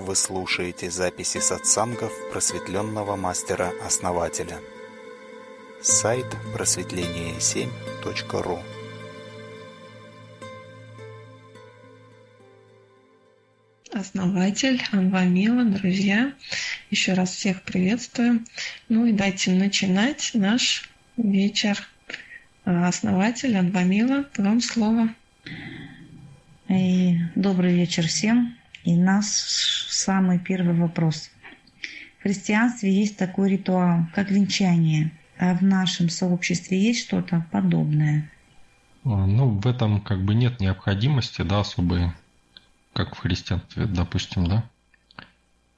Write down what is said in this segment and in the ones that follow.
Вы слушаете записи сатсангов просветленного мастера-основателя. Сайт просветление7.ру Основатель Анвамила, друзья, еще раз всех приветствую. Ну и дайте начинать наш вечер. Основатель Анвамила, вам слово. И добрый вечер всем. И нас самый первый вопрос. В христианстве есть такой ритуал, как венчание. А в нашем сообществе есть что-то подобное? А, ну, в этом как бы нет необходимости, да, особой, как в христианстве, допустим, да.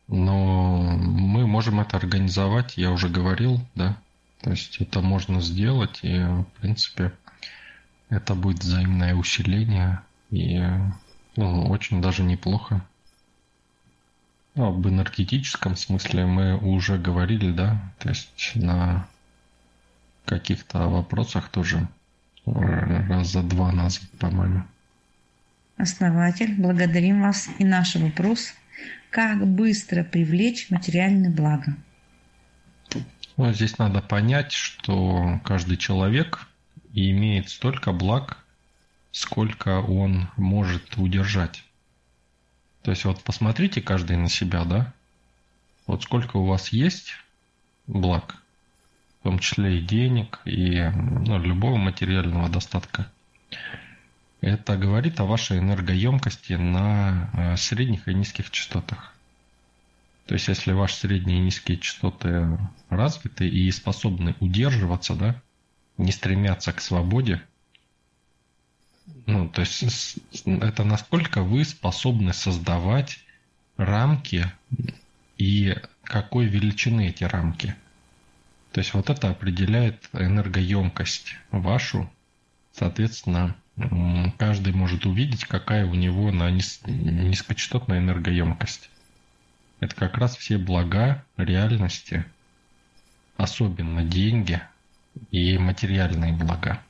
Но мы можем это организовать, я уже говорил, да. То есть это можно сделать, и, в принципе, это будет взаимное усиление, и ну, очень даже неплохо. Ну, об энергетическом смысле мы уже говорили, да, то есть на каких-то вопросах тоже раза два назад, по-моему. Основатель, благодарим вас. И наш вопрос. Как быстро привлечь материальное благо? Ну, здесь надо понять, что каждый человек имеет столько благ, сколько он может удержать. То есть вот посмотрите каждый на себя, да? Вот сколько у вас есть благ, в том числе и денег, и ну, любого материального достатка. Это говорит о вашей энергоемкости на э, средних и низких частотах. То есть, если ваши средние и низкие частоты развиты и способны удерживаться, да, не стремятся к свободе, ну, то есть это насколько вы способны создавать рамки и какой величины эти рамки. То есть вот это определяет энергоемкость вашу. Соответственно, каждый может увидеть, какая у него на низ... низкочастотная энергоемкость. Это как раз все блага реальности, особенно деньги и материальные блага.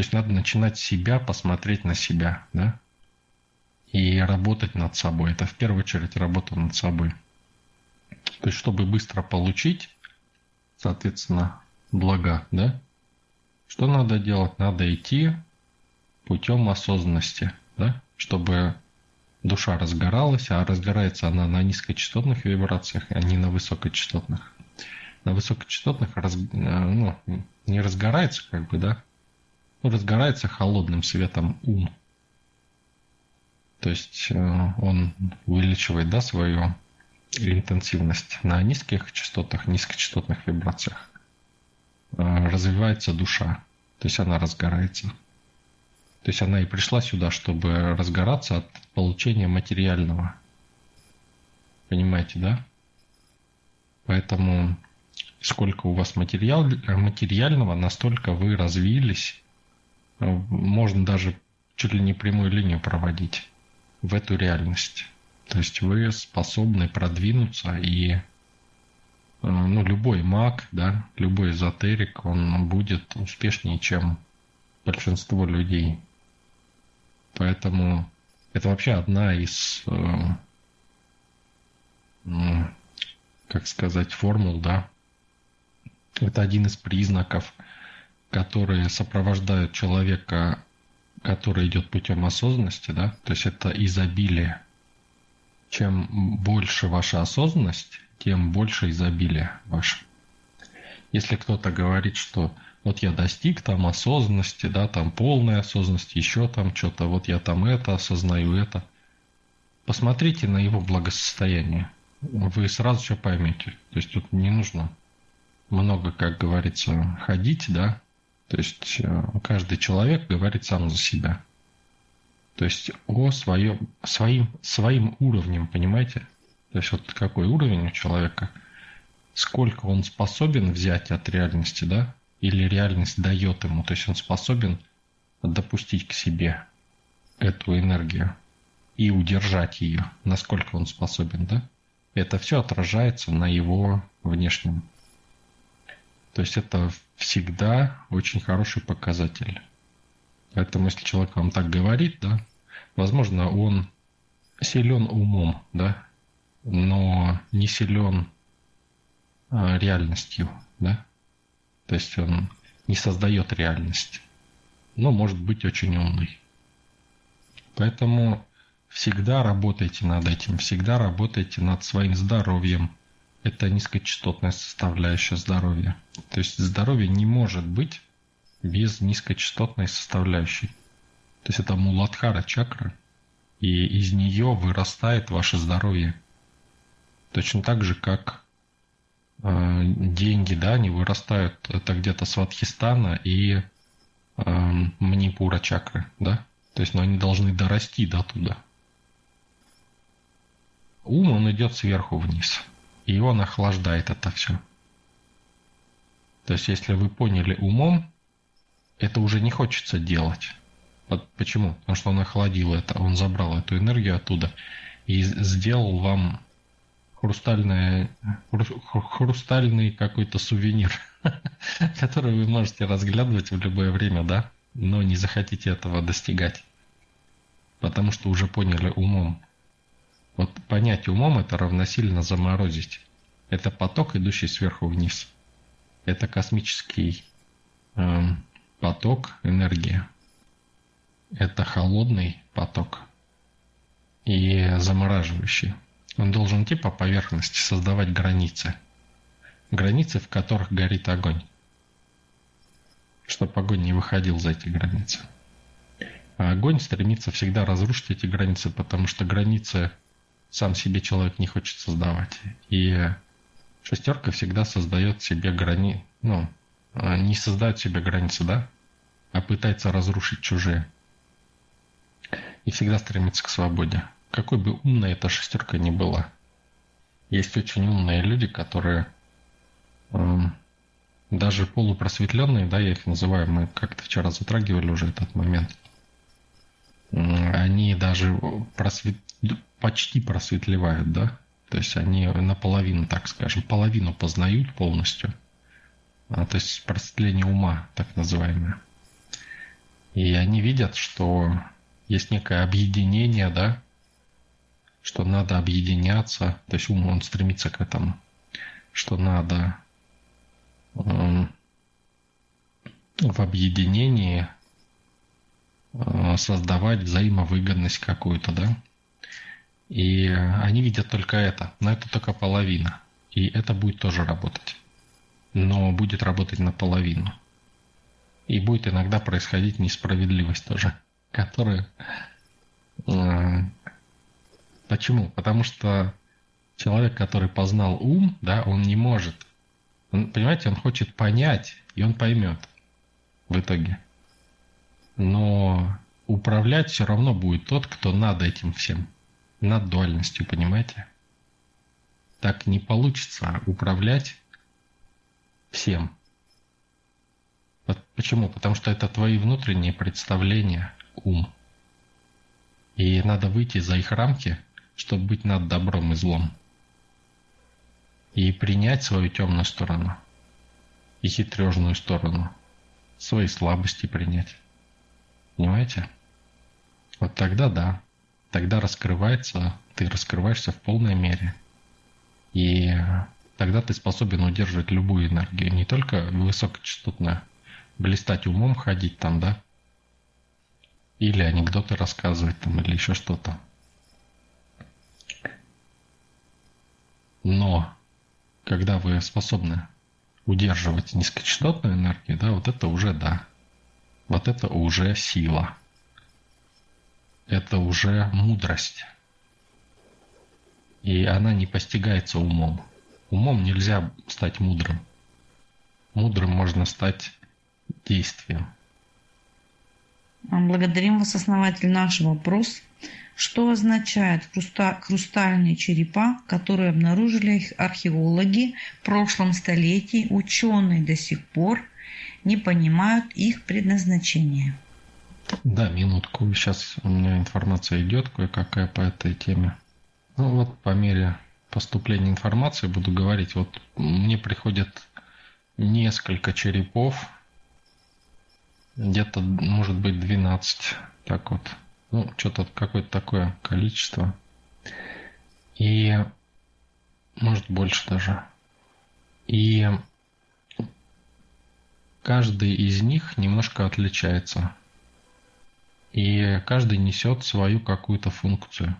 То есть надо начинать себя, посмотреть на себя, да? И работать над собой. Это в первую очередь работа над собой. То есть, чтобы быстро получить, соответственно, блага, да? Что надо делать? Надо идти путем осознанности, да? Чтобы душа разгоралась, а разгорается она на низкочастотных вибрациях, а не на высокочастотных. На высокочастотных раз, э, ну, не разгорается, как бы, да, разгорается холодным светом ум. То есть э, он увеличивает да, свою интенсивность на низких частотах, низкочастотных вибрациях. Э, развивается душа, то есть она разгорается. То есть она и пришла сюда, чтобы разгораться от получения материального. Понимаете, да? Поэтому сколько у вас материал, материального, настолько вы развились можно даже чуть ли не прямую линию проводить в эту реальность. То есть вы способны продвинуться и э, ну, любой маг, да, любой эзотерик, он будет успешнее, чем большинство людей. Поэтому это вообще одна из, э, как сказать, формул, да. Это один из признаков – которые сопровождают человека, который идет путем осознанности, да, то есть это изобилие. Чем больше ваша осознанность, тем больше изобилие ваше. Если кто-то говорит, что вот я достиг там осознанности, да, там полной осознанности, еще там что-то, вот я там это осознаю это. Посмотрите на его благосостояние. Вы сразу все поймете. То есть тут не нужно много, как говорится, ходить, да, то есть э, каждый человек говорит сам за себя. То есть о своем, своим, своим уровнем, понимаете? То есть вот какой уровень у человека, сколько он способен взять от реальности, да? Или реальность дает ему, то есть он способен допустить к себе эту энергию и удержать ее, насколько он способен, да? Это все отражается на его внешнем. То есть это всегда очень хороший показатель. Поэтому, если человек вам так говорит, да, возможно, он силен умом, да, но не силен а, реальностью, да. То есть он не создает реальность, но может быть очень умный. Поэтому всегда работайте над этим, всегда работайте над своим здоровьем. Это низкочастотная составляющая здоровья. То есть здоровье не может быть без низкочастотной составляющей. То есть это муладхара чакра, и из нее вырастает ваше здоровье. Точно так же, как э, деньги, да, они вырастают это где-то с и э, Манипура чакры, да. То есть, но они должны дорасти до туда. Ум, он идет сверху вниз, и он охлаждает это все. То есть, если вы поняли умом, это уже не хочется делать. Вот почему? Потому что он охладил это, он забрал эту энергию оттуда и сделал вам хрустальное, хрустальный какой-то сувенир, который вы можете разглядывать в любое время, да, но не захотите этого достигать, потому что уже поняли умом. Вот понять умом это равносильно заморозить. Это поток, идущий сверху вниз. Это космический эм, поток энергии. Это холодный поток и замораживающий. Он должен идти по поверхности, создавать границы. Границы, в которых горит огонь. Чтобы огонь не выходил за эти границы. А огонь стремится всегда разрушить эти границы, потому что границы сам себе человек не хочет создавать. И шестерка всегда создает себе грани... Ну, а, не создает себе границы, да? А пытается разрушить чужие. И всегда стремится к свободе. Какой бы умной эта шестерка ни была. Есть очень умные люди, которые э, даже полупросветленные, да, я их называю, мы как-то вчера затрагивали уже этот момент. Они даже просвет... почти просветлевают, да, то есть они наполовину, так скажем, половину познают полностью. А, то есть просветление ума, так называемое. И они видят, что есть некое объединение, да, что надо объединяться, то есть ум, он стремится к этому, что надо э, в объединении э, создавать взаимовыгодность какую-то, да, и они видят только это, но это только половина, и это будет тоже работать, но будет работать наполовину. И будет иногда происходить несправедливость тоже, которую э, Почему? Потому что человек, который познал ум, да, он не может. Он, понимаете, он хочет понять, и он поймет в итоге. Но управлять все равно будет тот, кто над этим всем, над дуальностью, понимаете? Так не получится управлять всем. Почему? Потому что это твои внутренние представления, ум. И надо выйти за их рамки – чтобы быть над добром и злом. И принять свою темную сторону и хитрежную сторону, свои слабости принять. Понимаете? Вот тогда да, тогда раскрывается, ты раскрываешься в полной мере. И тогда ты способен удерживать любую энергию, не только высокочастотную, блистать умом, ходить там, да, или анекдоты рассказывать там, или еще что-то. Но когда вы способны удерживать низкочастотную энергию, да, вот это уже да. Вот это уже сила. Это уже мудрость. И она не постигается умом. Умом нельзя стать мудрым. Мудрым можно стать действием. Благодарим вас, основатель. Наш вопрос что означают хрустальные черепа, которые обнаружили археологи в прошлом столетии. Ученые до сих пор не понимают их предназначения. Да, минутку. Сейчас у меня информация идет кое-какая по этой теме. Ну вот по мере поступления информации буду говорить. Вот мне приходят несколько черепов, где-то, может быть, 12, так вот, ну, что-то какое-то такое количество. И может больше даже. И каждый из них немножко отличается. И каждый несет свою какую-то функцию.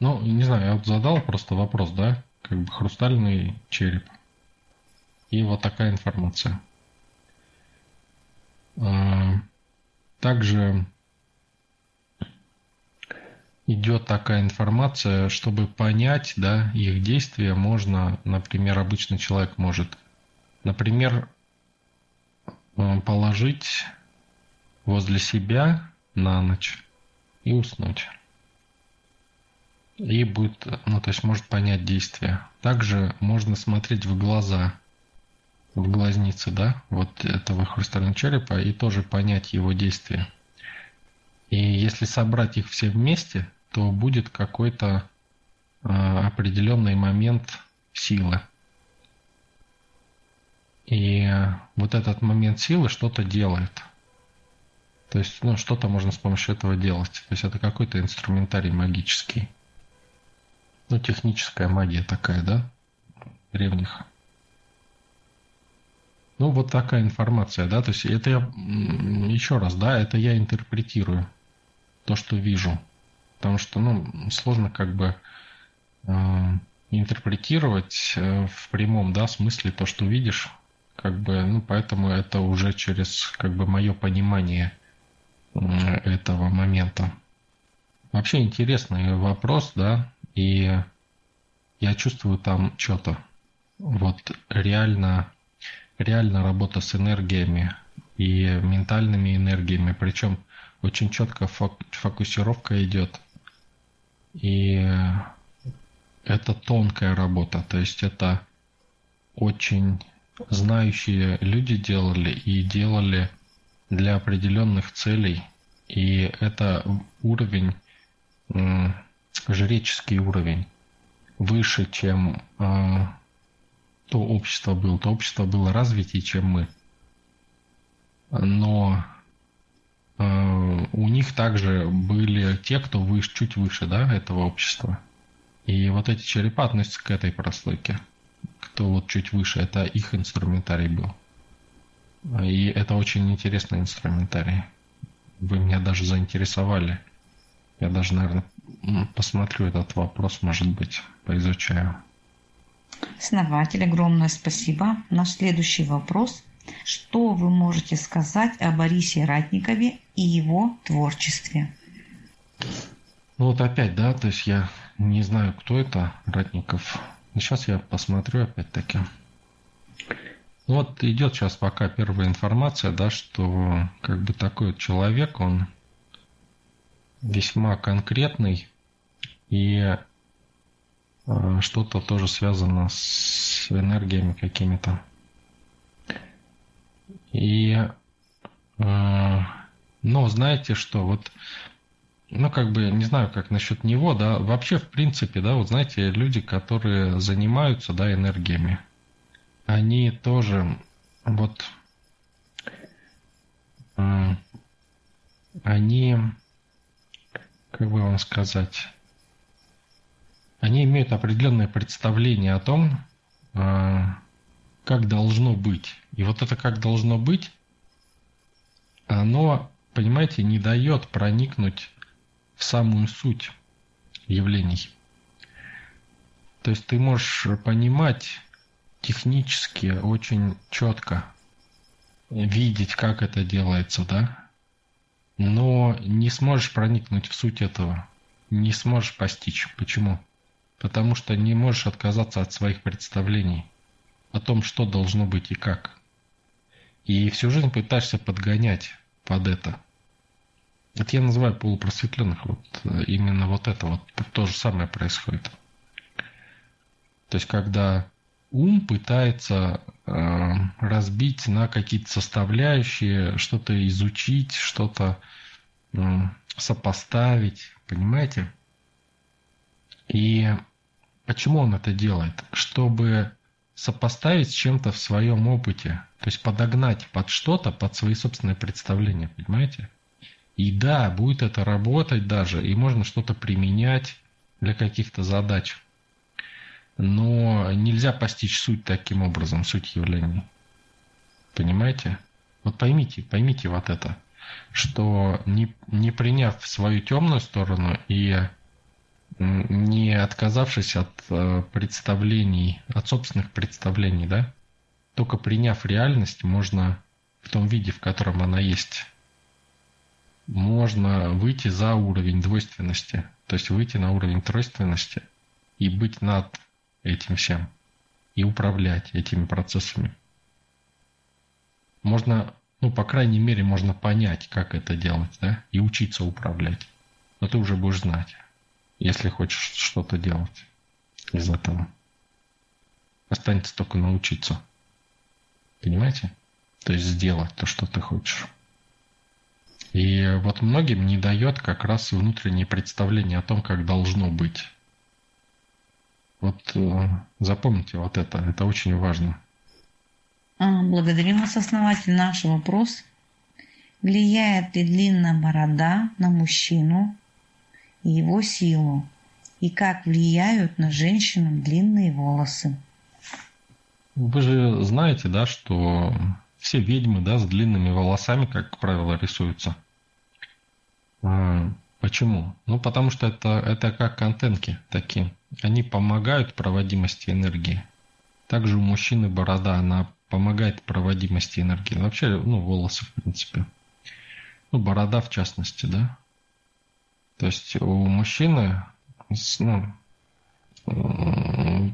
Ну, не знаю, я вот задал просто вопрос, да, как бы хрустальный череп. И вот такая информация. А, также идет такая информация, чтобы понять, да, их действия можно, например, обычный человек может, например, э, положить возле себя на ночь и уснуть. И будет, ну, то есть может понять действия. Также можно смотреть в глаза, в глазницы, да, вот этого хрустального черепа и тоже понять его действия. И если собрать их все вместе, то будет какой-то э, определенный момент силы. И вот этот момент силы что-то делает. То есть, ну, что-то можно с помощью этого делать. То есть это какой-то инструментарий магический. Ну, техническая магия такая, да? Древних. Ну, вот такая информация, да, то есть это я, еще раз, да, это я интерпретирую то, что вижу. Потому что, ну, сложно как бы э, интерпретировать э, в прямом, да, смысле то, что видишь, как бы, ну, поэтому это уже через, как бы, мое понимание этого момента. Вообще интересный вопрос, да, и я чувствую там что-то. Вот реально, реально работа с энергиями и ментальными энергиями, причем очень четко фокусировка идет и это тонкая работа, то есть это очень знающие люди делали и делали для определенных целей. И это уровень, жреческий уровень, выше, чем э, то общество было. То общество было развитее, чем мы. Но Э, у них также были те, кто выше, чуть выше да, этого общества. И вот эти черепа относятся к этой прослойке. Кто вот чуть выше, это их инструментарий был. И это очень интересный инструментарий. Вы меня даже заинтересовали. Я даже, наверное, посмотрю этот вопрос, может быть, поизучаю. Основатель, огромное спасибо. Наш следующий вопрос. Что вы можете сказать о Борисе Ратникове и его творчестве? Ну вот опять, да, то есть я не знаю, кто это, Ратников. Сейчас я посмотрю опять-таки. Вот идет сейчас пока первая информация, да, что как бы такой вот человек, он весьма конкретный и э, что-то тоже связано с энергиями какими-то. И, э, ну, знаете что, вот, ну, как бы, не знаю, как насчет него, да, вообще, в принципе, да, вот знаете, люди, которые занимаются, да, энергиями, они тоже, вот, э, они, как бы вам сказать, они имеют определенное представление о том, э, как должно быть. И вот это как должно быть, оно, понимаете, не дает проникнуть в самую суть явлений. То есть ты можешь понимать технически очень четко, видеть, как это делается, да? Но не сможешь проникнуть в суть этого, не сможешь постичь. Почему? Потому что не можешь отказаться от своих представлений – о том, что должно быть и как. И всю жизнь пытаешься подгонять под это. Это я называю полупросветленных. Вот э, именно вот это вот то же самое происходит. То есть, когда ум пытается э, разбить на какие-то составляющие, что-то изучить, что-то э, сопоставить, понимаете? И почему он это делает? Чтобы сопоставить с чем-то в своем опыте, то есть подогнать под что-то, под свои собственные представления, понимаете? И да, будет это работать даже, и можно что-то применять для каких-то задач. Но нельзя постичь суть таким образом, суть явлений. Понимаете? Вот поймите, поймите вот это, что не, не приняв свою темную сторону и не отказавшись от э, представлений, от собственных представлений, да, только приняв реальность, можно в том виде, в котором она есть, можно выйти за уровень двойственности, то есть выйти на уровень тройственности и быть над этим всем, и управлять этими процессами. Можно, ну, по крайней мере, можно понять, как это делать, да, и учиться управлять. Но ты уже будешь знать, если хочешь что-то делать из этого. Останется только научиться. Понимаете? То есть сделать то, что ты хочешь. И вот многим не дает как раз внутреннее представление о том, как должно быть. Вот э, запомните вот это, это очень важно. А, благодарим вас, основатель. Наш вопрос. Влияет ли длинная борода на мужчину и его силу? И как влияют на женщину длинные волосы? Вы же знаете, да, что все ведьмы, да, с длинными волосами, как правило, рисуются. Почему? Ну, потому что это, это как антенки такие. Они помогают проводимости энергии. Также у мужчины борода, она помогает проводимости энергии. Вообще, ну, волосы, в принципе. Ну, борода в частности, да. То есть у мужчины, ну,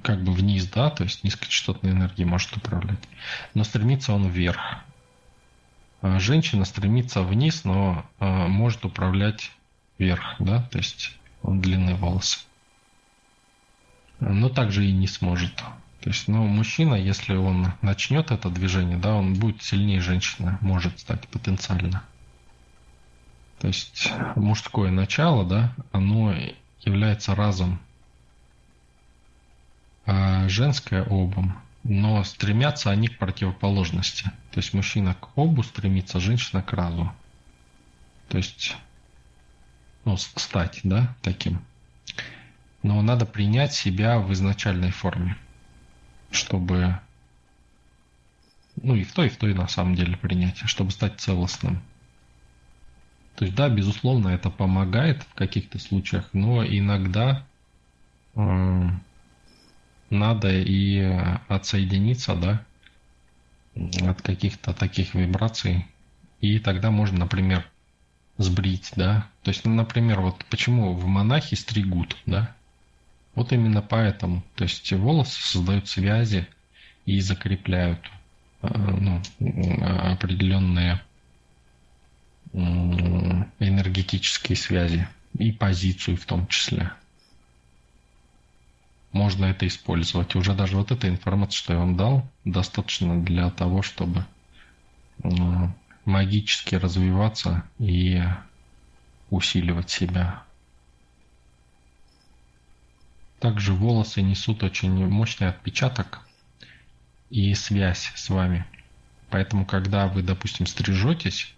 как бы вниз, да, то есть низкочастотной энергией может управлять. Но стремится он вверх. Женщина стремится вниз, но а, может управлять вверх, да, то есть он длинные волосы. Но также и не сможет. То есть, ну, мужчина, если он начнет это движение, да, он будет сильнее женщины, может стать потенциально. То есть мужское начало, да, оно является разом а женское обум, но стремятся они к противоположности. То есть мужчина к обу стремится, женщина к разу. То есть, ну, стать, да, таким. Но надо принять себя в изначальной форме, чтобы, ну, и в той, и в той на самом деле принять, чтобы стать целостным. То есть, да, безусловно, это помогает в каких-то случаях, но иногда э, надо и отсоединиться, да, от каких-то таких вибраций. И тогда можно, например, сбрить, да. То есть, ну, например, вот почему в монахи стригут, да. Вот именно поэтому. То есть волосы создают связи и закрепляют э, ну, определенные энергетические связи и позицию в том числе можно это использовать. Уже даже вот эта информация, что я вам дал, достаточно для того, чтобы магически развиваться и усиливать себя. Также волосы несут очень мощный отпечаток и связь с вами. Поэтому, когда вы, допустим, стрижетесь,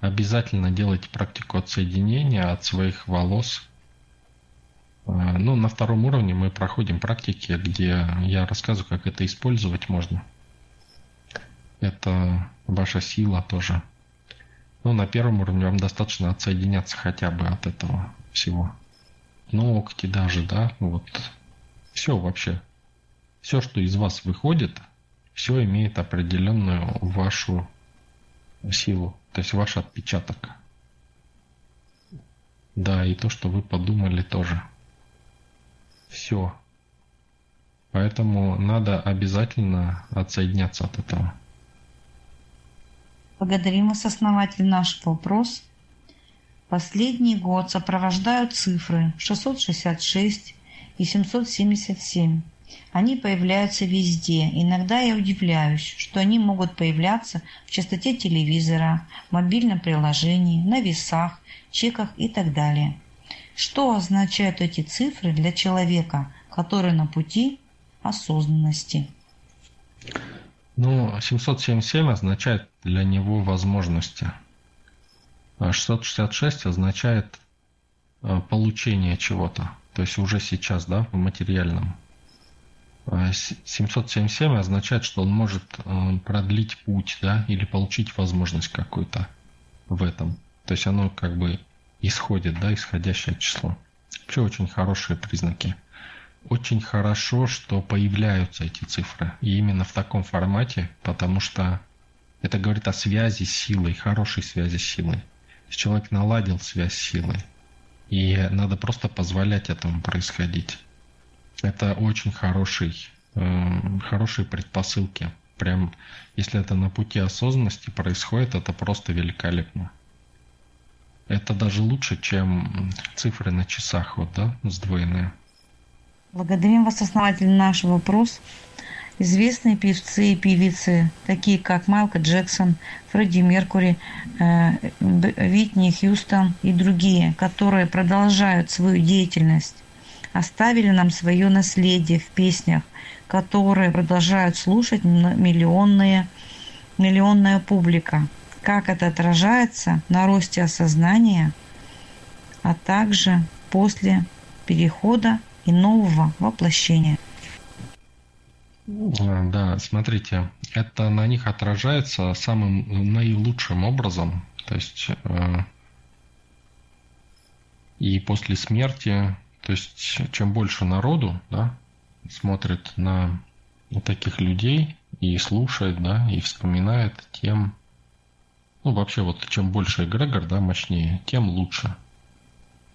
обязательно делайте практику отсоединения от своих волос а, ну, на втором уровне мы проходим практики, где я рассказываю, как это использовать можно. Это ваша сила тоже. Ну, на первом уровне вам достаточно отсоединяться хотя бы от этого всего. Ногти даже, да, вот. Все вообще. Все, что из вас выходит, все имеет определенную вашу силу, то есть ваш отпечаток. Да, и то, что вы подумали тоже все. Поэтому надо обязательно отсоединяться от этого. Благодарим вас, основатель, наш вопрос. Последний год сопровождают цифры 666 и 777. Они появляются везде. Иногда я удивляюсь, что они могут появляться в частоте телевизора, мобильном приложении, на весах, чеках и так далее. Что означают эти цифры для человека, который на пути осознанности? Ну, 777 означает для него возможности. 666 означает э, получение чего-то, то есть уже сейчас, да, в материальном. 777 а означает, что он может э, продлить путь, да, или получить возможность какую-то в этом. То есть оно как бы исходит, да, исходящее число. Вообще очень хорошие признаки. Очень хорошо, что появляются эти цифры. И именно в таком формате, потому что это говорит о связи с силой, хорошей связи с силой. Человек наладил связь с силой. И надо просто позволять этому происходить. Это очень хороший, э, хорошие предпосылки. Прям, если это на пути осознанности происходит, это просто великолепно. Это даже лучше, чем цифры на часах, вот, да, сдвоенные. Благодарим вас, основатель, наш вопрос. Известные певцы и певицы, такие как Майкл Джексон, Фредди Меркури, э, Витни Хьюстон и другие, которые продолжают свою деятельность, оставили нам свое наследие в песнях, которые продолжают слушать миллионные, миллионная публика. Как это отражается на росте осознания, а также после перехода и нового воплощения. Да, смотрите, это на них отражается самым наилучшим образом. То есть э, и после смерти, то есть чем больше народу, да, смотрит на таких людей и слушает, да, и вспоминает, тем, ну вообще вот чем больше эгрегор, да, мощнее, тем лучше.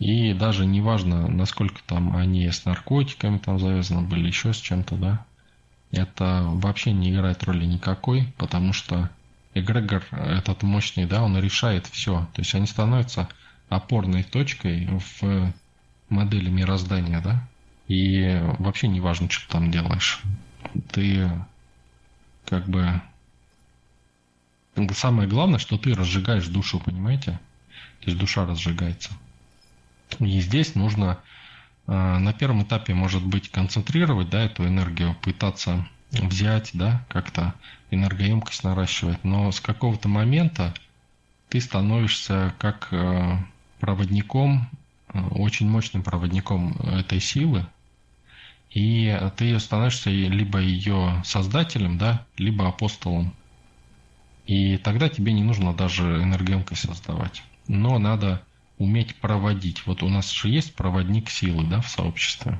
И даже неважно, насколько там они с наркотиками там завязаны были, еще с чем-то, да, это вообще не играет роли никакой, потому что эгрегор этот мощный, да, он решает все. То есть они становятся опорной точкой в модели мироздания, да, и вообще не важно, что ты там делаешь. Ты как бы... Самое главное, что ты разжигаешь душу, понимаете? То есть душа разжигается. И здесь нужно э, на первом этапе, может быть, концентрировать да, эту энергию, пытаться взять, да, как-то энергоемкость наращивать. Но с какого-то момента ты становишься как э, проводником, э, очень мощным проводником этой силы, и ты становишься либо ее создателем, да, либо апостолом. И тогда тебе не нужно даже энергоемкость создавать. Но надо уметь проводить. Вот у нас же есть проводник силы да, в сообществе.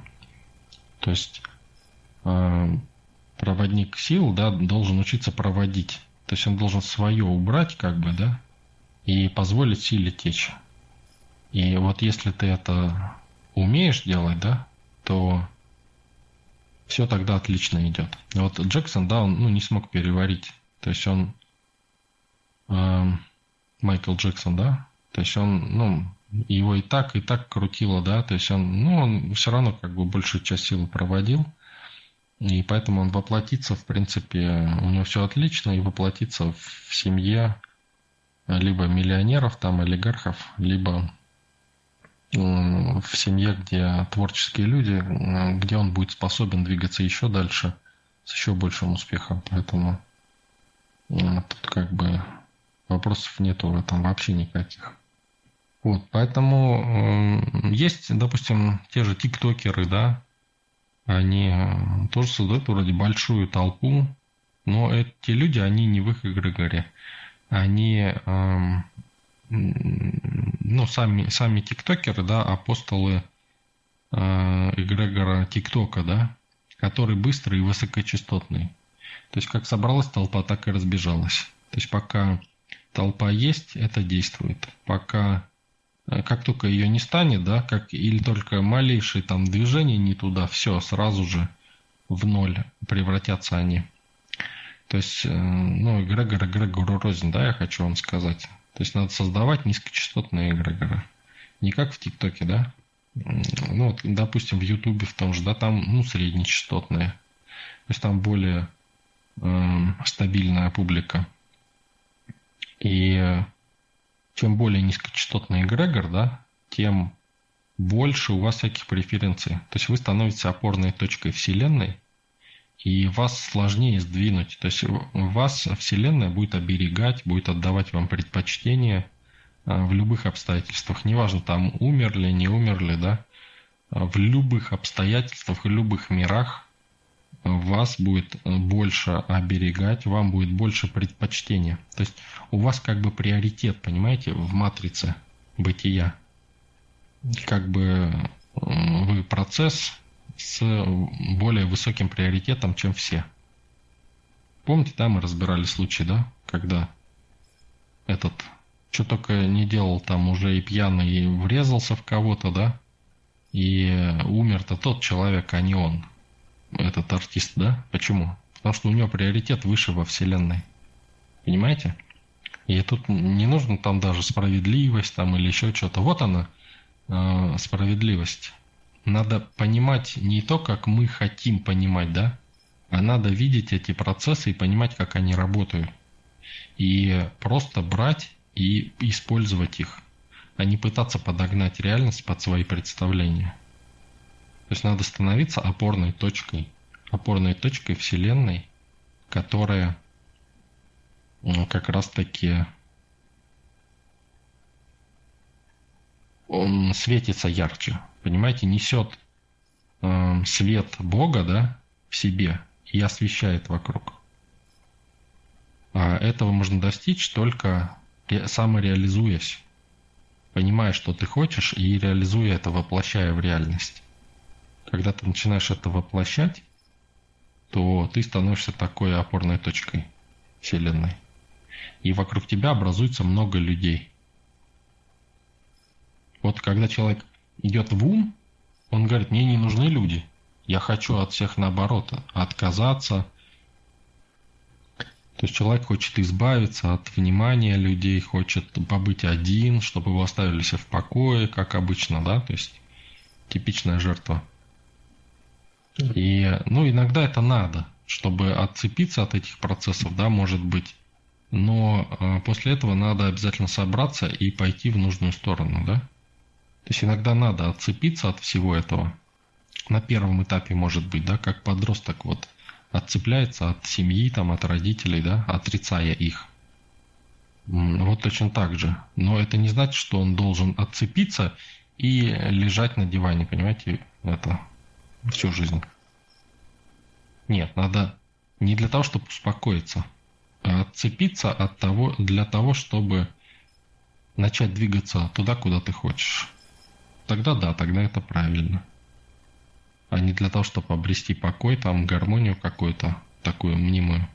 То есть э, проводник сил да, должен учиться проводить. То есть он должен свое убрать, как бы, да, и позволить силе течь. И вот если ты это умеешь делать, да, то все тогда отлично идет. Вот Джексон, да, он ну, не смог переварить. То есть он э, Майкл Джексон, да, то есть он, ну, его и так, и так крутило, да, то есть он, ну, он все равно как бы большую часть силы проводил, и поэтому он воплотится, в принципе, у него все отлично, и воплотится в семье либо миллионеров, там, олигархов, либо в семье, где творческие люди, где он будет способен двигаться еще дальше с еще большим успехом. Поэтому тут как бы вопросов нету в этом вообще никаких. Вот, поэтому э, есть, допустим, те же тиктокеры, да, они э, тоже создают вроде большую толпу, но эти люди, они не в их эгрегоре. Они, э, ну, сами, сами тиктокеры, да, апостолы э, эгрегора тиктока, да, который быстрый и высокочастотный. То есть, как собралась толпа, так и разбежалась. То есть, пока толпа есть, это действует. Пока как только ее не станет, да, как или только малейшее там движение не туда, все, сразу же в ноль превратятся они. То есть, э, ну, эгрегор эгрегору рознь, да, я хочу вам сказать. То есть, надо создавать низкочастотные эгрегоры. Не как в ТикТоке, да. Ну, вот, допустим, в Ютубе в том же, да, там, ну, среднечастотные. То есть, там более э, стабильная публика. И э, чем более низкочастотный эгрегор, да, тем больше у вас всяких преференций. То есть вы становитесь опорной точкой Вселенной, и вас сложнее сдвинуть. То есть вас Вселенная будет оберегать, будет отдавать вам предпочтение, а, в любых обстоятельствах. Неважно, там умерли, не умерли, да. В любых обстоятельствах, в любых мирах вас будет больше оберегать, вам будет больше предпочтения. То есть у вас как бы приоритет, понимаете, в матрице бытия. Как бы вы процесс с более высоким приоритетом, чем все. Помните, да, мы разбирали случай, да, когда этот, что только не делал, там уже и пьяный врезался в кого-то, да, и умер-то тот человек, а не он, этот артист, да? Почему? Потому что у него приоритет выше во Вселенной. Понимаете? И тут не нужно там даже справедливость там или еще что-то. Вот она, э, справедливость. Надо понимать не то, как мы хотим понимать, да, а надо видеть эти процессы и понимать, как они работают. И просто брать и использовать их, а не пытаться подогнать реальность под свои представления. То есть надо становиться опорной точкой, опорной точкой Вселенной, которая ну, как раз таки он светится ярче, понимаете, несет э, свет Бога, да, в себе и освещает вокруг. А этого можно достичь только самореализуясь, понимая, что ты хочешь, и реализуя это, воплощая в реальность. Когда ты начинаешь это воплощать, то ты становишься такой опорной точкой Вселенной. И вокруг тебя образуется много людей. Вот когда человек идет в ум, он говорит, мне не нужны люди. Я хочу от всех наоборот отказаться. То есть человек хочет избавиться от внимания людей, хочет побыть один, чтобы его оставили все в покое, как обычно, да, то есть типичная жертва. И, ну, иногда это надо, чтобы отцепиться от этих процессов, да, может быть. Но э, после этого надо обязательно собраться и пойти в нужную сторону, да. То есть иногда надо отцепиться от всего этого. На первом этапе может быть, да, как подросток вот отцепляется от семьи, там, от родителей, да, отрицая их. Вот точно так же. Но это не значит, что он должен отцепиться и лежать на диване, понимаете, это всю жизнь. Нет, надо не для того, чтобы успокоиться, а отцепиться от того, для того, чтобы начать двигаться туда, куда ты хочешь тогда да, тогда это правильно. А не для того, чтобы обрести покой, там гармонию какую-то, такую мнимую.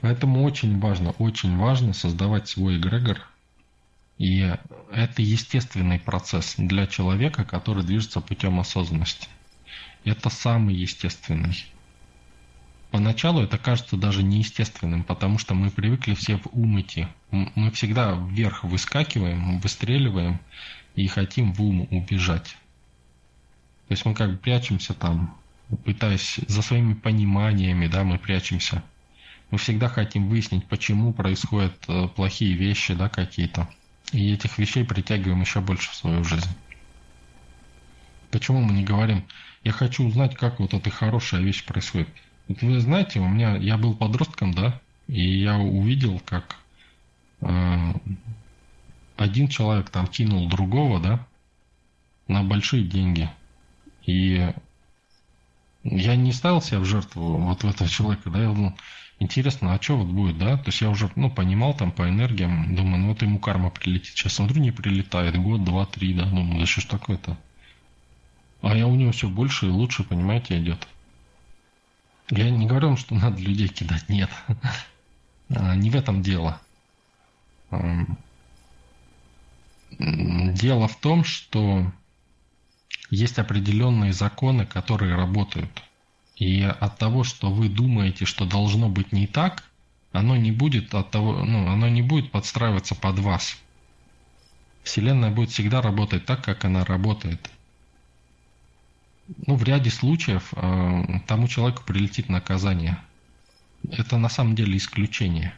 Поэтому очень важно, очень важно создавать свой эгрегор. И это естественный процесс для человека, который движется путем осознанности. Это самый естественный. Поначалу это кажется даже неестественным, потому что мы привыкли все в ум идти. Мы всегда вверх выскакиваем, выстреливаем, и хотим в ум убежать. То есть мы как бы прячемся там, пытаясь за своими пониманиями, да, мы прячемся. Мы всегда хотим выяснить, почему происходят э, плохие вещи, да, какие-то. И этих вещей притягиваем еще больше в свою жизнь. Почему мы не говорим, я хочу узнать, как вот эта хорошая вещь происходит. Вот вы знаете, у меня, я был подростком, да, и я увидел, как э, один человек там кинул другого, да, на большие деньги. И я не ставил себя в жертву вот в этого человека, да, я думал, интересно, а что вот будет, да? То есть я уже, ну, понимал там по энергиям, думаю, ну вот ему карма прилетит. Сейчас смотрю, не прилетает, год, два, три, да, думаю, да что ж такое-то? А я у него все больше и лучше, понимаете, идет. Я не говорю, что надо людей кидать, нет. А, не в этом дело. Дело в том, что есть определенные законы, которые работают. И от того, что вы думаете, что должно быть не так, оно не будет от того, ну, оно не будет подстраиваться под вас. Вселенная будет всегда работать так, как она работает. Ну, в ряде случаев э, тому человеку прилетит наказание. Это на самом деле исключение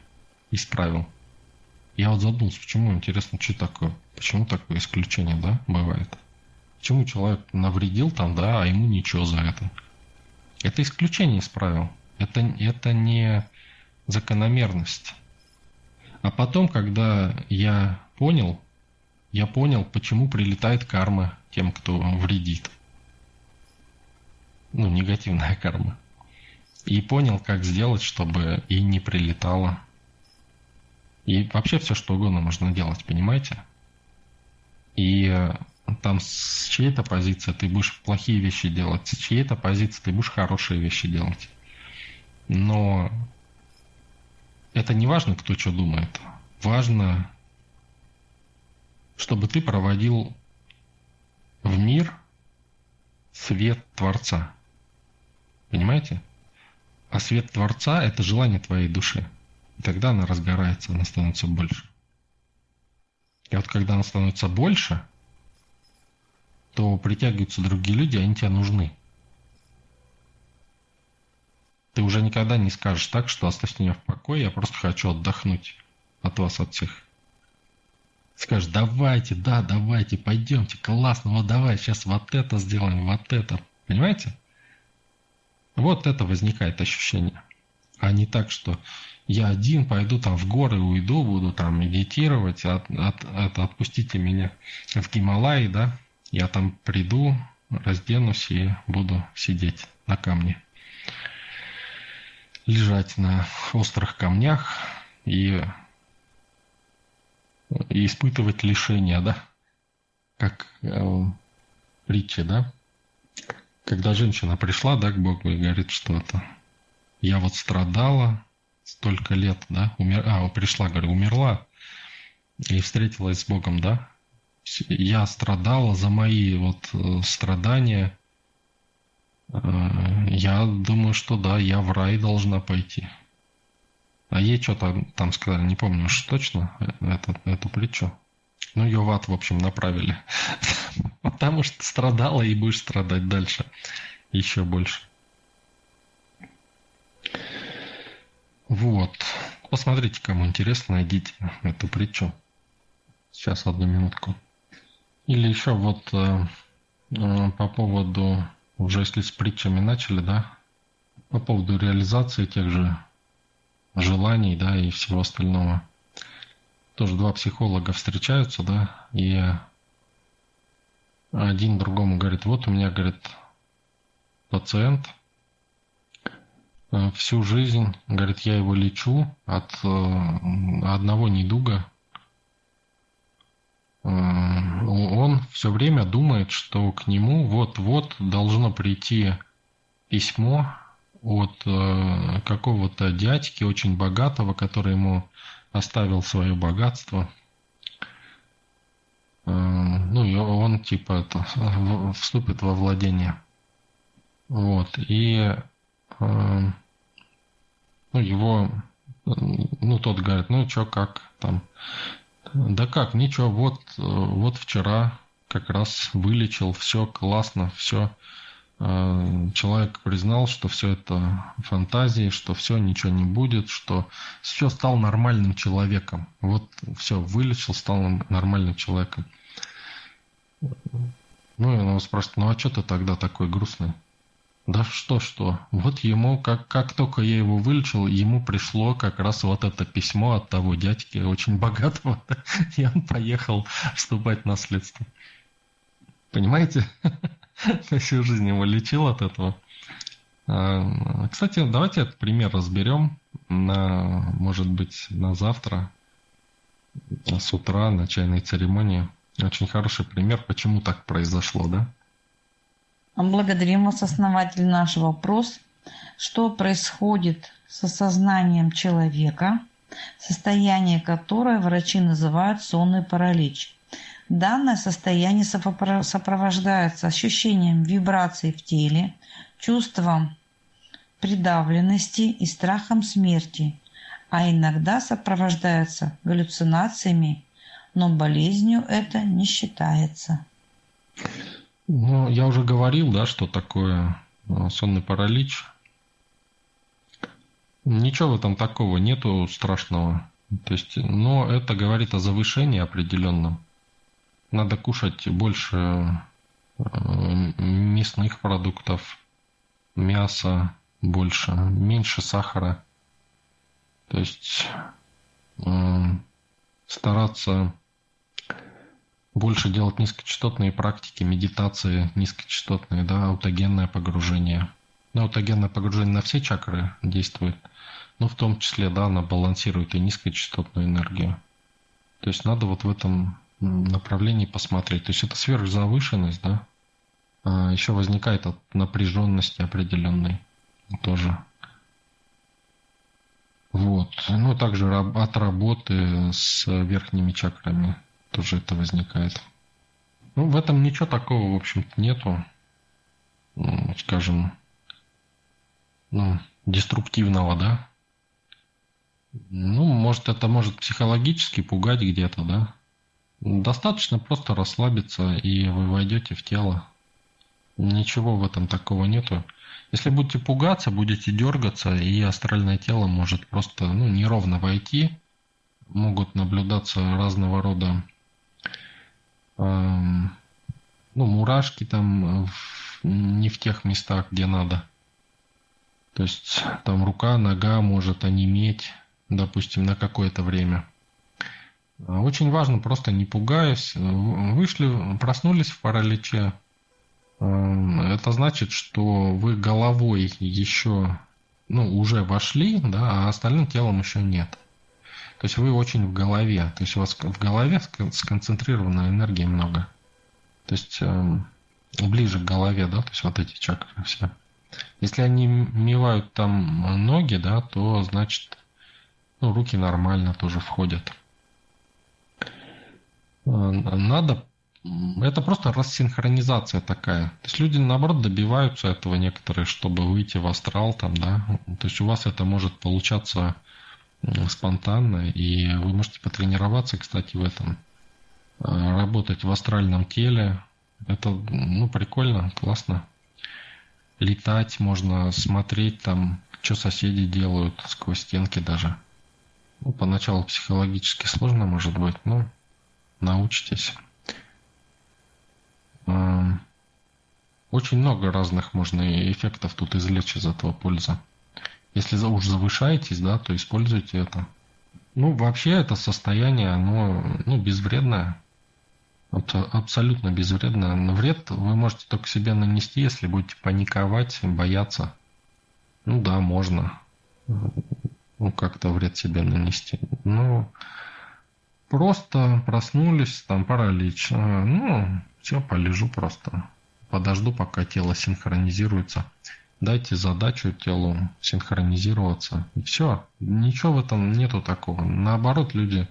из правил. Я вот задумался, почему, интересно, что такое? Почему такое исключение, да, бывает? Почему человек навредил там, да, а ему ничего за это? Это исключение из правил. Это, это не закономерность. А потом, когда я понял, я понял, почему прилетает карма тем, кто вредит. Ну, негативная карма. И понял, как сделать, чтобы и не прилетало. И вообще все, что угодно можно делать, понимаете? И э, там с чьей-то позиции ты будешь плохие вещи делать, с чьей-то позиции ты будешь хорошие вещи делать. Но это не важно, кто что думает. Важно, чтобы ты проводил в мир свет Творца. Понимаете? А свет Творца – это желание твоей души. И тогда она разгорается, она становится больше. И вот когда она становится больше, то притягиваются другие люди, они тебе нужны. Ты уже никогда не скажешь так, что оставьте меня в покое, я просто хочу отдохнуть от вас, от всех. Скажешь, давайте, да, давайте, пойдемте, классно, вот давай, сейчас вот это сделаем, вот это. Понимаете? Вот это возникает ощущение. А не так, что я один пойду там в горы, уйду, буду там медитировать, от, от, от, отпустите меня в Гималаи, да, я там приду, разденусь и буду сидеть на камне. Лежать на острых камнях и, и испытывать лишения, да, как э, притча, да, когда женщина пришла, да, к Богу и говорит, что это я вот страдала, столько лет, да, умер... а, пришла, говорю, умерла и встретилась с Богом, да, я страдала за мои вот э, страдания, э, я думаю, что да, я в рай должна пойти. А ей что-то там сказали, не помню уж точно э, эту, эту притчу. Ну, ее в ад, в общем, направили. Потому что страдала и будешь страдать дальше. Еще больше. Вот. Посмотрите, кому интересно, найдите эту притчу. Сейчас, одну минутку. Или еще вот э, э, по поводу, уже если с притчами начали, да, по поводу реализации тех же желаний, да, и всего остального. Тоже два психолога встречаются, да, и один другому говорит, вот у меня, говорит, пациент – Э, всю жизнь, говорит, я его лечу от одного недуга. Э, он все время думает, что к нему вот-вот должно прийти письмо от какого-то дядьки очень богатого, который ему оставил свое богатство. Ну и он типа это, вступит во владение. Вот. И ну, его, ну, тот говорит, ну, что, как там? Да как, ничего, вот, вот вчера как раз вылечил, все классно, все. Человек признал, что все это фантазии, что все, ничего не будет, что все стал нормальным человеком. Вот все, вылечил, стал нормальным человеком. Ну, и он его спрашивает, ну а что ты тогда такой грустный? Да что-что. Вот ему, как, как только я его вылечил, ему пришло как раз вот это письмо от того дядьки, очень богатого, и он поехал вступать в наследство. Понимаете? Всю жизнь его лечил от этого. А, кстати, давайте этот пример разберем на, может быть, на завтра, с утра, на чайной церемонии. Очень хороший пример, почему так произошло, да? Благодарим вас, основатель, наш вопрос. Что происходит с осознанием человека, состояние которое врачи называют сонный паралич? Данное состояние сопровождается ощущением вибраций в теле, чувством придавленности и страхом смерти, а иногда сопровождается галлюцинациями, но болезнью это не считается. Ну, я уже говорил, да, что такое э, сонный паралич. Ничего в этом такого нету страшного. То есть, но это говорит о завышении определенном. Надо кушать больше э, мясных продуктов, мяса больше, меньше сахара. То есть стараться больше делать низкочастотные практики, медитации низкочастотные, да, аутогенное погружение. Ну, аутогенное погружение на все чакры действует, но в том числе, да, она балансирует и низкочастотную энергию. То есть надо вот в этом направлении посмотреть. То есть это сверхзавышенность, да, а еще возникает от напряженности определенной тоже. Вот. Ну, также от работы с верхними чакрами тоже это возникает. Ну, в этом ничего такого, в общем-то, нету. Скажем, ну, деструктивного, да. Ну, может, это может психологически пугать где-то, да. Достаточно просто расслабиться, и вы войдете в тело. Ничего в этом такого нету. Если будете пугаться, будете дергаться, и астральное тело может просто ну, неровно войти. Могут наблюдаться разного рода ну, мурашки там в, не в тех местах, где надо. То есть там рука, нога может онеметь, допустим, на какое-то время. Очень важно просто не пугаясь, вышли, проснулись в параличе, это значит, что вы головой еще, ну, уже вошли, да, а остальным телом еще нет. То есть вы очень в голове, то есть у вас в голове сконцентрирована энергия много. То есть э, ближе к голове, да, то есть вот эти чакры все. Если они мивают там ноги, да, то значит, ну, руки нормально тоже входят. Э, надо это просто рассинхронизация такая. То есть люди, наоборот, добиваются этого некоторые, чтобы выйти в астрал там, да. То есть у вас это может получаться спонтанно, и вы можете потренироваться, кстати, в этом. А, работать в астральном теле. Это, ну, прикольно, классно. Летать можно, смотреть там, что соседи делают сквозь стенки даже. Ну, поначалу психологически сложно, может быть, но научитесь. Очень много разных можно эффектов тут извлечь из этого пользы. Если уж завышаетесь, да, то используйте это. Ну, вообще это состояние, оно ну, безвредное. Это абсолютно безвредное. Но вред вы можете только себе нанести, если будете паниковать, бояться. Ну да, можно. Ну, как-то вред себе нанести. Ну, просто проснулись, там паралич. А, ну, все, полежу просто. Подожду, пока тело синхронизируется. Дайте задачу телу синхронизироваться. И все. Ничего в этом нету такого. Наоборот, люди,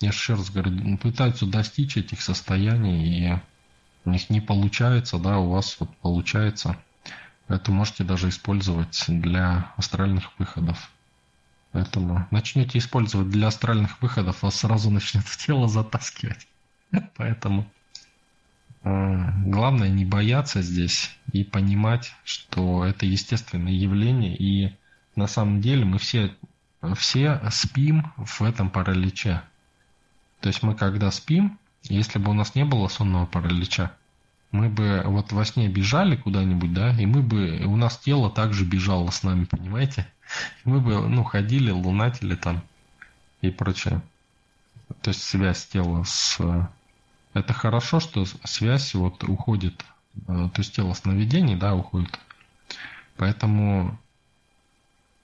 я еще раз говорю, пытаются достичь этих состояний, и у них не получается, да, у вас вот получается. Это можете даже использовать для астральных выходов. Поэтому начнете использовать для астральных выходов, вас сразу начнет тело затаскивать. Поэтому главное не бояться здесь и понимать, что это естественное явление, и на самом деле мы все, все спим в этом параличе. То есть мы когда спим, если бы у нас не было сонного паралича, мы бы вот во сне бежали куда-нибудь, да, и мы бы, у нас тело также бежало с нами, понимаете? Мы бы, ну, ходили, лунатили там и прочее. То есть связь тела с это хорошо, что связь вот уходит, э, то есть тело сновидений, да, уходит. Поэтому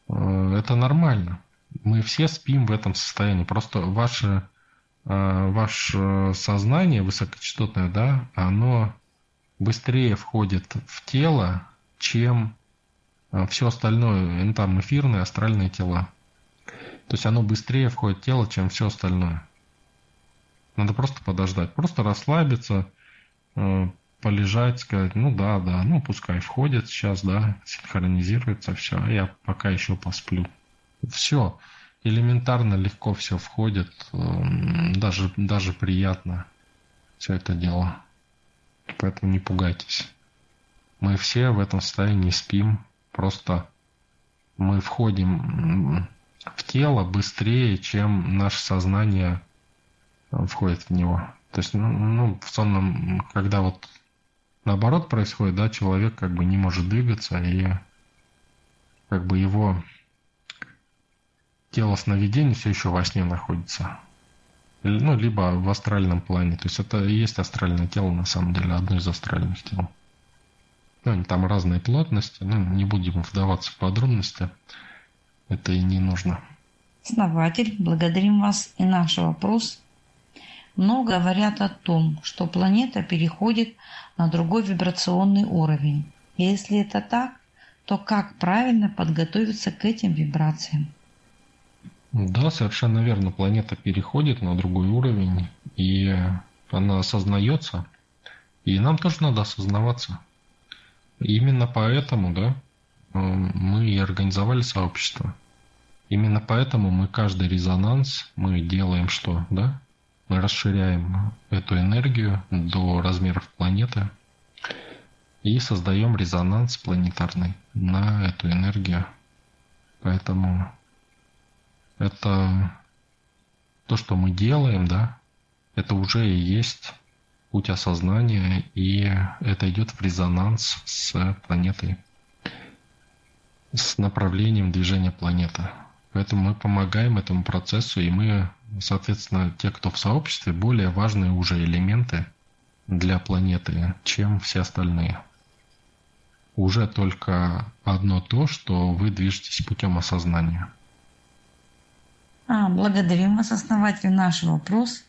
э, это нормально. Мы все спим в этом состоянии. Просто ваше, э, ваше сознание высокочастотное, да, оно быстрее входит в тело, чем все остальное, ну, там эфирные, астральные тела. То есть оно быстрее входит в тело, чем все остальное. Надо просто подождать, просто расслабиться, э, полежать, сказать, ну да, да, ну пускай входит сейчас, да, синхронизируется, все, я пока еще посплю. Все, элементарно легко все входит, эм, даже, даже приятно все это дело. Поэтому не пугайтесь. Мы все в этом состоянии спим, просто мы входим в тело быстрее, чем наше сознание входит в него. То есть, ну, ну, в сонном, когда вот наоборот происходит, да, человек как бы не может двигаться, и как бы его тело сновидения все еще во сне находится. Ну, либо в астральном плане. То есть это и есть астральное тело, на самом деле, одно из астральных тел. Ну, там разные плотности, ну, не будем вдаваться в подробности. Это и не нужно. Основатель, благодарим вас. И наш вопрос. Много говорят о том, что планета переходит на другой вибрационный уровень. Если это так, то как правильно подготовиться к этим вибрациям? Да, совершенно верно. Планета переходит на другой уровень, и она осознается. И нам тоже надо осознаваться. Именно поэтому, да, мы и организовали сообщество. Именно поэтому мы каждый резонанс, мы делаем что, да? Мы расширяем эту энергию до размеров планеты и создаем резонанс планетарный на эту энергию. Поэтому это то, что мы делаем, да, это уже и есть путь осознания, и это идет в резонанс с планетой, с направлением движения планеты. Поэтому мы помогаем этому процессу, и мы, соответственно, те, кто в сообществе, более важные уже элементы для планеты, чем все остальные. Уже только одно то, что вы движетесь путем осознания. А, благодарим вас, основатель. Наш вопрос.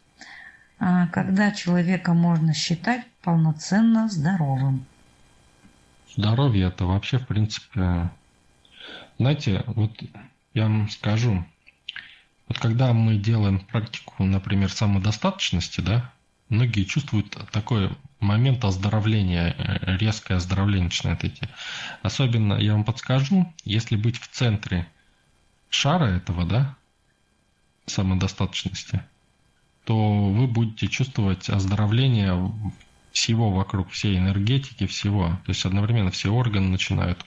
А, когда человека можно считать полноценно здоровым? Здоровье это вообще, в принципе, знаете, вот я вам скажу, вот когда мы делаем практику, например, самодостаточности, да, многие чувствуют такой момент оздоровления, э, резкое оздоровление начинает идти. Особенно, я вам подскажу, если быть в центре шара этого, да, самодостаточности, то вы будете чувствовать оздоровление всего вокруг, всей энергетики, всего. То есть одновременно все органы начинают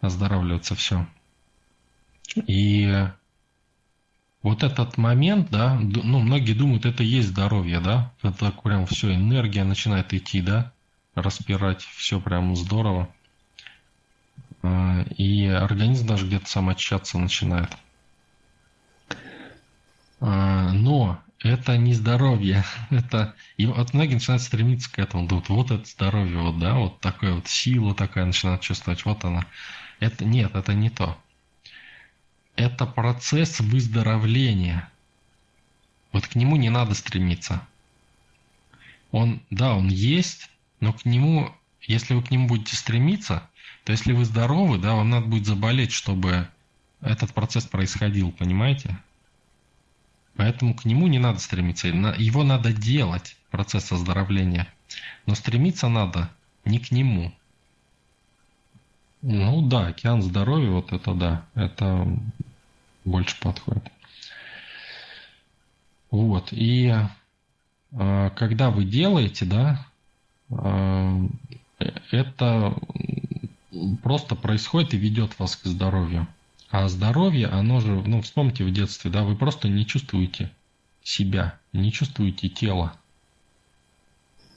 оздоравливаться, все. И вот этот момент, да, ну, многие думают, это и есть здоровье, да, это прям все, энергия начинает идти, да, распирать, все прям здорово. А, и организм даже где-то сам очищаться начинает. А, но это не здоровье, это и вот многие начинают стремиться к этому, думают, вот это здоровье, вот да, вот такая вот сила такая начинают чувствовать, вот она. Это нет, это не то. Это процесс выздоровления. Вот к нему не надо стремиться. Он, да, он есть, но к нему, если вы к нему будете стремиться, то если вы здоровы, да, вам надо будет заболеть, чтобы этот процесс происходил, понимаете? Поэтому к нему не надо стремиться. Его надо делать, процесс оздоровления. Но стремиться надо не к нему. Ну да, океан здоровья, вот это да, это больше подходит. Вот, и э, когда вы делаете, да, э, это просто происходит и ведет вас к здоровью. А здоровье, оно же, ну, вспомните в детстве, да, вы просто не чувствуете себя, не чувствуете тело.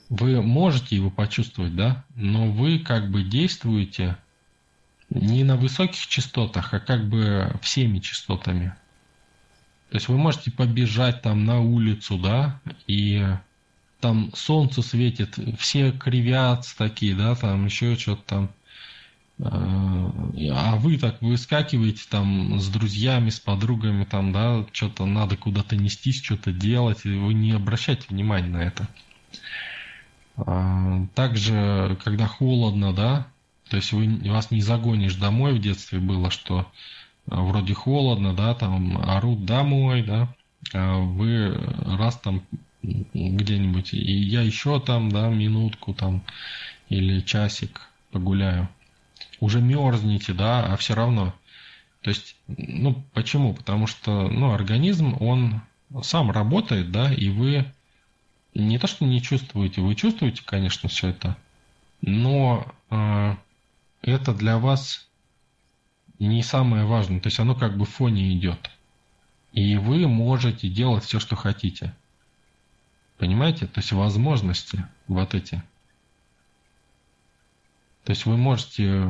Вы можете его почувствовать, да, но вы как бы действуете не на высоких частотах, а как бы всеми частотами. То есть вы можете побежать там на улицу, да, и там солнце светит, все кривятся такие, да, там еще что-то там а, вы так выскакиваете там с друзьями, с подругами, там, да, что-то надо куда-то нестись, что-то делать, и вы не обращайте внимания на это. А, также, когда холодно, да, то есть вы, вас не загонишь домой в детстве было, что а, вроде холодно, да, там орут домой, да, а вы раз там где-нибудь, и я еще там, да, минутку там или часик погуляю уже мерзнете, да, а все равно. То есть, ну, почему? Потому что, ну, организм, он сам работает, да, и вы не то, что не чувствуете, вы чувствуете, конечно, все это, но э, это для вас не самое важное. То есть оно как бы в фоне идет. И вы можете делать все, что хотите. Понимаете? То есть возможности вот эти – то есть вы можете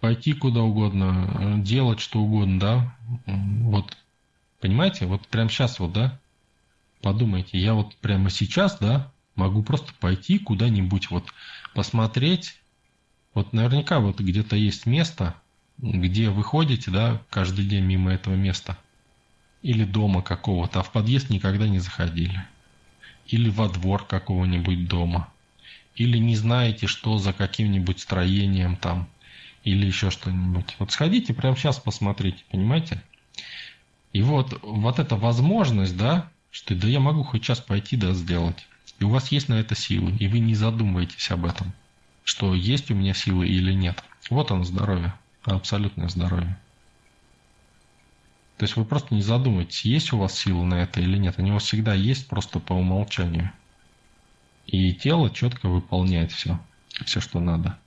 пойти куда угодно, делать что угодно, да, вот, понимаете, вот прямо сейчас вот, да, подумайте, я вот прямо сейчас, да, могу просто пойти куда-нибудь, вот, посмотреть, вот наверняка вот где-то есть место, где вы ходите, да, каждый день мимо этого места, или дома какого-то, а в подъезд никогда не заходили, или во двор какого-нибудь дома, или не знаете, что за каким-нибудь строением там, или еще что-нибудь. Вот сходите прямо сейчас посмотрите, понимаете? И вот, вот эта возможность, да, что да я могу хоть сейчас пойти, да, сделать. И у вас есть на это силы, и вы не задумываетесь об этом, что есть у меня силы или нет. Вот оно здоровье, абсолютное здоровье. То есть вы просто не задумываетесь, есть у вас силы на это или нет. Они у вас всегда есть просто по умолчанию. И тело четко выполняет все, все, что надо.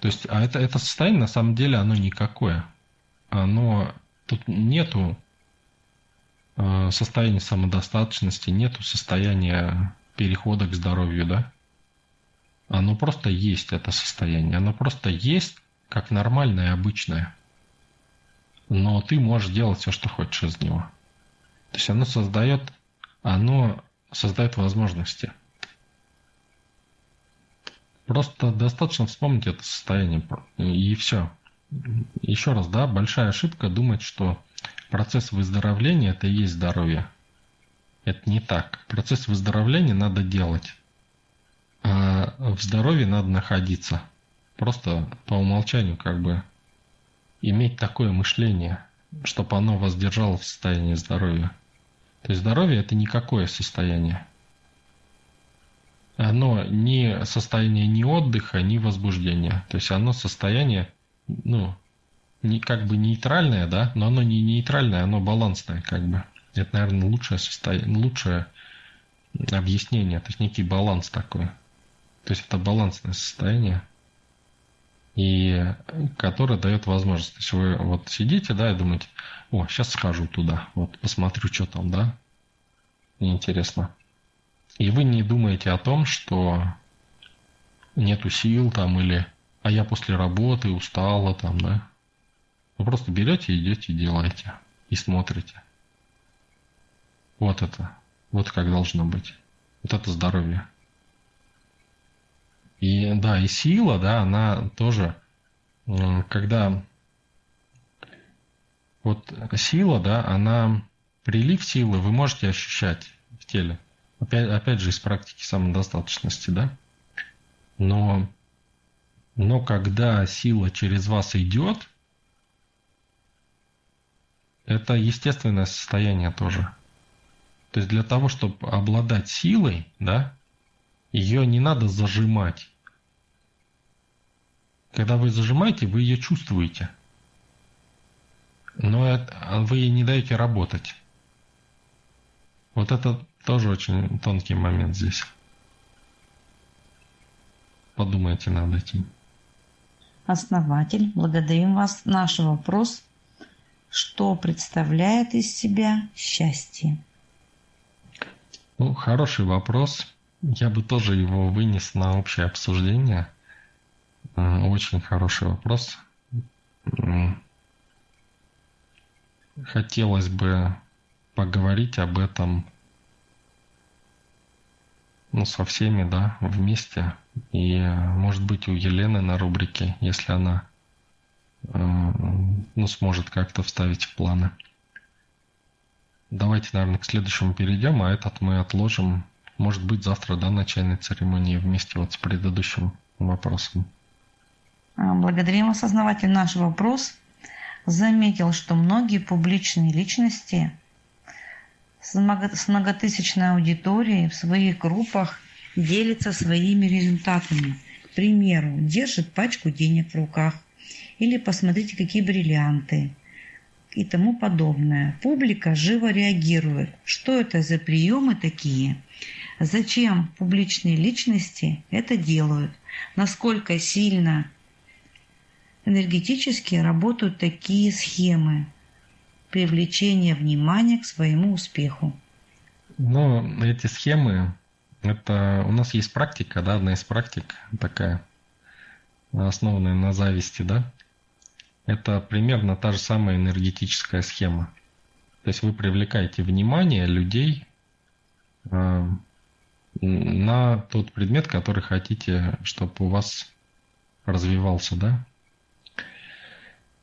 То есть, а это, это состояние на самом деле оно никакое. Оно тут нету э, состояния самодостаточности, нету состояния перехода к здоровью, да? Оно просто есть это состояние. Оно просто есть как нормальное, обычное. Но ты можешь делать все, что хочешь из него. То есть оно создает, оно создает возможности. Просто достаточно вспомнить это состояние, и все. Еще раз, да, большая ошибка думать, что процесс выздоровления – это и есть здоровье. Это не так. Процесс выздоровления надо делать, в здоровье надо находиться. Просто по умолчанию как бы иметь такое мышление, чтобы оно вас держало в состоянии здоровья. То есть здоровье – это никакое состояние оно не состояние ни отдыха, ни возбуждения. То есть оно состояние, ну, не как бы нейтральное, да, но оно не нейтральное, оно балансное, как бы. Это, наверное, лучшее состояние, лучшее объяснение, то есть некий баланс такой. То есть это балансное состояние, и которое дает возможность. То есть вы вот сидите, да, и думаете, о, сейчас схожу туда, вот посмотрю, что там, да, интересно. И вы не думаете о том, что нету сил там или а я после работы устала там, да. Вы просто берете, идете делаете. И смотрите. Вот это. Вот как должно быть. Вот это здоровье. И да, и сила, да, она тоже, когда вот сила, да, она, прилив силы вы можете ощущать в теле. Опять, опять же, из практики самодостаточности, да? Но, но когда сила через вас идет, это естественное состояние тоже. То есть для того, чтобы обладать силой, да, ее не надо зажимать. Когда вы зажимаете, вы ее чувствуете. Но это, вы ей не даете работать. Вот это тоже очень тонкий момент здесь. Подумайте над этим. Основатель, благодарим вас. Наш вопрос. Что представляет из себя счастье? Ну, хороший вопрос. Я бы тоже его вынес на общее обсуждение. Очень хороший вопрос. Хотелось бы поговорить об этом ну, со всеми, да, вместе. И, может быть, у Елены на рубрике, если она ну, сможет как-то вставить в планы. Давайте, наверное, к следующему перейдем, а этот мы отложим, может быть, завтра до начальной церемонии вместе вот с предыдущим вопросом. А, благодарим осознаватель наш вопрос. Заметил, что многие публичные личности с многотысячной аудиторией в своих группах делится своими результатами. К примеру, держит пачку денег в руках или посмотрите, какие бриллианты и тому подобное. Публика живо реагирует. Что это за приемы такие? Зачем публичные личности это делают? Насколько сильно энергетически работают такие схемы? привлечения внимания к своему успеху. Ну, эти схемы, это у нас есть практика, да, одна из практик такая. основанная на зависти, да, это примерно та же самая энергетическая схема. То есть вы привлекаете внимание людей э, на тот предмет, который хотите, чтобы у вас развивался, да?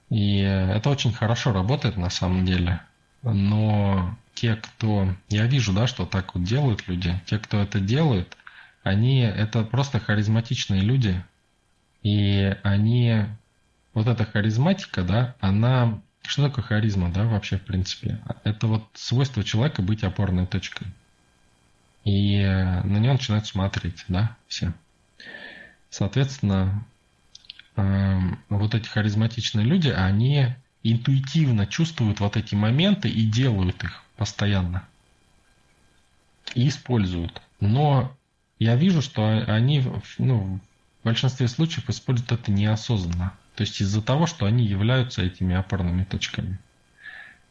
И это очень хорошо работает на самом деле. Но те, кто... Я вижу, да, что так вот делают люди. Те, кто это делают, они... Это просто харизматичные люди. И они... Вот эта харизматика, да, она что такое харизма, да, вообще, в принципе? Это вот свойство человека быть опорной точкой. И на нее начинают смотреть, да, все. Соответственно, эм, вот эти харизматичные люди, они интуитивно чувствуют вот эти моменты и делают их постоянно. И используют. Но я вижу, что они ну, в большинстве случаев используют это неосознанно. То есть из-за того, что они являются этими опорными точками.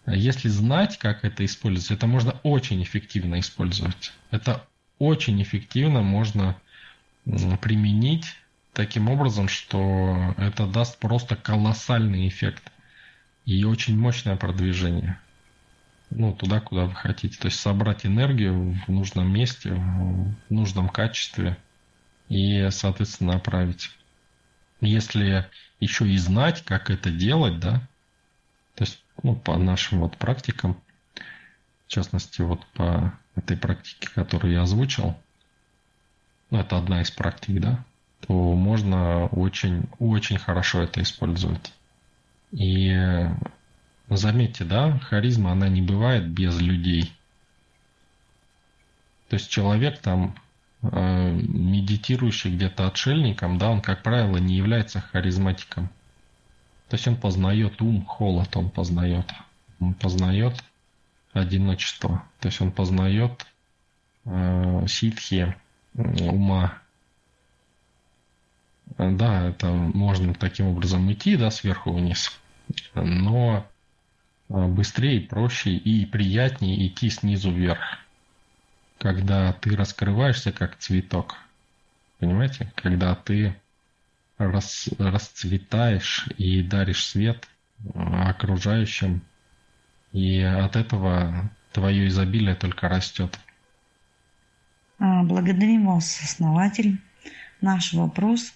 Если знать, как это использовать, это можно очень эффективно использовать. Это очень эффективно можно применить таким образом, что это даст просто колоссальный эффект и очень мощное продвижение. Ну, туда, куда вы хотите. То есть собрать энергию в нужном месте, в нужном качестве и, соответственно, направить. Если еще и знать, как это делать, да, ну, по нашим вот практикам, в частности, вот по этой практике, которую я озвучил, ну, это одна из практик, да, то можно очень, очень хорошо это использовать. И заметьте, да, харизма, она не бывает без людей. То есть человек там Э, медитирующий где-то отшельником, да, он, как правило, не является харизматиком. То есть он познает ум, холод он познает. Он познает одиночество. То есть он познает э, ситхи ума. Да, это можно таким образом идти, да, сверху вниз. Но э, быстрее, проще и приятнее идти снизу вверх когда ты раскрываешься как цветок. Понимаете? Когда ты рас, расцветаешь и даришь свет окружающим, и от этого твое изобилие только растет. А, благодарим вас, основатель. Наш вопрос.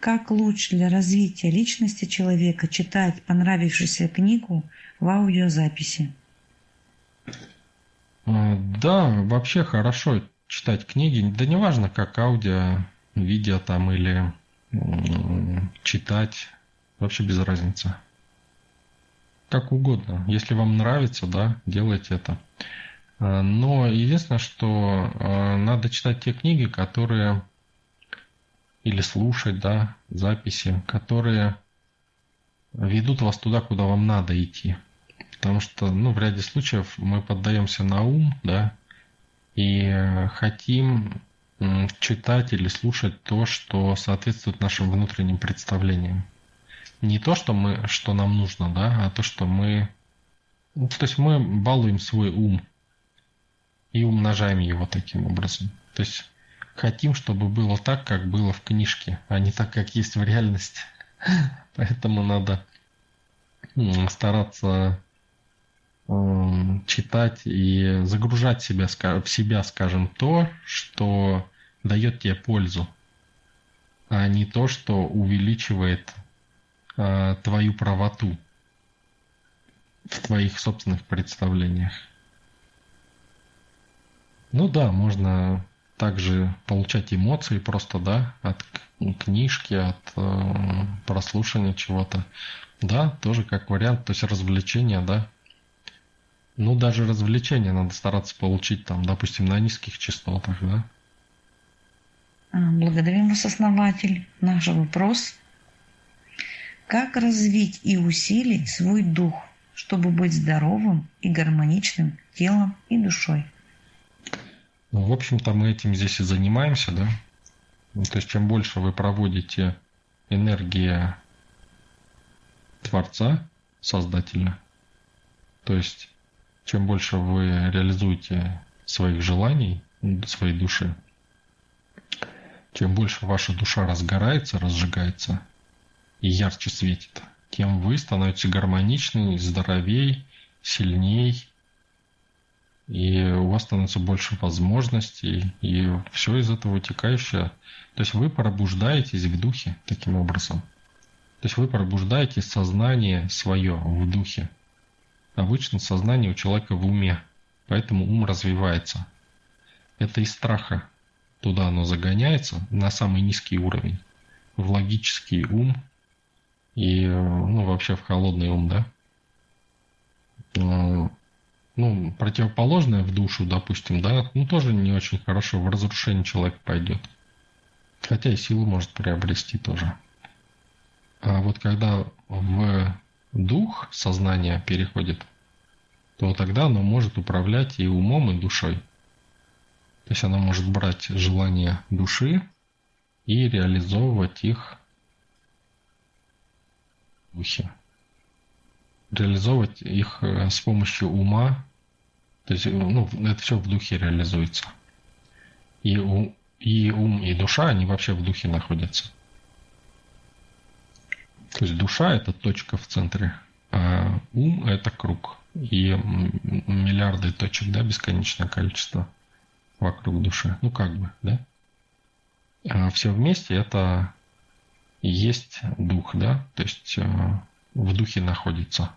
Как лучше для развития личности человека читать понравившуюся книгу в аудиозаписи? А, да, вообще хорошо читать книги. Да неважно, как аудио, видео там или читать. Вообще без разницы. Как угодно. Если вам нравится, да, делайте это. А, но единственное, что а, надо читать те книги, которые или слушать, да, записи, которые ведут вас туда, куда вам надо идти. Потому что, ну, в ряде случаев мы поддаемся на ум, да, и хотим читать или слушать то, что соответствует нашим внутренним представлениям. Не то, что, мы, что нам нужно, да, а то, что мы... Ну, то есть мы балуем свой ум и умножаем его таким образом. То есть хотим, чтобы было так, как было в книжке, а не так, как есть в реальности. Поэтому надо стараться читать и загружать себя, в себя, скажем, то, что дает тебе пользу, а не то, что увеличивает э, твою правоту в твоих собственных представлениях. Ну да, можно также получать эмоции просто, да, от книжки, от э, прослушивания чего-то. Да, тоже как вариант, то есть развлечения, да, ну, даже развлечения надо стараться получить там, допустим, на низких частотах, да? А, благодарим вас, основатель. Наш вопрос. Как развить и усилить свой дух, чтобы быть здоровым и гармоничным телом и душой? Ну, в общем-то, мы этим здесь и занимаемся, да? Ну, то есть, чем больше вы проводите энергия Творца, Создателя, то есть чем больше вы реализуете своих желаний, своей души, чем больше ваша душа разгорается, разжигается и ярче светит, тем вы становитесь гармоничнее, здоровей, сильней, и у вас становится больше возможностей, и все из этого вытекающее. То есть вы пробуждаетесь в духе таким образом. То есть вы пробуждаете сознание свое в духе. Обычно сознание у человека в уме, поэтому ум развивается. Это из страха. Туда оно загоняется на самый низкий уровень, в логический ум и ну, вообще в холодный ум, да. А, ну, противоположное в душу, допустим, да, ну тоже не очень хорошо, в разрушение человек пойдет. Хотя и силу может приобрести тоже. А вот когда в дух сознание переходит, то тогда оно может управлять и умом, и душой. То есть оно может брать желания души и реализовывать их в духе. Реализовывать их э, с помощью ума. То есть ну, это все в духе реализуется. И, у, и ум, и душа, они вообще в духе находятся. То есть душа – это точка в центре, а ум – это круг. И миллиарды точек, да, бесконечное количество вокруг души. Ну, как бы, да? А все вместе это есть дух, да? То есть э, в духе находится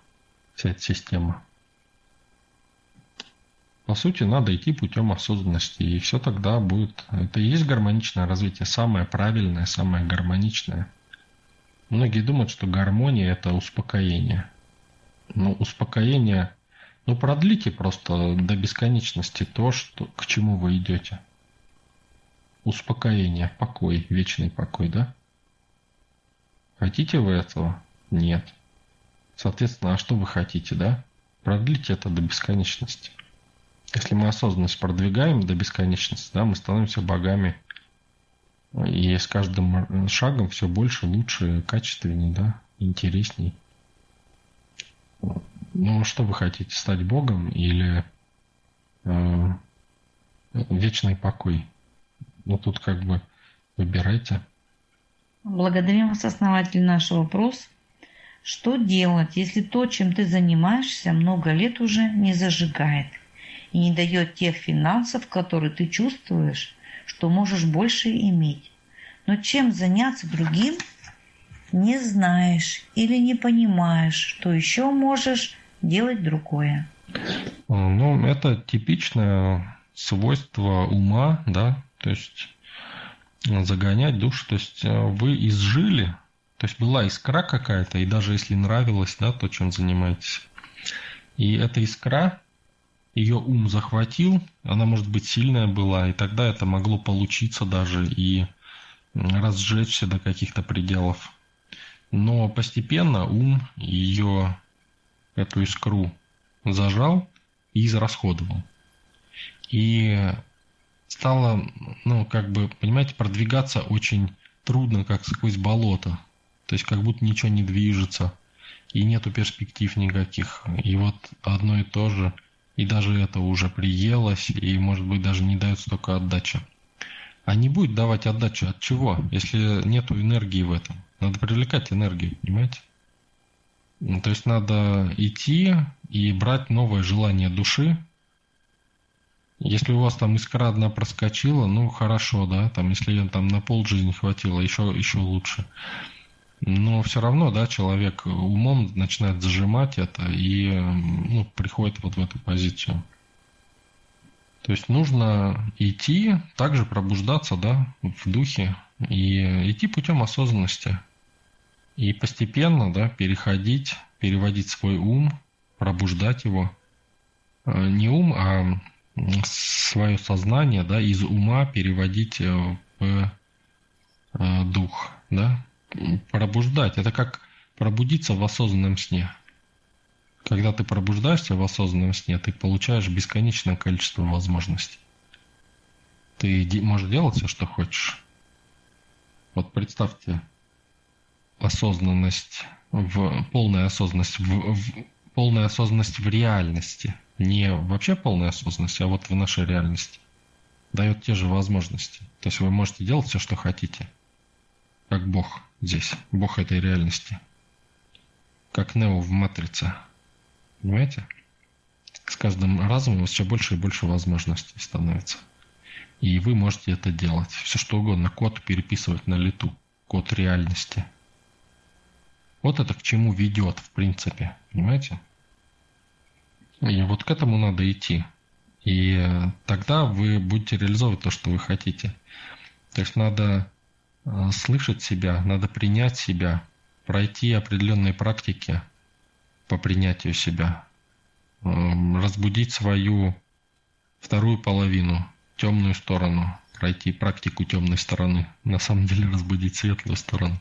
вся эта система. По сути, надо идти путем осознанности, и все тогда будет... Это и есть гармоничное развитие, самое правильное, самое гармоничное – Многие думают, что гармония – это успокоение. Но успокоение, ну продлите просто до бесконечности то, что, к чему вы идете. Успокоение, покой, вечный покой, да? Хотите вы этого? Нет. Соответственно, а что вы хотите, да? Продлите это до бесконечности. Если мы осознанность продвигаем до бесконечности, да, мы становимся богами – и с каждым шагом все больше, лучше, качественнее, да, интересней. Ну, что вы хотите, стать Богом или э, вечный покой? Ну, тут как бы выбирайте. Благодарим вас, основатель, наш вопрос. Что делать, если то, чем ты занимаешься, много лет уже не зажигает и не дает тех финансов, которые ты чувствуешь, что можешь больше иметь. Но чем заняться другим, не знаешь или не понимаешь, что еще можешь делать другое. Ну, это типичное свойство ума, да, то есть загонять душу, то есть э, вы изжили, то есть была искра какая-то, и даже если нравилось, да, то, чем занимаетесь, и эта искра ее ум захватил, она, может быть, сильная была, и тогда это могло получиться даже и разжечься до каких-то пределов. Но постепенно ум ее, эту искру, зажал и израсходовал. И стало, ну, как бы, понимаете, продвигаться очень трудно, как сквозь болото. То есть как будто ничего не движется, и нету перспектив никаких. И вот одно и то же – и даже это уже приелось, и, может быть, даже не дает столько отдачи. А не будет давать отдачу от чего, если нет энергии в этом? Надо привлекать энергию, понимаете? Ну, то есть надо идти и брать новое желание души. Если у вас там искра одна проскочила, ну хорошо, да, там если там на пол жизни хватило, еще, еще лучше. Но все равно, да, человек умом начинает зажимать это и ну, приходит вот в эту позицию. То есть нужно идти, также пробуждаться, да, в духе и идти путем осознанности. И постепенно, да, переходить, переводить свой ум, пробуждать его. Э, не ум, а свое сознание, да, из ума переводить э, в э, дух, да, пробуждать. Это как пробудиться в осознанном сне. Когда ты пробуждаешься в осознанном сне, ты получаешь бесконечное количество возможностей. Ты можешь делать все, что хочешь. Вот представьте осознанность в полная осознанность в, в полная осознанность в реальности. Не вообще полная осознанность, а вот в нашей реальности. дает те же возможности. То есть вы можете делать все, что хотите. Как Бог здесь. Бог этой реальности. Как Нео в Матрице. Понимаете? С каждым разом у вас все больше и больше возможностей становится. И вы можете это делать. Все что угодно. Код переписывать на лету. Код реальности. Вот это к чему ведет, в принципе. Понимаете? И вот к этому надо идти. И тогда вы будете реализовывать то, что вы хотите. То есть надо э, слышать себя, надо принять себя, пройти определенные практики по принятию себя, эм, разбудить свою вторую половину, темную сторону, пройти практику темной стороны, на самом деле разбудить светлую сторону.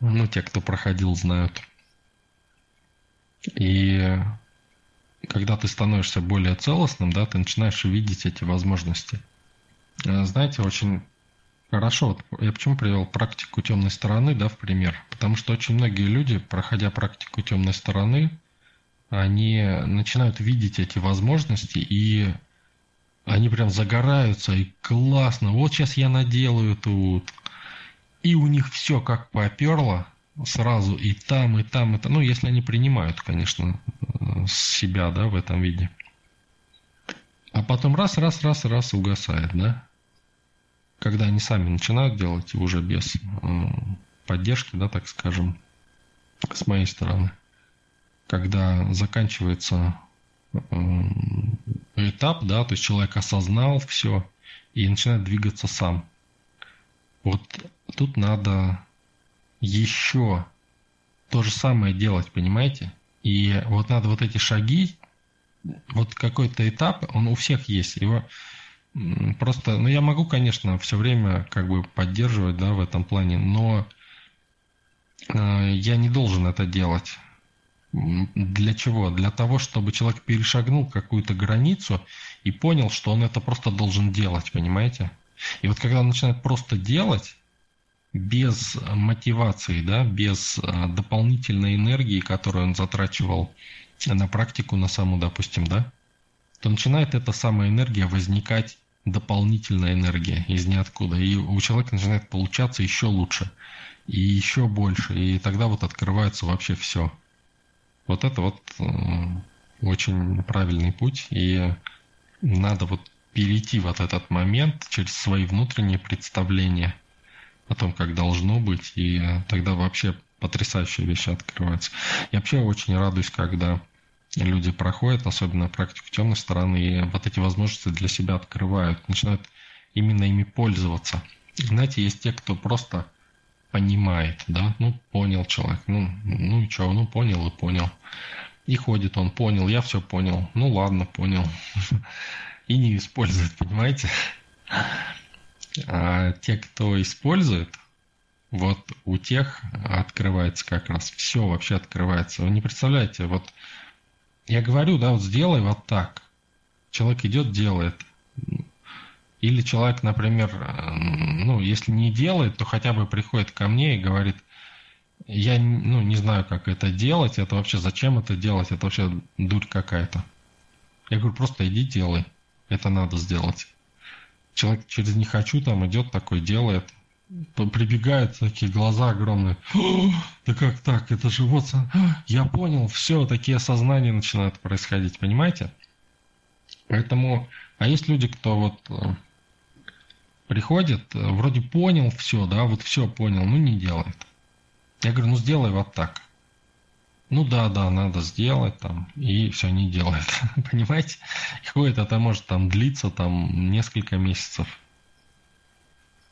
Ну, те, кто проходил, знают. И когда ты становишься более целостным, да, ты начинаешь видеть эти возможности. Э, знаете, очень хорошо, вот я почему привел практику темной стороны, да, в пример, потому что очень многие люди, проходя практику темной стороны, они начинают видеть эти возможности и они прям загораются и классно. Вот сейчас я наделаю тут. И у них все как поперло сразу и там, и там, и там. Ну, если они принимают, конечно, себя, да, в этом виде. А потом раз, раз, раз, раз угасает, да. Когда они сами начинают делать уже без э, поддержки, да, так скажем, с моей стороны. Когда заканчивается э, этап, да, то есть человек осознал все и начинает двигаться сам. Вот тут надо еще то же самое делать, понимаете? И вот надо вот эти шаги, вот какой-то этап, он у всех есть. Его просто, ну я могу, конечно, все время как бы поддерживать, да, в этом плане, но э, я не должен это делать. Для чего? Для того, чтобы человек перешагнул какую-то границу и понял, что он это просто должен делать, понимаете? И вот когда он начинает просто делать, без мотивации, да, без а, дополнительной энергии, которую он затрачивал на практику, на саму, допустим, да, то начинает эта самая энергия возникать дополнительная энергия из ниоткуда. И у человека начинает получаться еще лучше, и еще больше. И тогда вот открывается вообще все. Вот это вот э, очень правильный путь. И надо вот перейти вот этот момент через свои внутренние представления – о том, как должно быть, и тогда вообще потрясающие вещи открываются. Я вообще очень радуюсь, когда люди проходят, особенно практику темной стороны, и вот эти возможности для себя открывают, начинают именно ими пользоваться. Знаете, есть те, кто просто понимает, да, ну, понял человек, ну, ну и что, ну, понял и понял. И ходит он, понял, я все понял, ну, ладно, понял. И не использует, понимаете? А те, кто использует, вот у тех открывается как раз все вообще открывается. Вы не представляете, вот я говорю, да, вот сделай вот так. Человек идет, делает. Или человек, например, ну, если не делает, то хотя бы приходит ко мне и говорит, я ну, не знаю, как это делать, это вообще зачем это делать, это вообще дурь какая-то. Я говорю, просто иди делай, это надо сделать человек через «не хочу» там идет такой, делает, прибегает, такие глаза огромные. Да как так? Это же вот... Я понял, все, такие осознания начинают происходить, понимаете? Поэтому... А есть люди, кто вот э, приходит, э, вроде понял все, да, вот все понял, ну не делает. Я говорю, ну сделай вот так. Ну да, да, надо сделать там, и все не делает. Понимаете? Какое-то это может там длиться там несколько месяцев.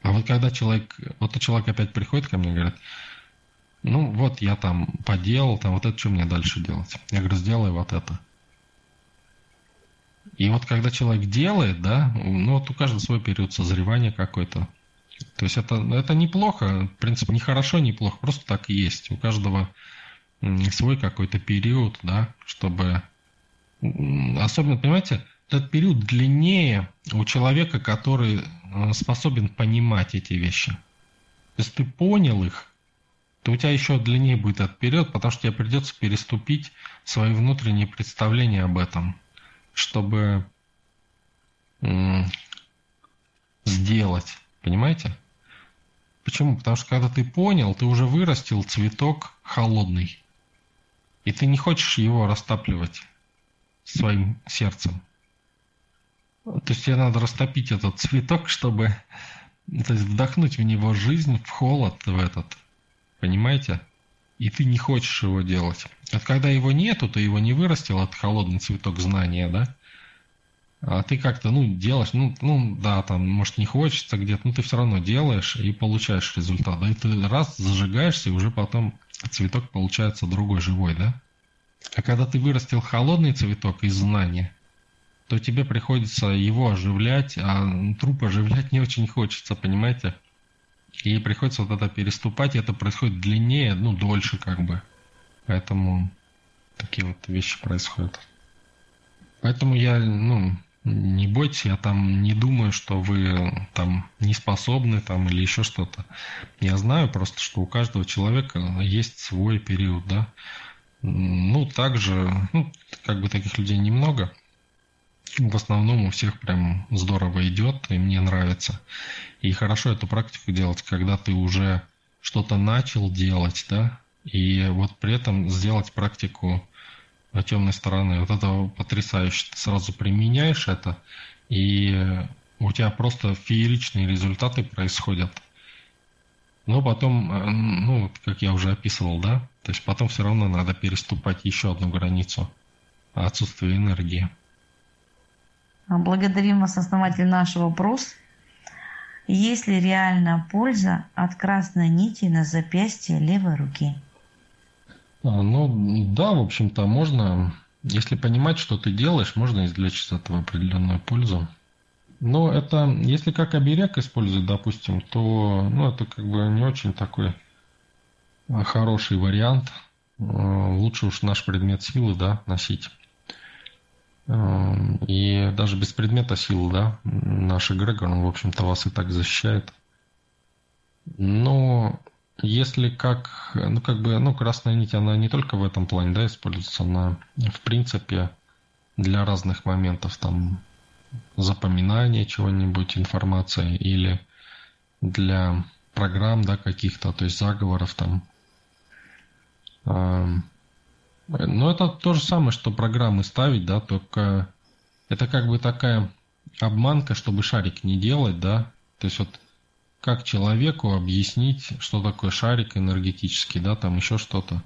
А вот когда человек, вот человек опять приходит ко мне и говорит, ну вот я там поделал, там вот это что мне дальше делать? Я говорю, сделай вот это. И вот когда человек делает, да, ну вот у каждого свой период созревания какой-то. То есть это, это неплохо, в принципе, не хорошо, не плохо, просто так и есть. У каждого свой какой-то период, да, чтобы... Особенно, понимаете, этот период длиннее у человека, который способен понимать эти вещи. Если ты понял их, то у тебя еще длиннее будет этот период, потому что тебе придется переступить свои внутренние представления об этом, чтобы сделать. Понимаете? Почему? Потому что когда ты понял, ты уже вырастил цветок холодный. И ты не хочешь его растапливать своим сердцем. То есть тебе надо растопить этот цветок, чтобы то есть вдохнуть в него жизнь, в холод в этот. Понимаете? И ты не хочешь его делать. Вот когда его нету, ты его не вырастил, этот холодный цветок знания, да? А ты как-то, ну, делаешь, ну, ну, да, там, может, не хочется где-то, но ты все равно делаешь и получаешь результат. Да, и ты раз зажигаешься, и уже потом цветок получается другой, живой, да? А когда ты вырастил холодный цветок из знания, то тебе приходится его оживлять, а труп оживлять не очень хочется, понимаете? И приходится вот это переступать, и это происходит длиннее, ну, дольше как бы. Поэтому такие вот вещи происходят. Поэтому я, ну, не бойтесь, я там не думаю, что вы там не способны там или еще что-то. Я знаю просто, что у каждого человека есть свой период, да. Ну, также, ну, как бы таких людей немного. В основном у всех прям здорово идет, и мне нравится. И хорошо эту практику делать, когда ты уже что-то начал делать, да, и вот при этом сделать практику темной стороны. Вот это потрясающе. Ты сразу применяешь это, и у тебя просто фееричные результаты происходят. Но потом, э, ну, как я уже описывал, да, то есть потом все равно надо переступать еще одну границу отсутствия энергии. Благодарим вас, основатель, наш вопрос. Есть ли реальная польза от красной нити на запястье левой руки? А, ну, да, в общем-то, можно, если понимать, что ты делаешь, можно извлечь из этого определенную пользу. Но это, если как оберег использовать, допустим, то, ну, это как бы не очень такой а, хороший вариант. А, лучше уж наш предмет силы, да, носить. И даже без предмета силы, да, наш эгрегор, он, в общем-то, вас и так защищает. Но если как, ну как бы, ну красная нить, она не только в этом плане, да, используется, она в принципе для разных моментов, там, запоминания чего-нибудь, информации или для программ, да, каких-то, то есть заговоров там. Но это то же самое, что программы ставить, да, только это как бы такая обманка, чтобы шарик не делать, да. То есть вот как человеку объяснить, что такое шарик энергетический, да, там еще что-то.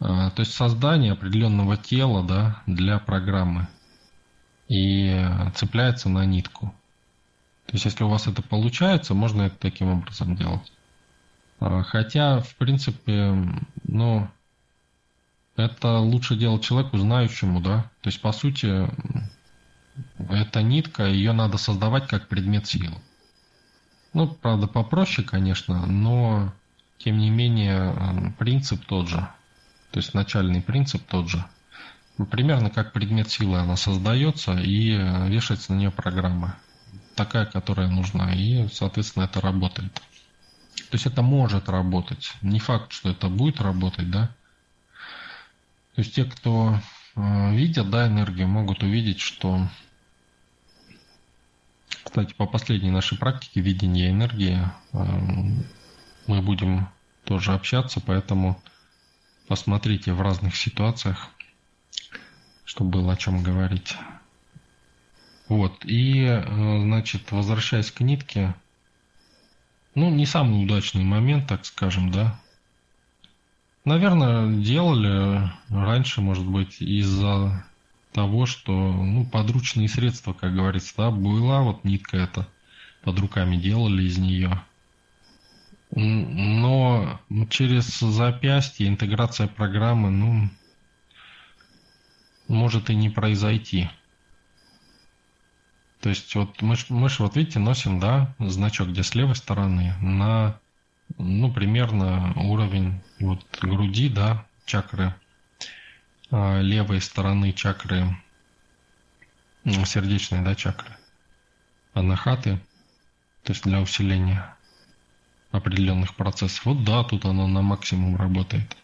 А, то есть создание определенного тела, да, для программы. И цепляется на нитку. То есть если у вас это получается, можно это таким образом делать. А, хотя, в принципе, ну, это лучше делать человеку знающему, да. То есть, по сути, эта нитка, ее надо создавать как предмет силы. Ну, правда, попроще, конечно, но тем не менее принцип тот же. То есть начальный принцип тот же. Примерно как предмет силы она создается и вешается на нее программа. Такая, которая нужна. И, соответственно, это работает. То есть это может работать. Не факт, что это будет работать, да. То есть те, кто э, видят, да, энергию, могут увидеть, что кстати, по последней нашей практике видения энергии эм, мы будем тоже общаться, поэтому посмотрите в разных ситуациях, чтобы было о чем говорить. Вот, и, э, значит, возвращаясь к нитке, ну, не самый удачный момент, так скажем, да. Наверное, делали раньше, может быть, из-за того, что ну, подручные средства, как говорится, да, была вот нитка эта, под руками делали из нее. Но через запястье интеграция программы, ну, может и не произойти. То есть вот мы, мы же, вот видите, носим, да, значок, где с левой стороны на, ну, примерно уровень вот груди, да, чакры а, левой стороны чакры, сердечной, да, чакры, анахаты, то есть для усиления определенных процессов. Вот да, тут оно на максимум работает.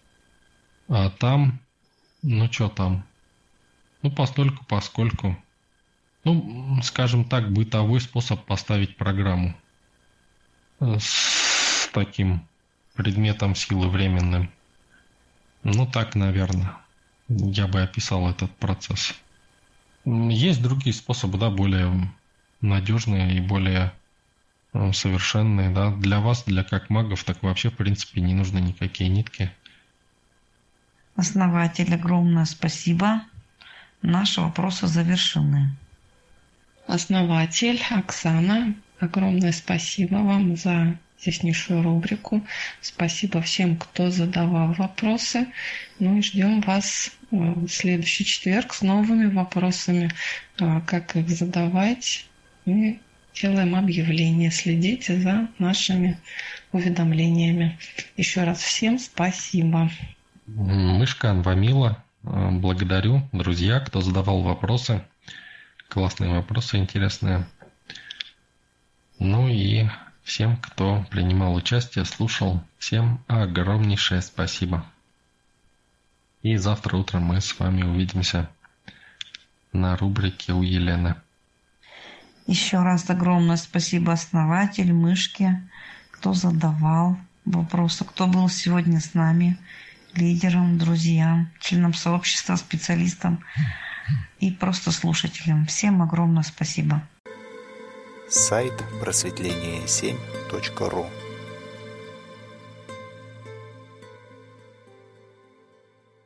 А там, ну что там, ну постольку, поскольку. Ну, скажем так, бытовой способ поставить программу э, с таким предметом силы временным. Ну, так, наверное, я бы описал этот процесс. Есть другие способы, да, более надежные и более э, совершенные, да. Для вас, для как магов, так вообще, в принципе, не нужны никакие нитки. Основатель, огромное спасибо. Наши вопросы завершены. Основатель Оксана, огромное спасибо вам за теснейшую рубрику. Спасибо всем, кто задавал вопросы. Ну и ждем вас э, в следующий четверг с новыми вопросами. Э, как их задавать? И делаем объявление. Следите за нашими уведомлениями. Еще раз всем спасибо. Мышка Анвамила, э, благодарю. Друзья, кто задавал вопросы. Классные вопросы, интересные. Ну и всем, кто принимал участие, слушал, всем огромнейшее спасибо. И завтра утром мы с вами увидимся на рубрике у Елены. Еще раз огромное спасибо основатель, мышки, кто задавал вопросы, кто был сегодня с нами, лидером, друзьям, членом сообщества, специалистам и просто слушателям. Всем огромное спасибо. Сайт просветление7.ру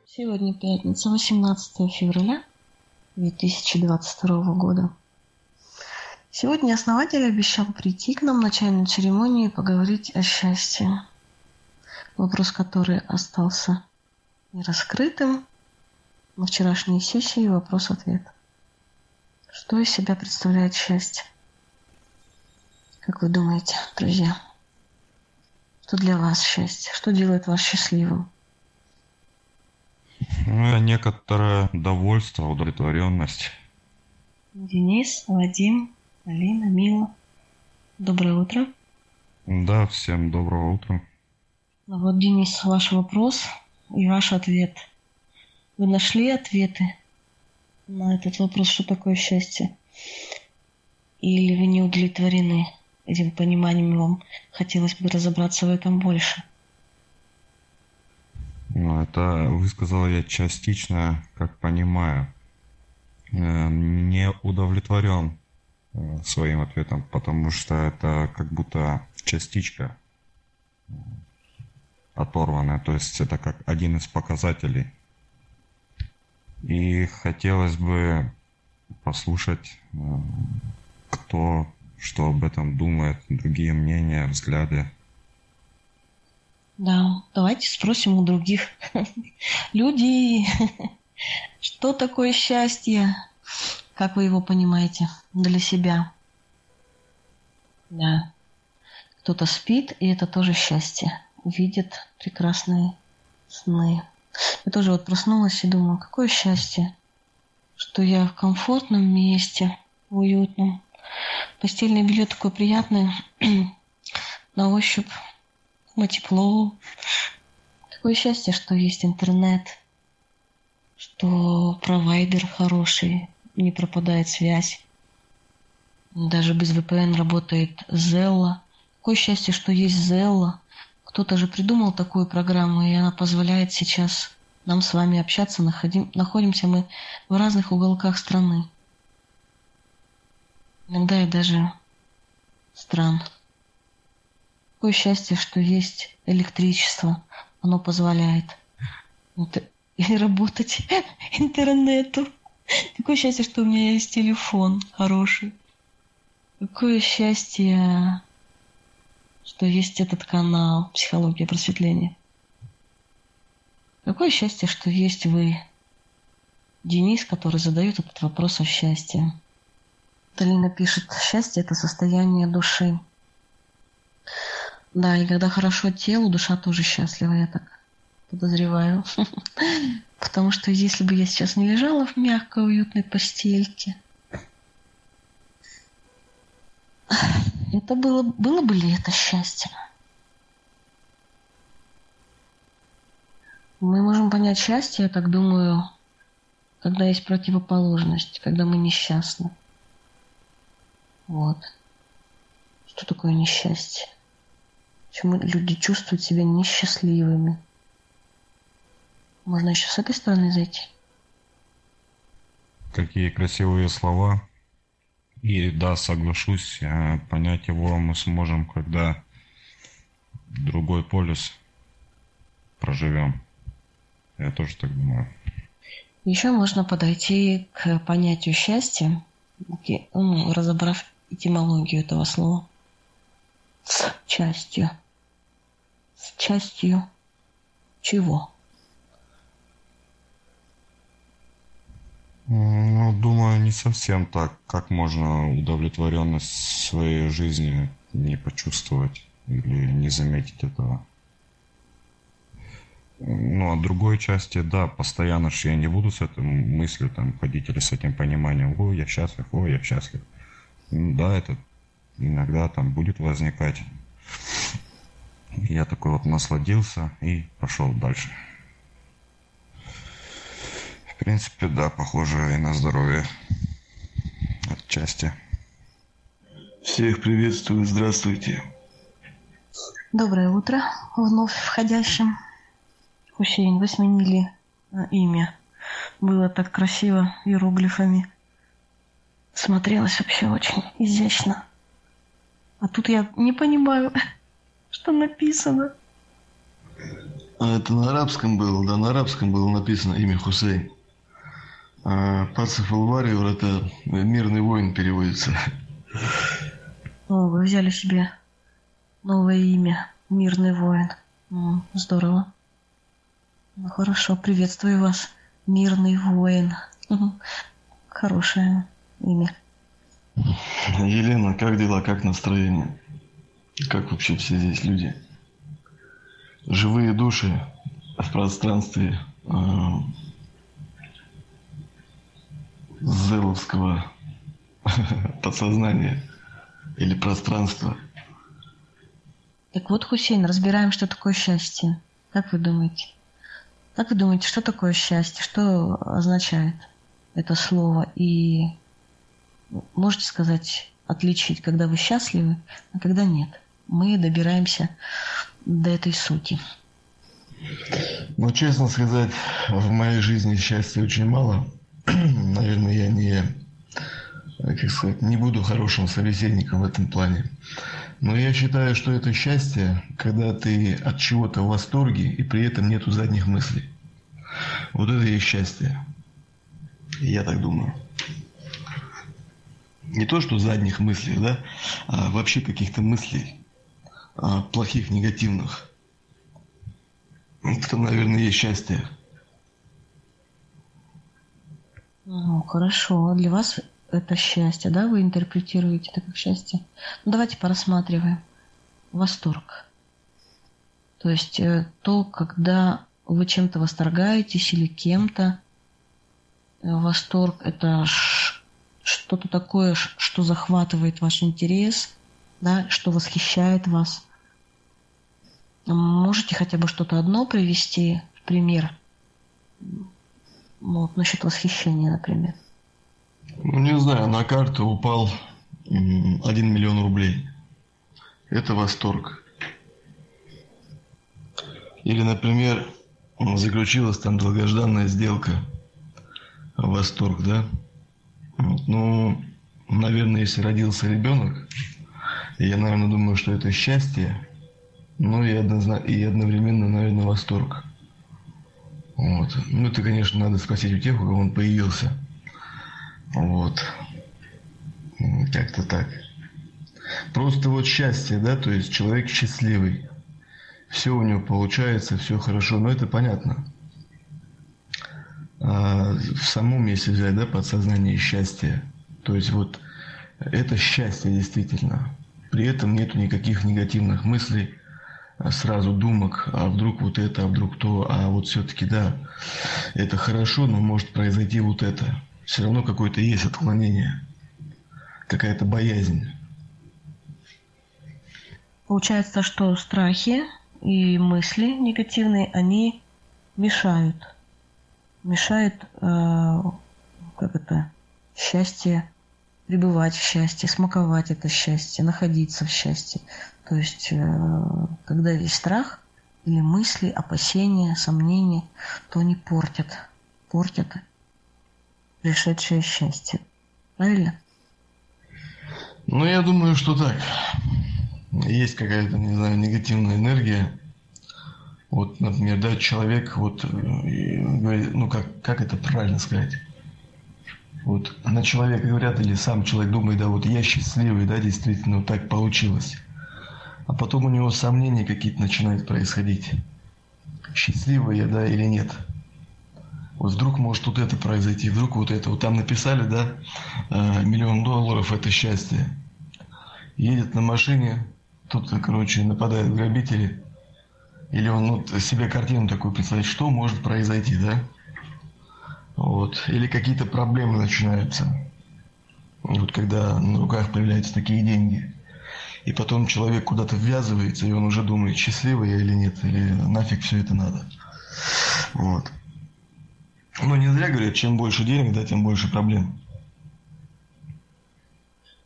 Сегодня пятница, 18 февраля 2022 года. Сегодня основатель обещал прийти к нам в начальной церемонии и поговорить о счастье. Вопрос, который остался нераскрытым, на вчерашней сессии вопрос-ответ. Что из себя представляет счастье? Как вы думаете, друзья? Что для вас счастье? Что делает вас счастливым? Ну, некоторое довольство, удовлетворенность. Денис, Вадим, Алина, Мила. Доброе утро. Да, всем доброго утра. Ну вот, Денис, ваш вопрос и ваш ответ – вы нашли ответы на этот вопрос, что такое счастье? Или вы не удовлетворены этим пониманием, вам хотелось бы разобраться в этом больше? Ну, это высказал я частично, как понимаю. Э, не удовлетворен э, своим ответом, потому что это как будто частичка оторванная, то есть это как один из показателей и хотелось бы послушать, э, кто что об этом думает, другие мнения, взгляды. Да, давайте спросим у других. Люди, что такое счастье? Как вы его понимаете для себя? Да. Кто-то спит, и это тоже счастье. Видит прекрасные сны. Я тоже вот проснулась и думала, какое счастье, что я в комфортном месте, уютном. Постельное белье такое приятное, на ощупь, на тепло. Такое счастье, что есть интернет, что провайдер хороший, не пропадает связь. Даже без VPN работает Zella. Какое счастье, что есть Zella. Кто-то же придумал такую программу, и она позволяет сейчас нам с вами общаться. Находим, находимся мы в разных уголках страны. Иногда и даже стран. Какое счастье, что есть электричество. Оно позволяет и работать интернету. Какое счастье, что у меня есть телефон хороший. Какое счастье, что есть этот канал «Психология просветления». Какое счастье, что есть вы, Денис, который задает этот вопрос о счастье. Талина пишет, счастье – это состояние души. Да, и когда хорошо телу, душа тоже счастлива, я так подозреваю. Потому что если бы я сейчас не лежала в мягкой, уютной постельке, это было, было бы ли это счастье? Мы можем понять счастье, я так думаю, когда есть противоположность, когда мы несчастны. Вот. Что такое несчастье? Почему люди чувствуют себя несчастливыми? Можно еще с этой стороны зайти? Какие красивые слова. И да, соглашусь, э, понять его мы сможем, когда другой полюс проживем. Я тоже так думаю. Еще можно подойти к понятию счастья, ну, разобрав этимологию этого слова. С частью. С частью чего? Ну, думаю, не совсем так. Как можно удовлетворенность своей жизни не почувствовать или не заметить этого? Ну, а другой части, да, постоянно же я не буду с этой мыслью там ходить или с этим пониманием, ой, я счастлив, ой, я счастлив. Да, это иногда там будет возникать. Я такой вот насладился и пошел дальше принципе, да, похоже и на здоровье. Отчасти. Всех приветствую, здравствуйте. Доброе утро вновь входящим. Хусейн, вы сменили имя. Было так красиво иероглифами. Смотрелось вообще очень изящно. А тут я не понимаю, что написано. А это на арабском было, да, на арабском было написано имя Хусейн. А Пацев Алвариор – это мирный воин переводится. О, вы взяли себе новое имя. Мирный воин. здорово. Ну хорошо, приветствую вас. Мирный воин. Хорошее имя. Елена, как дела, как настроение? Как вообще все здесь люди? Живые души в пространстве а, зеловского подсознания или пространства. Так вот, Хусейн, разбираем, что такое счастье. Как вы думаете? Как вы думаете, что такое счастье? Что означает это слово? И можете сказать, отличить, когда вы счастливы, а когда нет? Мы добираемся до этой сути. Ну, честно сказать, в моей жизни счастья очень мало – наверное, я не, как сказать, не буду хорошим собеседником в этом плане. Но я считаю, что это счастье, когда ты от чего-то в восторге и при этом нету задних мыслей. Вот это и счастье. Я так думаю. Не то, что задних мыслей, да, а вообще каких-то мыслей а, плохих, негативных. Это, наверное, есть счастье. Ну, хорошо. Для вас это счастье, да? Вы интерпретируете это как счастье. Ну, давайте порассматриваем. Восторг. То есть э, то, когда вы чем-то восторгаетесь или кем-то. Э, восторг – это что-то такое, что захватывает ваш интерес, да, что восхищает вас. Можете хотя бы что-то одно привести в пример? Ну, вот насчет восхищения, например. Ну, не знаю, на карту упал 1 миллион рублей. Это восторг. Или, например, заключилась там долгожданная сделка. Восторг, да? Вот, ну, наверное, если родился ребенок, я, наверное, думаю, что это счастье, ну и, однозна... и одновременно, наверное, восторг. Вот. Ну, это, конечно, надо спросить у тех, у кого он появился. Вот. Как-то так. Просто вот счастье, да, то есть человек счастливый. Все у него получается, все хорошо, но это понятно. А в самом, если взять, да, подсознание счастья, то есть вот это счастье действительно. При этом нету никаких негативных мыслей, сразу думок, а вдруг вот это, а вдруг то, а вот все-таки да, это хорошо, но может произойти вот это. Все равно какое-то есть отклонение, какая-то боязнь. Получается, что страхи и мысли негативные, они мешают. Мешают, э, как это, счастье пребывать в счастье, смаковать это счастье, находиться в счастье. То есть, э, когда есть страх или мысли, опасения, сомнения, то они портят, портят пришедшее счастье. Правильно? Ну, я думаю, что так. Есть какая-то, не знаю, негативная энергия. Вот, например, да, человек, вот, э, говорит, ну, как, как это правильно сказать? Вот на человека говорят, или сам человек думает, да, вот я счастливый, да, действительно, вот так получилось. А потом у него сомнения какие-то начинают происходить. Счастливый я, да, или нет. Вот вдруг может вот это произойти, вдруг вот это. Вот там написали, да, э, миллион долларов – это счастье. Едет на машине, тут, короче, нападают грабители. Или он вот себе картину такую представляет, что может произойти, да? Вот. Или какие-то проблемы начинаются. Вот когда на руках появляются такие деньги. И потом человек куда-то ввязывается, и он уже думает, счастливый я или нет, или нафиг все это надо. Вот. Но не зря говорят, чем больше денег, да, тем больше проблем.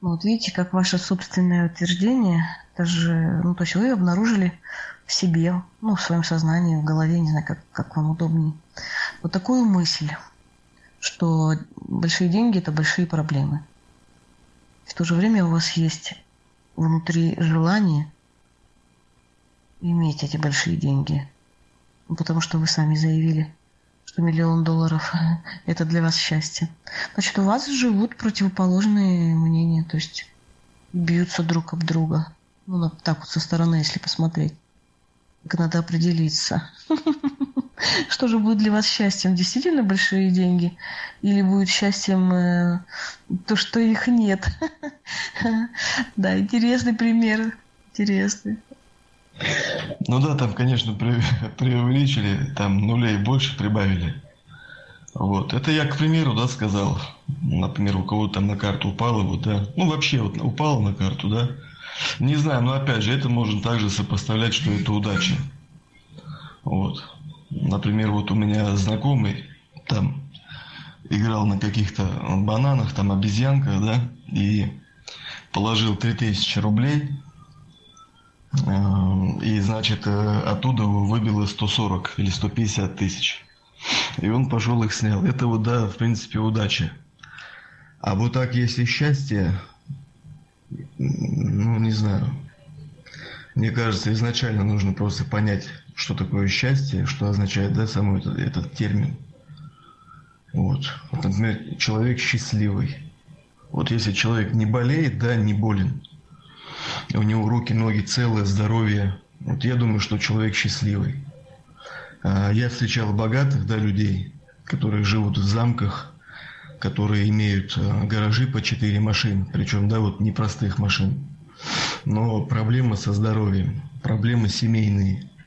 Ну, вот видите, как ваше собственное утверждение, даже, ну, то есть вы обнаружили в себе, ну, в своем сознании, в голове, не знаю, как, как вам удобнее, вот такую мысль – что большие деньги – это большие проблемы. В то же время у вас есть внутри желание иметь эти большие деньги. Ну, потому что вы сами заявили, что миллион долларов – это для вас счастье. Значит, у вас живут противоположные мнения, то есть бьются друг об друга. Ну, так вот со стороны, если посмотреть. Надо определиться. Что же будет для вас счастьем? Действительно большие деньги? Или будет счастьем э, то, что их нет? Да, интересный пример. Интересный. Ну да, там, конечно, преувеличили, там нулей больше прибавили. Вот. Это я, к примеру, да, сказал. Например, у кого-то там на карту упало, вот, да. Ну, вообще, вот упало на карту, да. Не знаю, но опять же, это можно также сопоставлять, что это удача. Вот. Например, вот у меня знакомый там играл на каких-то бананах, там обезьянка, да, и положил 3000 рублей, э, и, значит, э, оттуда выбило 140 или 150 тысяч. И он пошел их снял. Это вот, да, в принципе, удача. А вот так, если счастье, ну, не знаю. Мне кажется, изначально нужно просто понять, что такое счастье, что означает, да, самый этот, этот термин. Вот. вот. Например, человек счастливый. Вот если человек не болеет, да, не болен, у него руки, ноги целые, здоровье, вот я думаю, что человек счастливый. А я встречал богатых, да, людей, которые живут в замках, которые имеют а, гаражи по 4 машин, причем, да, вот непростых машин. Но проблемы со здоровьем, проблемы семейные –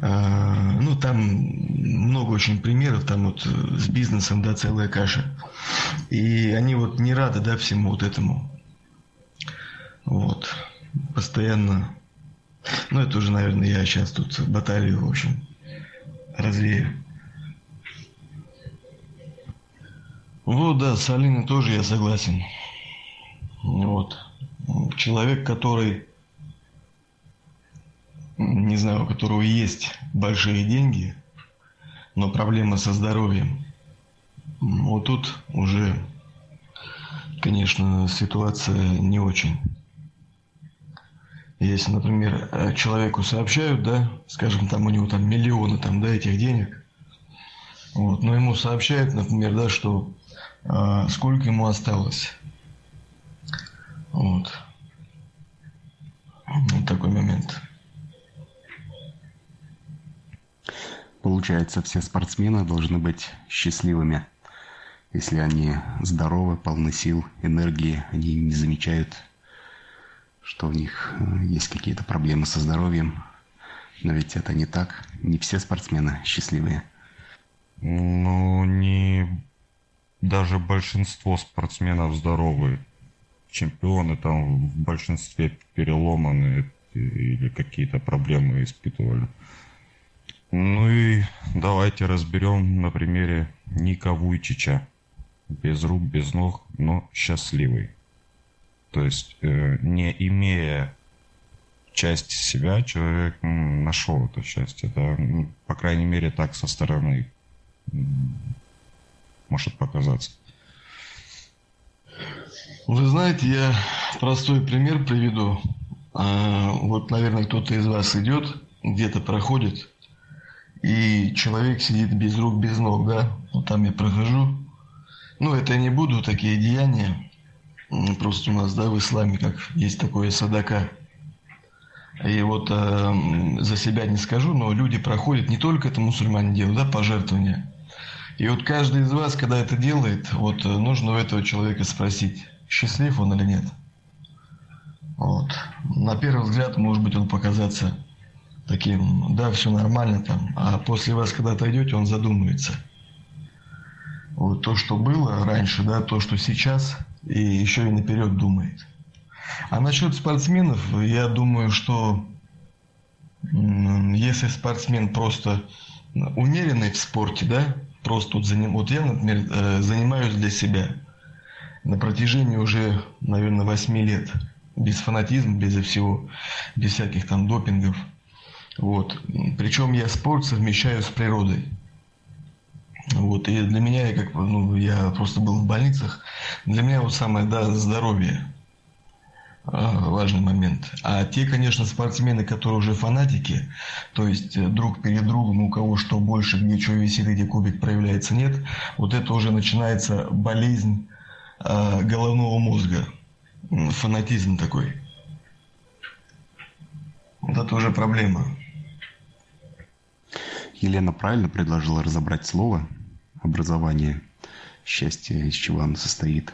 а, ну, там много очень примеров, там вот с бизнесом, да, целая каша. И они вот не рады, да, всему вот этому. Вот. Постоянно. Ну, это уже, наверное, я сейчас тут баталию, в общем, развею. Вот, да, с Алиной тоже я согласен. Вот. Человек, который не знаю, у которого есть большие деньги, но проблема со здоровьем. Вот тут уже, конечно, ситуация не очень. Если, например, человеку сообщают, да, скажем, там у него там миллионы там, да, этих денег, вот, но ему сообщают, например, да, что сколько ему осталось. Вот. Вот такой момент. Получается, все спортсмены должны быть счастливыми. Если они здоровы, полны сил, энергии, они не замечают, что у них э, есть какие-то проблемы со здоровьем. Но ведь это не так. Не все спортсмены счастливые. Ну, не даже большинство спортсменов здоровые. Чемпионы там в большинстве переломаны или какие-то проблемы испытывали. Ну и давайте разберем на примере Ника Вуйчича. без рук, без ног, но счастливый. То есть, э, не имея часть себя, человек нашел это счастье. Это, по крайней мере, так со стороны может показаться. Вы знаете, я простой пример приведу. А, вот, наверное, кто-то из вас идет, где-то проходит, и человек сидит без рук, без ног, да? Вот там я прохожу. Ну, это я не буду, такие деяния. Просто у нас, да, в исламе, как есть такое садака. И вот э, за себя не скажу, но люди проходят, не только это мусульмане делают, да, пожертвования. И вот каждый из вас, когда это делает, вот э, нужно у этого человека спросить, счастлив он или нет. Вот. На первый взгляд, может быть, он показаться таким, да, все нормально там, а после вас, когда отойдете, он задумается. Вот то, что было раньше, да, то, что сейчас, и еще и наперед думает. А насчет спортсменов, я думаю, что если спортсмен просто умеренный в спорте, да, просто вот, заним... вот я, например, э, занимаюсь для себя на протяжении уже, наверное, 8 лет, без фанатизма, без всего, без всяких там допингов. Вот. Причем я спорт совмещаю с природой. Вот. И для меня, как ну, я просто был в больницах, для меня вот самое да, здоровье важный момент. А те, конечно, спортсмены, которые уже фанатики, то есть э, друг перед другом, у кого что больше, где что висит, где кубик проявляется, нет, вот это уже начинается болезнь э, головного мозга, фанатизм такой. Вот это уже проблема. Елена правильно предложила разобрать слово образование, счастье, из чего оно состоит.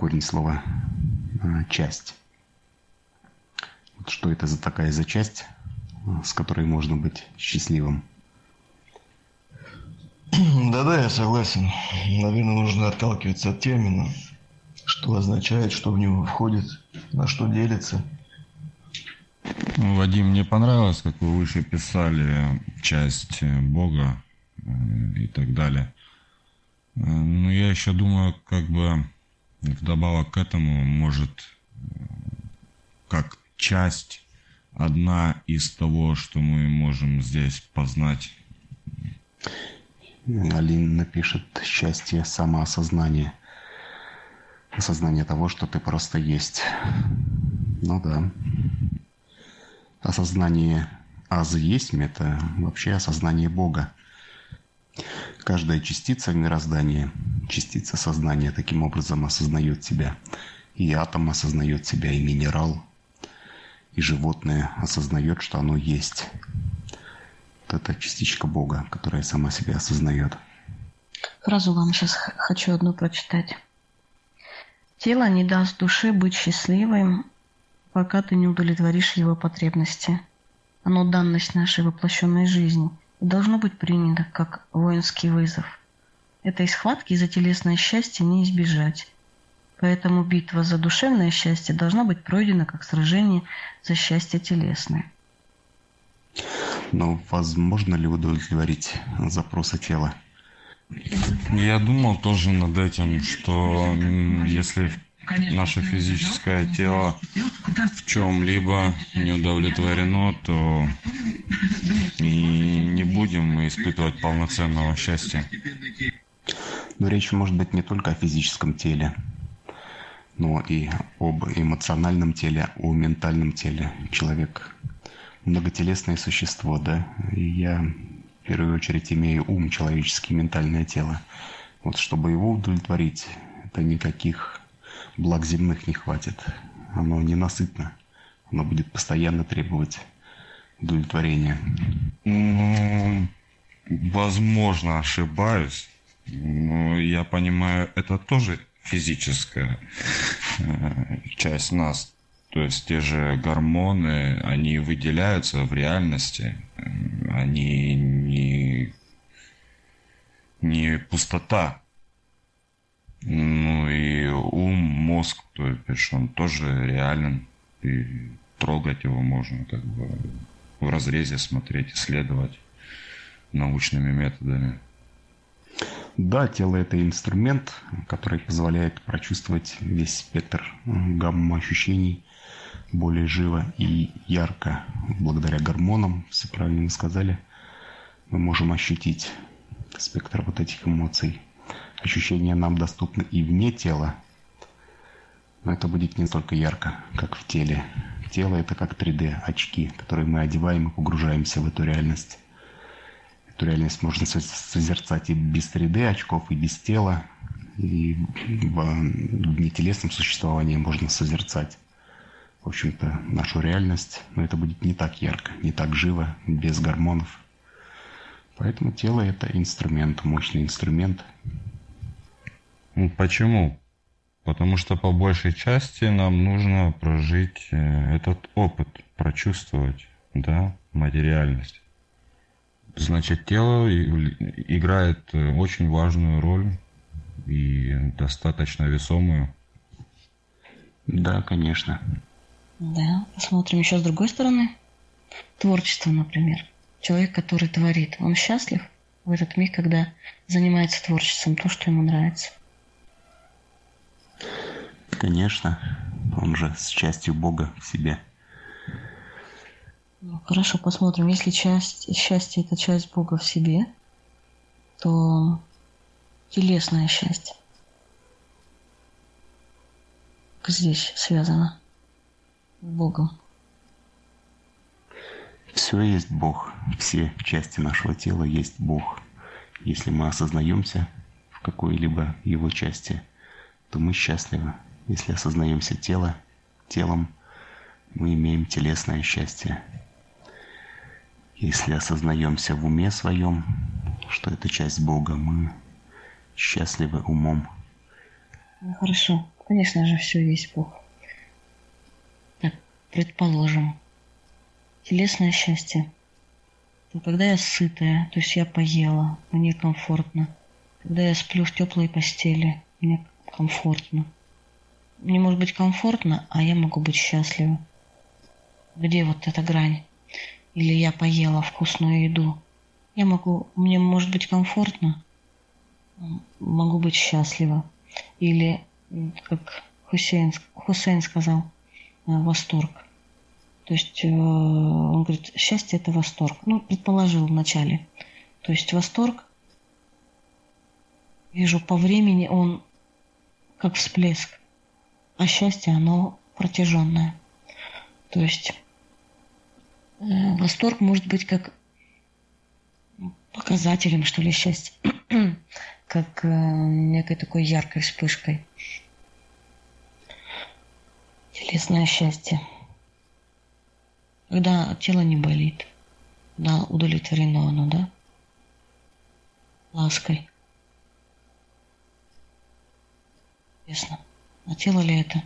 Корень слова а, часть. Вот что это за такая за часть, а, с которой можно быть счастливым? Да-да, я согласен. Наверное, нужно отталкиваться от термина, что означает, что в него входит, на что делится – ну, Вадим, мне понравилось, как вы выше писали часть э, Бога э, и так далее. Э, но я еще думаю, как бы вдобавок к этому, может, как часть, одна из того, что мы можем здесь познать. Алина напишет счастье самоосознание. Осознание того, что ты просто есть. Ну да осознание аз есть это вообще осознание Бога. Каждая частица мироздания, частица сознания таким образом осознает себя. И атом осознает себя, и минерал, и животное осознает, что оно есть. Вот это частичка Бога, которая сама себя осознает. Фразу вам сейчас хочу одну прочитать. Тело не даст душе быть счастливым, пока ты не удовлетворишь его потребности. Оно данность нашей воплощенной жизни должно быть принято как воинский вызов. Этой схватки за телесное счастье не избежать. Поэтому битва за душевное счастье должна быть пройдена как сражение за счастье телесное. Но возможно ли удовлетворить запросы тела? Я думал тоже над этим, что если наше физическое тело в чем-либо не удовлетворено, то и не будем мы испытывать полноценного счастья. Но речь может быть не только о физическом теле, но и об эмоциональном теле, о ментальном теле. Человек многотелесное существо, да, и я в первую очередь имею ум человеческий, ментальное тело. Вот чтобы его удовлетворить, это никаких благ земных не хватит. Оно ненасытно. Оно будет постоянно требовать удовлетворения. Ну, возможно, ошибаюсь. Но я понимаю, это тоже физическая э, часть нас. То есть те же гормоны, они выделяются в реальности. Они не, не пустота. Ну и ум, мозг, то есть он тоже реален. И трогать его можно как бы в разрезе смотреть, исследовать научными методами. Да, тело – это инструмент, который позволяет прочувствовать весь спектр гамма ощущений более живо и ярко. Благодаря гормонам, все правильно сказали, мы можем ощутить спектр вот этих эмоций. Ощущения нам доступны и вне тела, но это будет не столько ярко, как в теле. Тело – это как 3D-очки, которые мы одеваем и погружаемся в эту реальность. Эту реальность можно созерцать и без 3D-очков, и без тела. И в нетелесном существовании можно созерцать, в общем-то, нашу реальность. Но это будет не так ярко, не так живо, без гормонов. Поэтому тело – это инструмент, мощный инструмент. Почему? Потому что по большей части нам нужно прожить э, этот опыт, прочувствовать, да, материальность. Значит, тело играет э, очень важную роль и достаточно весомую. Да, конечно. Да, посмотрим еще с другой стороны. Творчество, например. Человек, который творит, он счастлив в этот миг, когда занимается творчеством, то, что ему нравится. Конечно, он же с частью Бога в себе. Ну, хорошо, посмотрим. Если часть счастья – это часть Бога в себе, то телесное счастье здесь связано с Богом. Все есть Бог. Все части нашего тела есть Бог. Если мы осознаемся в какой-либо его части, то мы счастливы. Если осознаемся тело, телом, мы имеем телесное счастье. Если осознаемся в уме своем, что это часть Бога, мы счастливы умом. Ну, хорошо. Конечно же, все есть Бог. Так, предположим, телесное счастье. То когда я сытая, то есть я поела, мне комфортно. Когда я сплю в теплой постели, мне комфортно мне может быть комфортно, а я могу быть счастлива. Где вот эта грань? Или я поела вкусную еду. Я могу, мне может быть комфортно, могу быть счастлива. Или, как Хусейн, Хусейн сказал, э, восторг. То есть э, он говорит, счастье это восторг. Ну, предположил вначале. То есть восторг, вижу по времени, он как всплеск а счастье, оно протяженное. То есть э, восторг может быть как показателем, что ли, счастья, как э, некой такой яркой вспышкой. Телесное счастье. Когда тело не болит, да, удовлетворено оно, да, лаской. Ясно. А тело ли это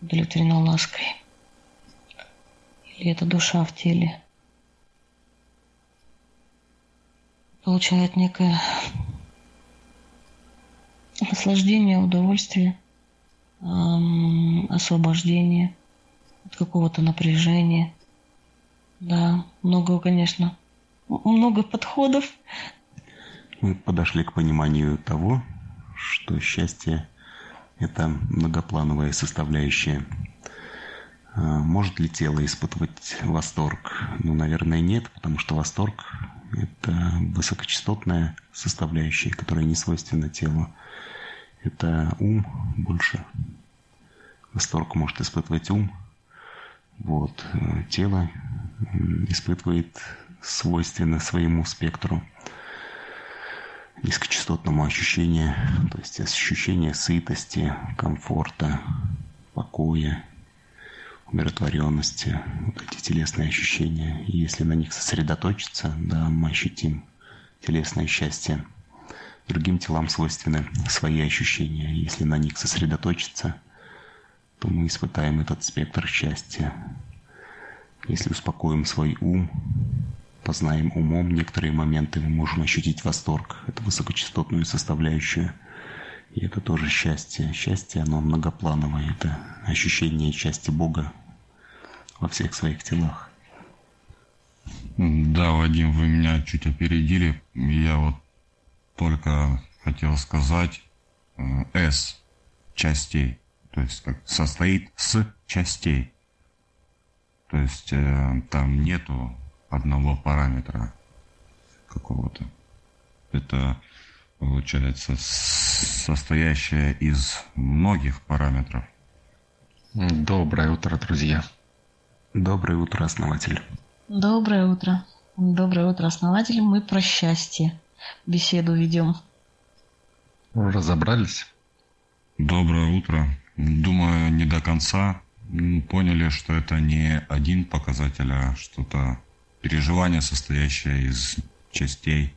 удовлетворено лаской? Или это душа в теле? Получает некое наслаждение, удовольствие, эм, освобождение от какого-то напряжения. Да, много, конечно, много подходов. Мы подошли к пониманию того, что счастье это многоплановая составляющая. А, может ли тело испытывать восторг? Ну, наверное, нет, потому что восторг – это высокочастотная составляющая, которая не свойственна телу. Это ум больше. Восторг может испытывать ум. Вот. Тело испытывает свойственно своему спектру низкочастотному ощущению, то есть ощущение сытости, комфорта, покоя, умиротворенности, вот эти телесные ощущения. И если на них сосредоточиться, да, мы ощутим телесное счастье. Другим телам свойственны свои ощущения. Если на них сосредоточиться, то мы испытаем этот спектр счастья. Если успокоим свой ум, познаем умом некоторые моменты, мы можем ощутить восторг, это высокочастотную составляющую. И это тоже счастье. Счастье, оно многоплановое. Это ощущение части Бога во всех своих телах. Да, Вадим, вы меня чуть опередили. Я вот только хотел сказать э, S частей, то есть как состоит с частей. То есть э, там нету одного параметра какого-то. Это получается состоящая из многих параметров. Доброе утро, друзья. Доброе утро, основатель. Доброе утро. Доброе утро, основатель. Мы про счастье беседу ведем. Разобрались? Доброе утро. Думаю, не до конца поняли, что это не один показатель, а что-то переживание, состоящее из частей.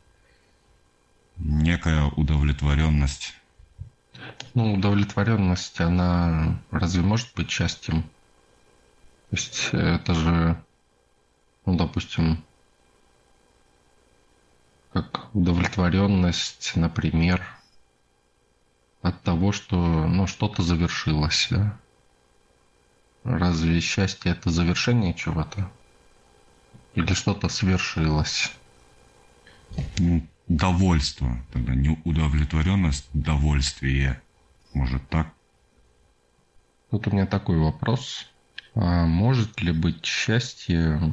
Некая удовлетворенность. Ну, удовлетворенность, она разве может быть счастьем? То есть это же, ну, допустим, как удовлетворенность, например, от того, что ну, что-то завершилось. Да? Разве счастье это завершение чего-то? Или что-то свершилось? Ну, довольство. Тогда не удовлетворенность, довольствие. Может так? Вот у меня такой вопрос. А может ли быть счастье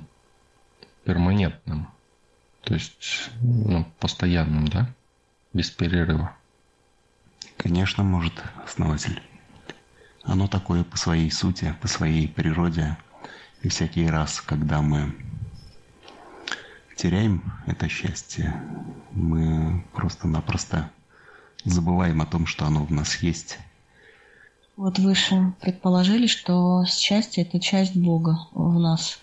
перманентным? То есть, ну, постоянным, да? Без перерыва. Конечно, может, основатель. Оно такое по своей сути, по своей природе. И всякий раз, когда мы теряем это счастье, мы просто-напросто забываем о том, что оно в нас есть. Вот выше предположили, что счастье – это часть Бога в нас.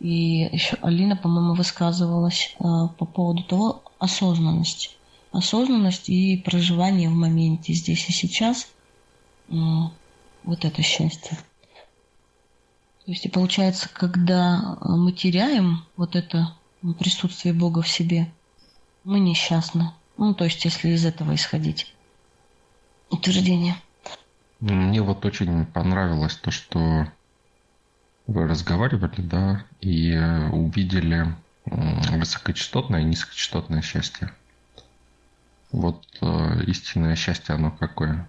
И еще Алина, по-моему, высказывалась э, по поводу того осознанности. Осознанность и проживание в моменте здесь и сейчас. Э, вот это счастье. То есть, и получается, когда мы теряем вот это присутствие Бога в себе, мы несчастны. Ну, то есть, если из этого исходить. Утверждение. Мне вот очень понравилось то, что вы разговаривали, да, и э, увидели высокочастотное и низкочастотное счастье. Вот э, истинное счастье, оно какое?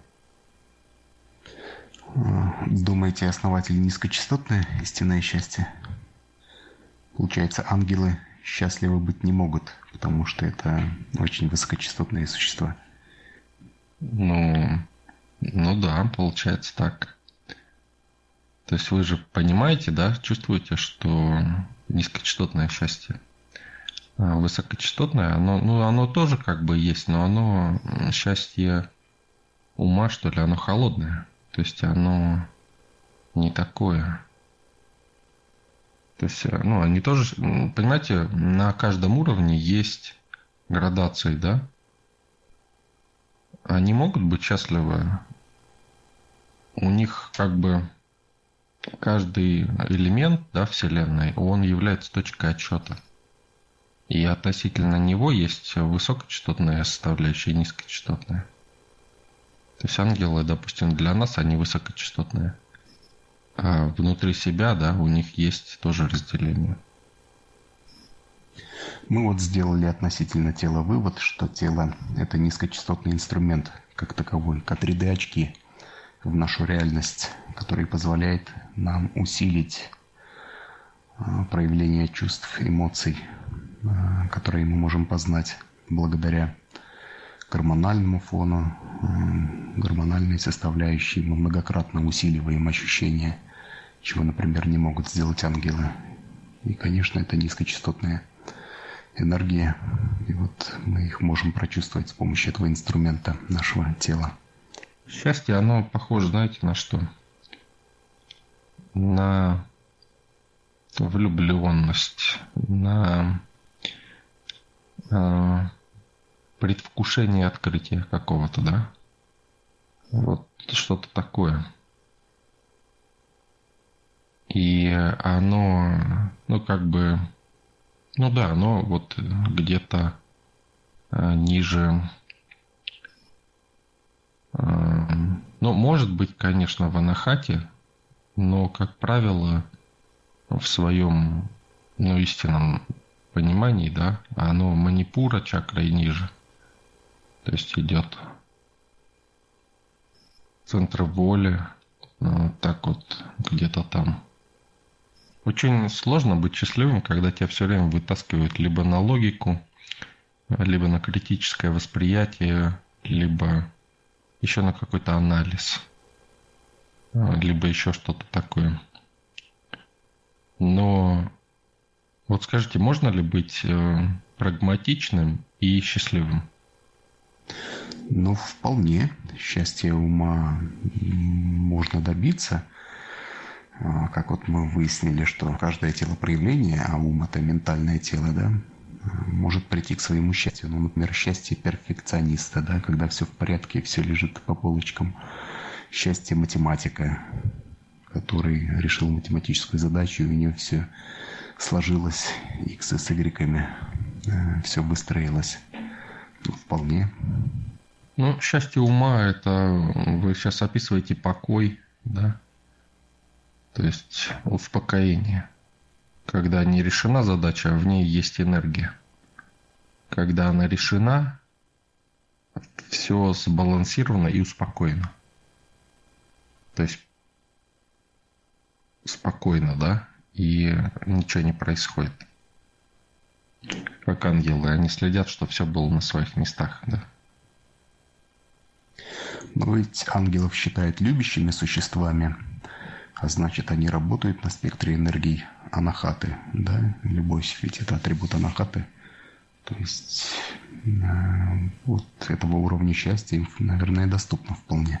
Думаете, основатель низкочастотное истинное счастье? Получается, ангелы счастливы быть не могут, потому что это очень высокочастотные существа. Ну, ну да, получается так. То есть вы же понимаете, да, чувствуете, что низкочастотное счастье. А высокочастотное, оно, ну, оно тоже как бы есть, но оно счастье ума, что ли, оно холодное. То есть оно не такое. То есть, ну, они тоже, понимаете, на каждом уровне есть градации, да? Они могут быть счастливы. У них как бы каждый элемент да, Вселенной, он является точкой отсчета. И относительно него есть высокочастотная составляющая и низкочастотная. То есть ангелы, допустим, для нас они высокочастотные. А внутри себя, да, у них есть тоже разделение. Мы вот сделали относительно тела вывод, что тело – это низкочастотный инструмент как таковой, как 3D-очки – в нашу реальность, который позволяет нам усилить а, проявление чувств, эмоций, а, которые мы можем познать благодаря гормональному фону, а, гормональной составляющей. Мы многократно усиливаем ощущения, чего, например, не могут сделать ангелы. И, конечно, это низкочастотная энергия. И вот мы их можем прочувствовать с помощью этого инструмента нашего тела. Счастье, оно похоже, знаете, на что? На влюбленность, на э, предвкушение открытия какого-то, да? Вот что-то такое. И оно, ну как бы, ну да, оно вот где-то э, ниже ну, может быть, конечно, в анахате, но, как правило, в своем ну, истинном понимании, да, оно манипура чакра и ниже. То есть идет центр воли, ну, так вот где-то там. Очень сложно быть счастливым, когда тебя все время вытаскивают либо на логику, либо на критическое восприятие, либо еще на какой-то анализ, либо еще что-то такое. Но вот скажите, можно ли быть э, прагматичным и счастливым? Ну, вполне. Счастье ума можно добиться. А, как вот мы выяснили, что каждое телопроявление, а ум это ментальное тело, да, может прийти к своему счастью. Ну, например, счастье перфекциониста, да, когда все в порядке, все лежит по полочкам. Счастье математика, который решил математическую задачу, и у него все сложилось, x с y, э, все выстроилось. Ну, вполне. Ну, счастье ума – это вы сейчас описываете покой, да? То есть успокоение. Когда не решена задача, в ней есть энергия. Когда она решена, все сбалансировано и успокоено. То есть спокойно, да, и ничего не происходит. Как ангелы, они следят, что все было на своих местах, да. Но ведь ангелов считают любящими существами, а значит, они работают на спектре энергий анахаты, да? Любовь ведь это атрибут анахаты. То есть э, вот этого уровня счастья им, наверное, доступно вполне.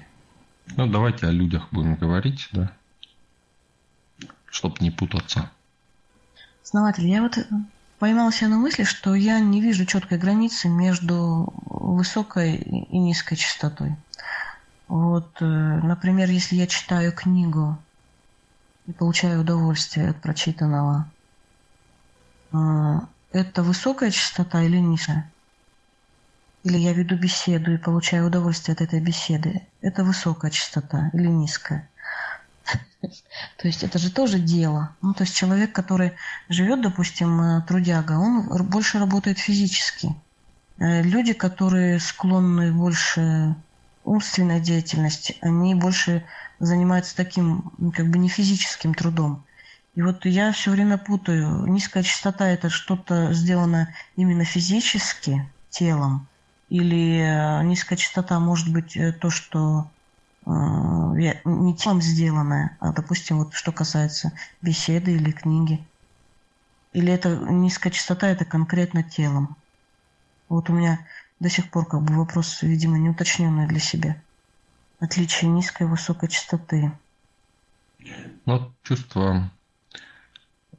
Ну, давайте о людях будем говорить, да? Чтоб не путаться. Основатель, я вот поймала себя на мысли, что я не вижу четкой границы между высокой и низкой частотой. Вот, э, например, если я читаю книгу и получаю удовольствие от прочитанного, э, это высокая частота или низкая? Или я веду беседу и получаю удовольствие от этой беседы. Это высокая частота или низкая? То есть это же тоже дело. Ну, то есть человек, который живет, допустим, э, трудяга, он больше работает физически. Люди, которые склонны больше умственная деятельность, они больше занимаются таким, ну, как бы не физическим трудом. И вот я все время путаю. Низкая частота – это что-то сделано именно физически, телом, или э, низкая частота может быть э, то, что э, не телом сделанное, а, допустим, вот что касается беседы или книги. Или это низкая частота – это конкретно телом. Вот у меня до сих пор как бы вопрос, видимо, не уточненный для себя. Отличие низкой и высокой частоты. Ну, чувство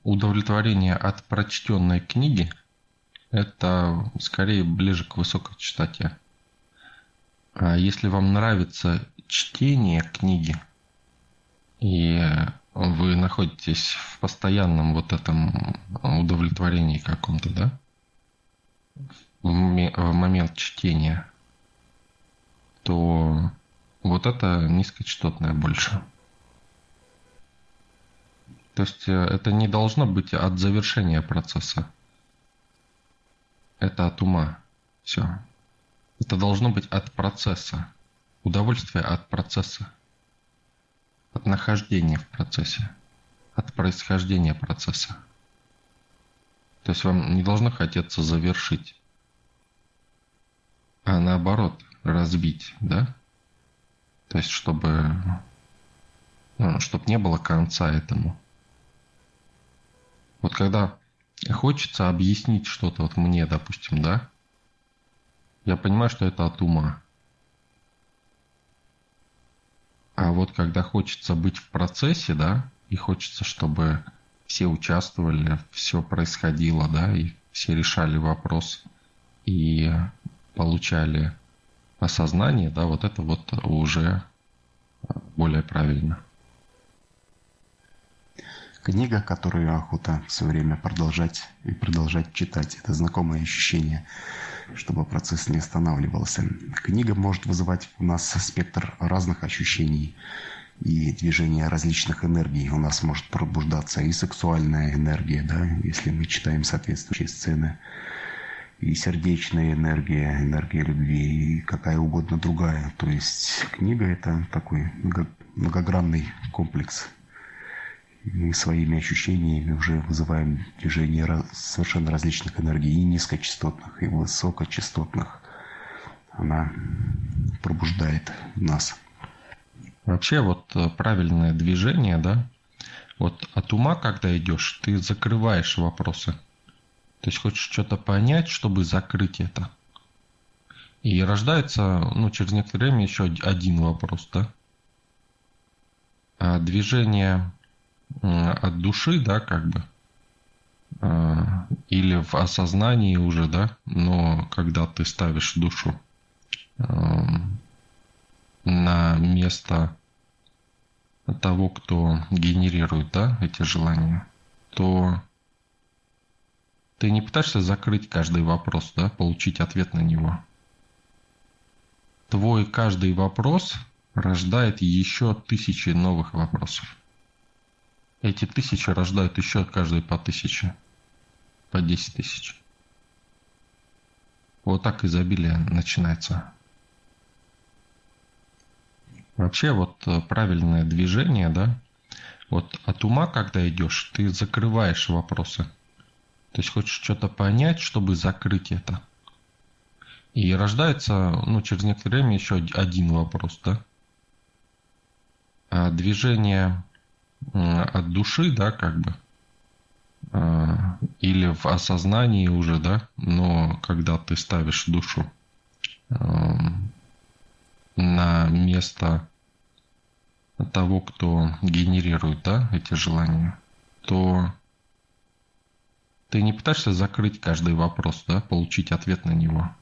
удовлетворения от прочтенной книги – это скорее ближе к высокой частоте. А если вам нравится чтение книги, и вы находитесь в постоянном вот этом удовлетворении каком-то, да, в момент чтения, то вот это низкочастотное больше. То есть э, это не должно быть от завершения процесса. Это от ума. Все. Это должно быть от процесса. Удовольствие от процесса. От нахождения в процессе. От происхождения процесса. То есть вам не должно хотеться завершить а наоборот разбить, да? То есть, чтобы, ну, чтобы не было конца этому. Вот когда хочется объяснить что-то, вот мне, допустим, да, я понимаю, что это от ума. А вот когда хочется быть в процессе, да, и хочется, чтобы все участвовали, все происходило, да, и все решали вопрос, и получали осознание, да, вот это вот уже более правильно. Книга, которую охота все время продолжать и продолжать читать. Это знакомое ощущение, чтобы процесс не останавливался. Книга может вызывать у нас спектр разных ощущений и движения различных энергий. У нас может пробуждаться и сексуальная энергия, да, если мы читаем соответствующие сцены, и сердечная энергия, энергия любви, и какая угодно другая. То есть книга – это такой многогранный комплекс. Мы своими ощущениями уже вызываем движение совершенно различных энергий, и низкочастотных, и высокочастотных. Она пробуждает нас. Вообще вот э, правильное движение, да, вот от ума, когда идешь, ты закрываешь вопросы. То есть хочешь что-то понять, чтобы закрыть это. И рождается, ну, через некоторое время еще один вопрос, да? А движение от души, да, как бы, а, или в осознании уже, да, но когда ты ставишь душу на место того, кто генерирует, да, эти желания, то ты не пытаешься закрыть каждый вопрос, да, получить ответ на него. Твой каждый вопрос рождает еще тысячи новых вопросов. Эти тысячи рождают еще каждый по тысяче, по десять тысяч. Вот так изобилие начинается. Вообще вот э, правильное движение, да, вот от ума, когда идешь, ты закрываешь вопросы. То есть хочешь что-то понять, чтобы закрыть это. И рождается, ну, через некоторое время еще один вопрос, да. А движение от души, да, как бы, а, или в осознании уже, да, но когда ты ставишь душу на место того, кто генерирует, да, эти желания, то ты не пытаешься закрыть каждый вопрос, да, получить ответ на него.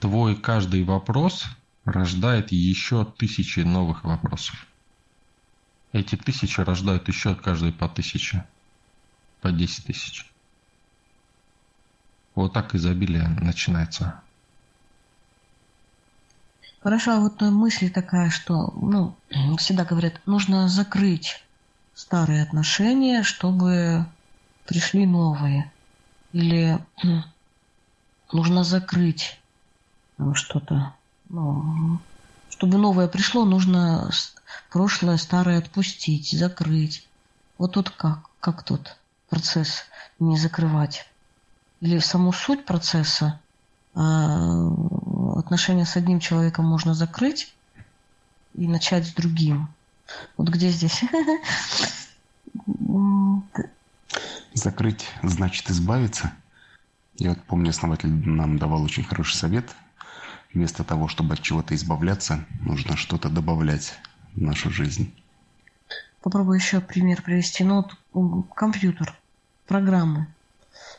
Твой каждый вопрос рождает еще тысячи новых вопросов. Эти тысячи рождают еще каждый по тысяче, по десять тысяч. Вот так изобилие начинается. Хорошо, а вот мысль такая, что, ну, всегда говорят, нужно закрыть старые отношения, чтобы пришли новые. Или нужно закрыть что-то. Ну, чтобы новое пришло, нужно прошлое, старое отпустить, закрыть. Вот тут как? Как тут процесс не закрывать? Или саму суть процесса а отношения с одним человеком можно закрыть и начать с другим. Вот где здесь? Закрыть значит избавиться. Я вот помню, основатель нам давал очень хороший совет. Вместо того, чтобы от чего-то избавляться, нужно что-то добавлять в нашу жизнь. Попробую еще пример привести. Ну, вот компьютер, программы.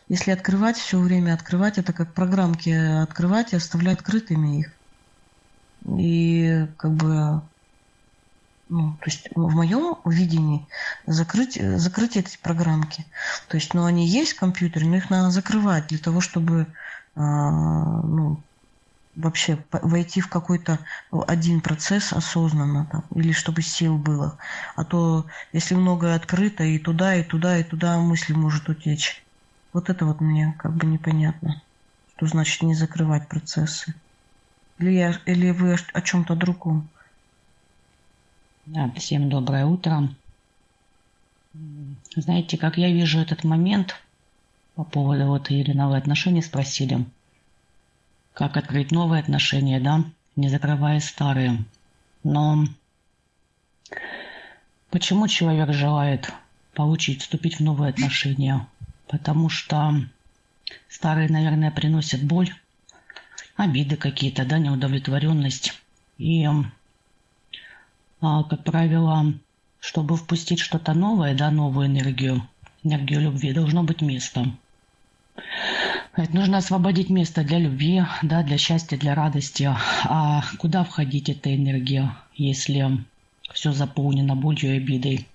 Если открывать, все время открывать, это как программки открывать и оставлять открытыми их. И как бы, ну, то есть в моем видении закрыть, закрыть эти программки. То есть, ну, они есть в компьютере, но их надо закрывать для того, чтобы, а, ну, вообще войти в какой-то один процесс осознанно там, или чтобы сил было. А то, если многое открыто, и туда, и туда, и туда мысли может утечь. Вот это вот мне как бы непонятно. Что значит не закрывать процессы? Или, я, или вы о чем-то другом? Да, всем доброе утро. Знаете, как я вижу этот момент по поводу вот или новые отношения спросили. Как открыть новые отношения, да, не закрывая старые. Но почему человек желает получить, вступить в новые отношения? потому что старые, наверное, приносят боль, обиды какие-то, да, неудовлетворенность. И, как правило, чтобы впустить что-то новое, да, новую энергию, энергию любви, должно быть место. Это нужно освободить место для любви, да, для счастья, для радости. А куда входить эта энергия, если все заполнено болью и обидой?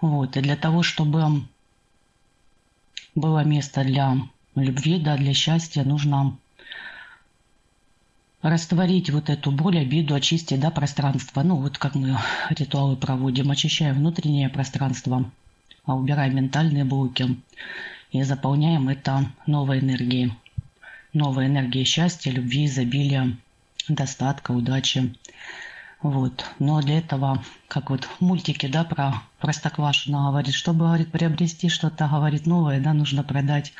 Вот. И для того, чтобы было место для любви, да, для счастья, нужно растворить вот эту боль, обиду, очистить, да, пространство. Ну, вот как мы ритуалы проводим, очищая внутреннее пространство, а убирая ментальные блоки. и заполняем это новой энергией. Новой энергией счастья, любви, изобилия, достатка, удачи. Вот. Но для этого, как вот в мультике, да, про Простоквашино говорит, чтобы, говорит, приобрести что-то, говорит, новое, да, нужно продать.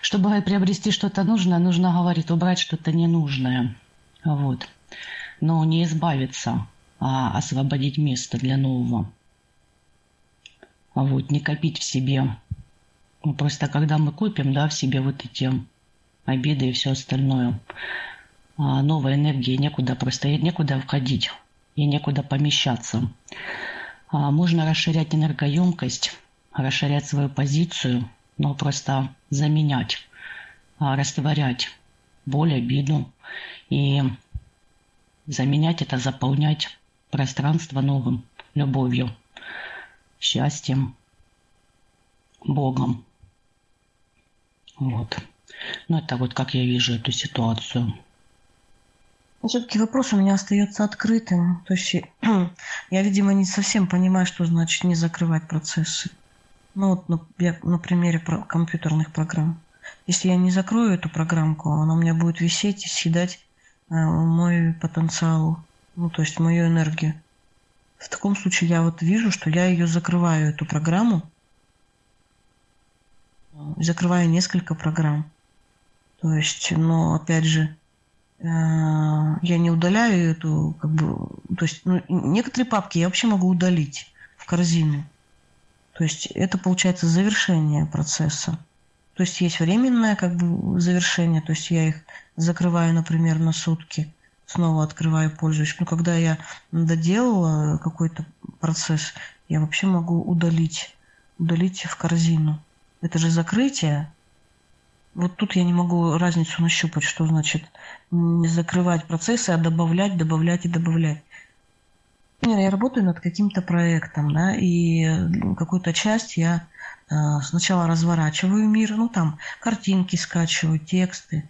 Чтобы приобрести что-то нужное, нужно, говорит, убрать что-то ненужное. Вот. Но не избавиться, а освободить место для нового. Вот, не копить в себе. Ну, просто когда мы копим, да, в себе вот эти обиды и все остальное, а новой энергии некуда просто некуда входить и некуда помещаться. А, можно расширять энергоемкость, расширять свою позицию, но просто заменять, а, растворять боль, обиду и заменять это, заполнять пространство новым, любовью, счастьем, Богом. Вот. Ну, это вот как я вижу эту ситуацию. Все-таки вопрос у меня остается открытым. То есть я, видимо, не совсем понимаю, что значит не закрывать процессы. Ну вот на, я, на примере про компьютерных программ. Если я не закрою эту программку, она у меня будет висеть и съедать мой потенциал, ну то есть мою энергию. В таком случае я вот вижу, что я ее закрываю, эту программу, закрываю несколько программ. То есть, но опять же, Э, я не удаляю эту, как бы, то есть ну, некоторые папки я вообще могу удалить в корзину. То есть это получается завершение процесса. То есть есть временное как бы завершение, то есть я их закрываю, например, на сутки, снова открываю, пользуюсь. Но когда я доделала какой-то процесс, я вообще могу удалить, удалить в корзину. Это же закрытие, вот тут я не могу разницу нащупать, что значит не закрывать процессы, а добавлять, добавлять и добавлять. Например, я работаю над каким-то проектом, да, и какую-то часть я э, сначала разворачиваю мир, ну там картинки скачиваю, тексты.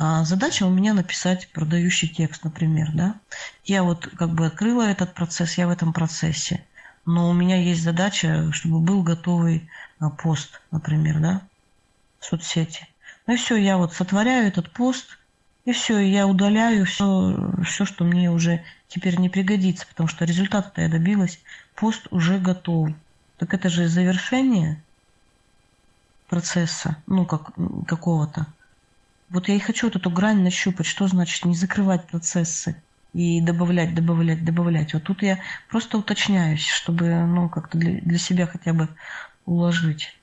А задача у меня написать продающий текст, например, да. Я вот как бы открыла этот процесс, я в этом процессе. Но у меня есть задача, чтобы был готовый э, пост, например, да, в соцсети. Ну и все, я вот сотворяю этот пост, и все, я удаляю все, все, что мне уже теперь не пригодится, потому что результата-то я добилась, пост уже готов. Так это же завершение процесса, ну, как какого-то. Вот я и хочу вот эту грань нащупать, что значит не закрывать процессы и добавлять, добавлять, добавлять. Вот тут я просто уточняюсь, чтобы, ну, как-то для, для себя хотя бы уложить.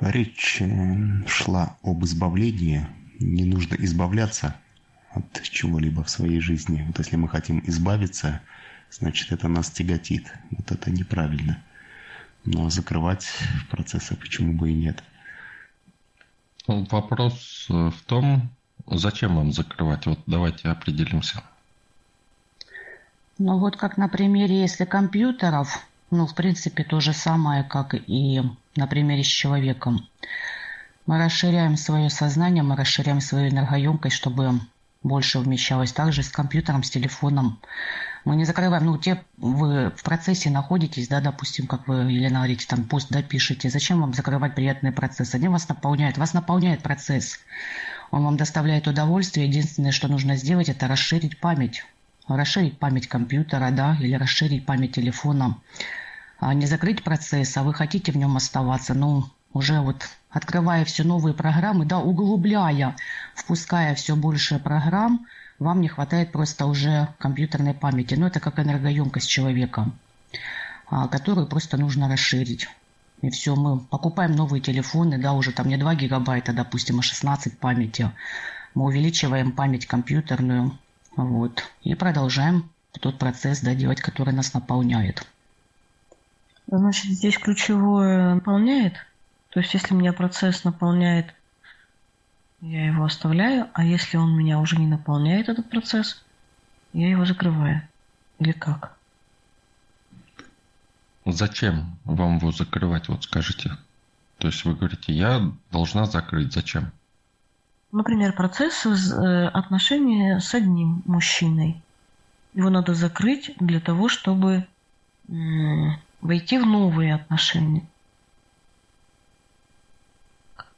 Речь э, шла об избавлении. Не нужно избавляться от чего-либо в своей жизни. Вот если мы хотим избавиться, значит это нас тяготит. Вот это неправильно. Но закрывать процессы почему бы и нет. Вопрос э, в том, зачем вам закрывать? Вот давайте определимся. Ну вот как на примере, если компьютеров, ну в принципе то же самое, как и на примере с человеком. Мы расширяем свое сознание, мы расширяем свою энергоемкость, чтобы больше вмещалось. Также с компьютером, с телефоном. Мы не закрываем, ну, те вы в процессе находитесь, да, допустим, как вы, Елена, говорите, там пост допишите. Зачем вам закрывать приятные процессы? Они вас наполняют. Вас наполняет процесс. Он вам доставляет удовольствие. Единственное, что нужно сделать, это расширить память. Расширить память компьютера, да, или расширить память телефона. А, не закрыть процесс, а вы хотите в нем оставаться, ну, уже вот открывая все новые программы, да, углубляя, впуская все больше программ, вам не хватает просто уже компьютерной памяти. Ну, это как энергоемкость человека, а, которую просто нужно расширить. И все, мы покупаем новые телефоны, да, уже там не 2 гигабайта, допустим, а 16 памяти. Мы увеличиваем память компьютерную, вот, и продолжаем тот процесс, да, делать, который нас наполняет. Значит, здесь ключевое наполняет. То есть, если меня процесс наполняет, я его оставляю, а если он меня уже не наполняет, этот процесс, я его закрываю. Или как? Зачем вам его закрывать, вот скажите? То есть вы говорите, я должна закрыть. Зачем? Например, процесс э, отношения с одним мужчиной. Его надо закрыть для того, чтобы войти в новые отношения.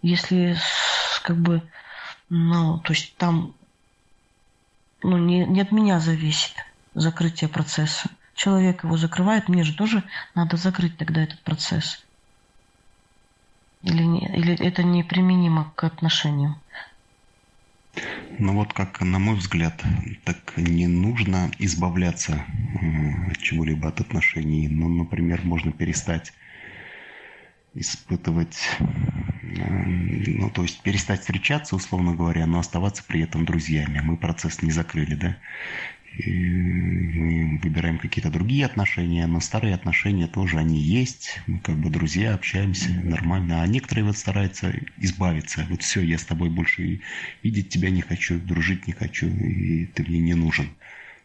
если как бы, ну, то есть там ну, не, не от меня зависит закрытие процесса. Человек его закрывает, мне же тоже надо закрыть тогда этот процесс. Или, не, или это неприменимо к отношениям? Ну вот как, на мой взгляд, так не нужно избавляться от чего-либо от отношений. Ну, например, можно перестать испытывать, ну, то есть перестать встречаться, условно говоря, но оставаться при этом друзьями. Мы процесс не закрыли, да? мы выбираем какие-то другие отношения, но старые отношения тоже они есть. Мы как бы друзья, общаемся нормально. А некоторые вот стараются избавиться. Вот все, я с тобой больше видеть тебя не хочу, дружить не хочу, и ты мне не нужен.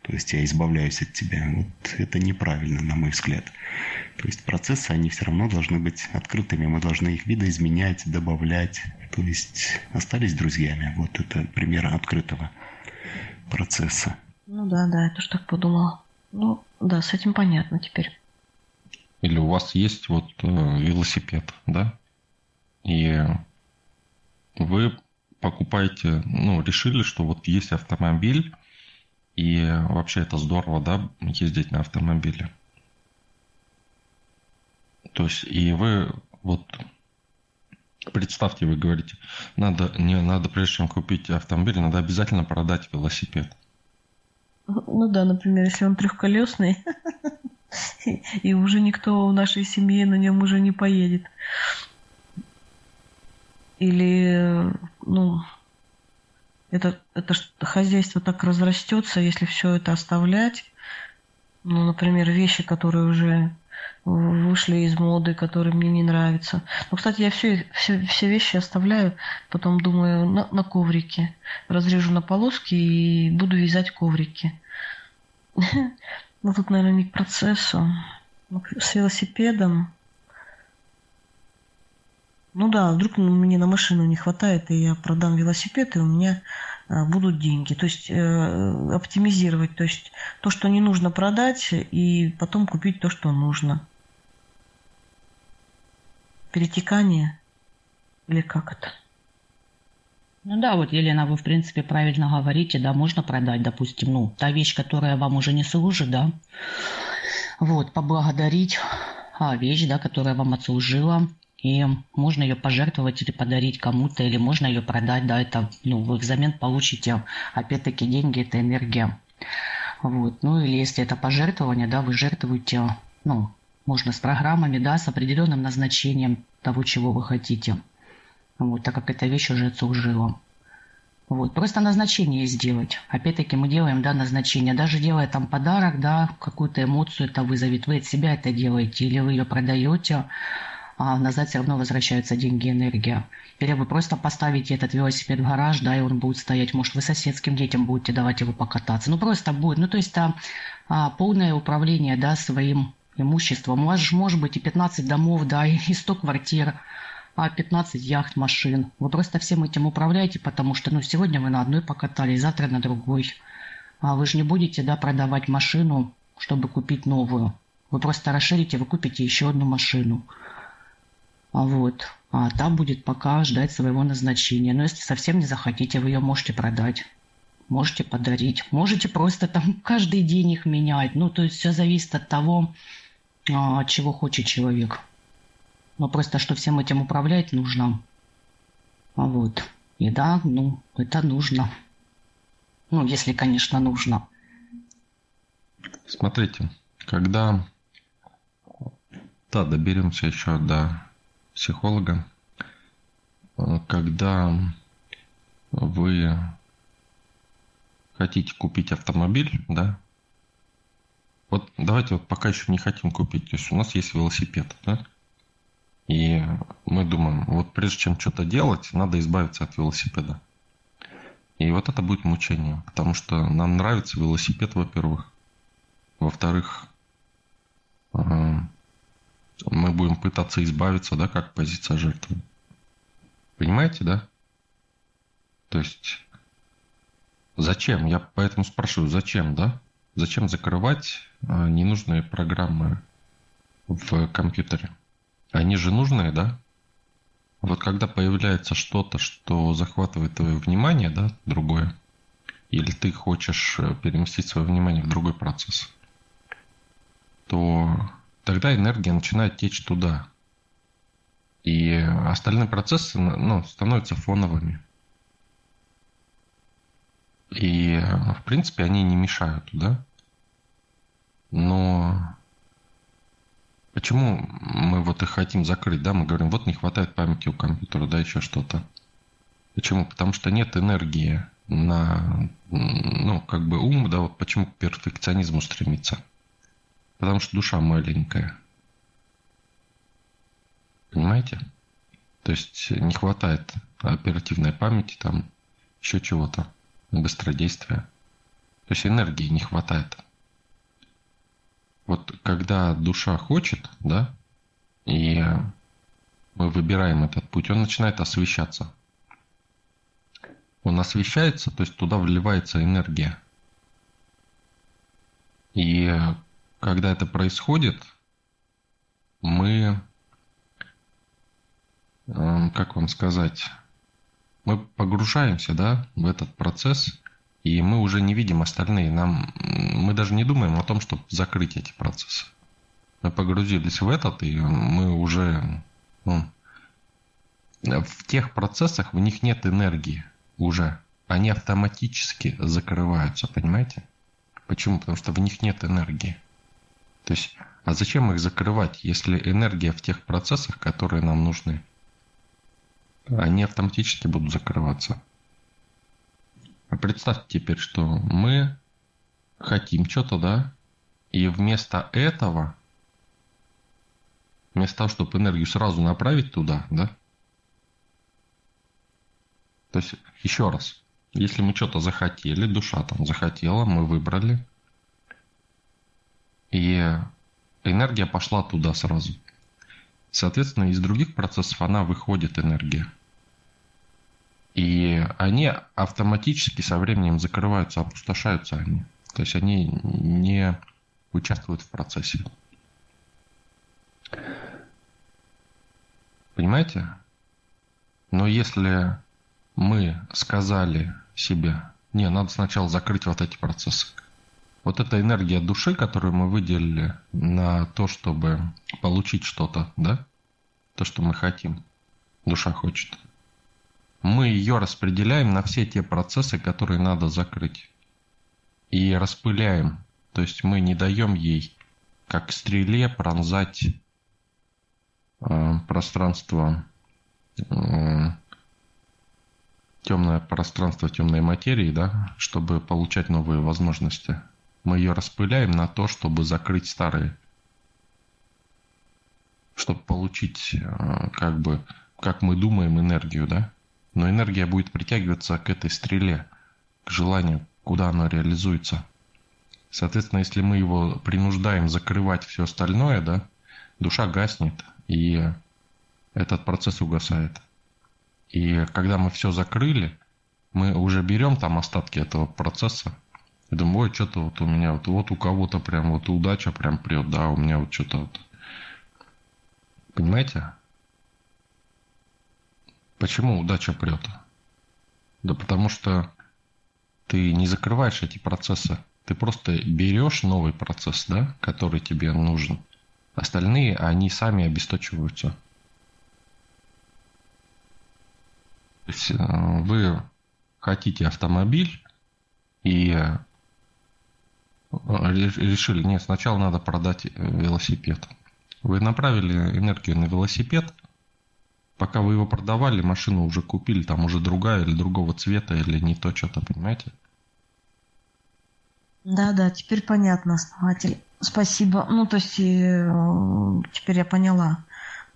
То есть я избавляюсь от тебя. Вот это неправильно, на мой взгляд. То есть процессы, они все равно должны быть открытыми. Мы должны их видоизменять, добавлять. То есть остались друзьями. Вот это пример открытого процесса. Ну да, да, я тоже так подумала. Ну да, с этим понятно теперь. Или у вас есть вот э, велосипед, да? И вы покупаете, ну, решили, что вот есть автомобиль, и вообще это здорово, да, ездить на автомобиле. То есть, и вы вот представьте, вы говорите, надо, не надо, прежде чем купить автомобиль, надо обязательно продать велосипед. Ну да, например, если он трехколесный, и уже никто в нашей семье на нем уже не поедет. Или, ну, это, это хозяйство так разрастется, если все это оставлять. Ну, например, вещи, которые уже вышли из моды, которые мне не нравятся. Ну, кстати, я все, все, все вещи оставляю, потом думаю на, на коврике. Разрежу на полоски и буду вязать коврики. Ну, тут, наверное, не к процессу. Ну, с велосипедом. Ну да, вдруг мне на машину не хватает, и я продам велосипед, и у меня а, будут деньги. То есть э, оптимизировать, то есть то, что не нужно продать, и потом купить то, что нужно перетекание или как это? Ну да, вот, Елена, вы, в принципе, правильно говорите, да, можно продать, допустим, ну, та вещь, которая вам уже не служит, да, вот, поблагодарить а, вещь, да, которая вам отслужила, и можно ее пожертвовать или подарить кому-то, или можно ее продать, да, это, ну, вы взамен получите, опять-таки, деньги, это энергия, вот, ну, или если это пожертвование, да, вы жертвуете, ну, можно с программами, да, с определенным назначением того, чего вы хотите. Вот, так как эта вещь уже отслужила. Вот, просто назначение сделать. Опять-таки мы делаем, да, назначение. Даже делая там подарок, да, какую-то эмоцию это вызовет. Вы от себя это делаете или вы ее продаете, а назад все равно возвращаются деньги, энергия. Или вы просто поставите этот велосипед в гараж, да, и он будет стоять. Может, вы соседским детям будете давать его покататься. Ну, просто будет. Ну, то есть а, а, полное управление, да, своим имуществом. У вас же может быть и 15 домов, да, и 100 квартир, а 15 яхт, машин. Вы просто всем этим управляете, потому что, ну, сегодня вы на одной покатались, завтра на другой. А вы же не будете, да, продавать машину, чтобы купить новую. Вы просто расширите, вы купите еще одну машину. А вот. А там будет пока ждать своего назначения. Но если совсем не захотите, вы ее можете продать можете подарить, можете просто там каждый день их менять. Ну, то есть все зависит от того, а, чего хочет человек. Но просто что всем этим управлять нужно. А вот. И да, ну, это нужно. Ну, если, конечно, нужно. Смотрите, когда... Да, доберемся еще до психолога. Когда вы хотите купить автомобиль, да, вот давайте вот пока еще не хотим купить. То есть у нас есть велосипед, да? И мы думаем, вот прежде чем что-то делать, надо избавиться от велосипеда. И вот это будет мучение, потому что нам нравится велосипед, во-первых. Во-вторых, мы будем пытаться избавиться, да, как позиция жертвы. Понимаете, да? То есть, зачем? Я поэтому спрашиваю, зачем, да? Зачем закрывать а, ненужные программы в компьютере? Они же нужные, да? вот когда появляется что-то, что захватывает твое внимание, да, другое, или ты хочешь э, переместить свое внимание в другой процесс, то тогда энергия начинает течь туда. И остальные процессы ну, становятся фоновыми. И, в принципе, они не мешают, да? Но почему мы вот их хотим закрыть, да? Мы говорим, вот не хватает памяти у компьютера, да, еще что-то. Почему? Потому что нет энергии на, ну, как бы ум, да, вот почему к перфекционизму стремится. Потому что душа маленькая. Понимаете? То есть не хватает оперативной памяти, там еще чего-то, быстродействия. То есть энергии не хватает. Вот когда душа хочет, да, и мы выбираем этот путь, он начинает освещаться. Он освещается, то есть туда вливается энергия. И когда это происходит, мы, эм, как вам сказать, мы погружаемся, да, в этот процесс, и мы уже не видим остальные. Нам, мы даже не думаем о том, чтобы закрыть эти процессы. Мы погрузились в этот, и мы уже ну, в тех процессах в них нет энергии уже. Они автоматически закрываются, понимаете? Почему? Потому что в них нет энергии. То есть, а зачем их закрывать, если энергия в тех процессах, которые нам нужны? Они автоматически будут закрываться. А представьте теперь, что мы хотим что-то, да, и вместо этого, вместо того, чтобы энергию сразу направить туда, да, то есть, еще раз, если мы что-то захотели, душа там захотела, мы выбрали, и энергия пошла туда сразу. Соответственно, из других процессов она выходит энергия. И они автоматически со временем закрываются, опустошаются они. То есть они не участвуют в процессе. Понимаете? Но если мы сказали себе, не, надо сначала закрыть вот эти процессы, вот эта энергия души, которую мы выделили на то, чтобы получить что-то, да, то, что мы хотим, душа хочет, мы ее распределяем на все те процессы, которые надо закрыть. И распыляем. То есть мы не даем ей, как стреле, пронзать э, пространство, э, темное пространство темной материи, да, чтобы получать новые возможности мы ее распыляем на то, чтобы закрыть старые. Чтобы получить, э, как бы, как мы думаем, энергию, да? Но энергия будет притягиваться к этой стреле, к желанию, куда она реализуется. Соответственно, если мы его принуждаем закрывать все остальное, да, душа гаснет, и этот процесс угасает. И когда мы все закрыли, мы уже берем там остатки этого процесса, и думаю, ой, что-то вот у меня, вот, вот у кого-то прям вот удача прям прет, да, у меня вот что-то вот. Понимаете? Почему удача прет? Да потому что ты не закрываешь эти процессы. Ты просто берешь новый процесс, да, который тебе нужен. Остальные, они сами обесточиваются. То есть э, вы хотите автомобиль, и решили, нет, сначала надо продать э, велосипед. Вы направили энергию на велосипед, пока вы его продавали, машину уже купили, там уже другая или другого цвета, или не то что-то, понимаете? Да, да, теперь понятно, основатель. Спасибо. Ну, то есть, э, теперь я поняла,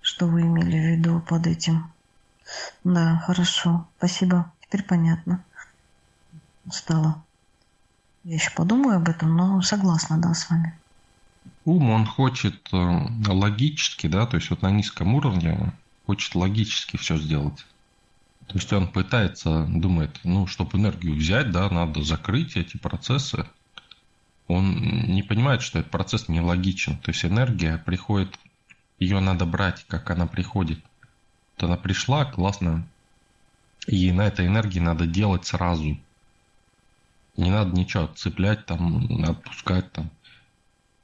что вы имели в виду под этим. Да, хорошо. Спасибо. Теперь понятно. Стало. Я еще подумаю об этом, но согласна, да, с вами. Ум, он хочет э, логически, да, то есть вот на низком уровне хочет логически все сделать. То есть он пытается, думает, ну, чтобы энергию взять, да, надо закрыть эти процессы. Он не понимает, что этот процесс не логичен. То есть энергия приходит, ее надо брать, как она приходит. Вот она пришла, классно. И на этой энергии надо делать сразу. Не надо ничего цеплять, там, отпускать там.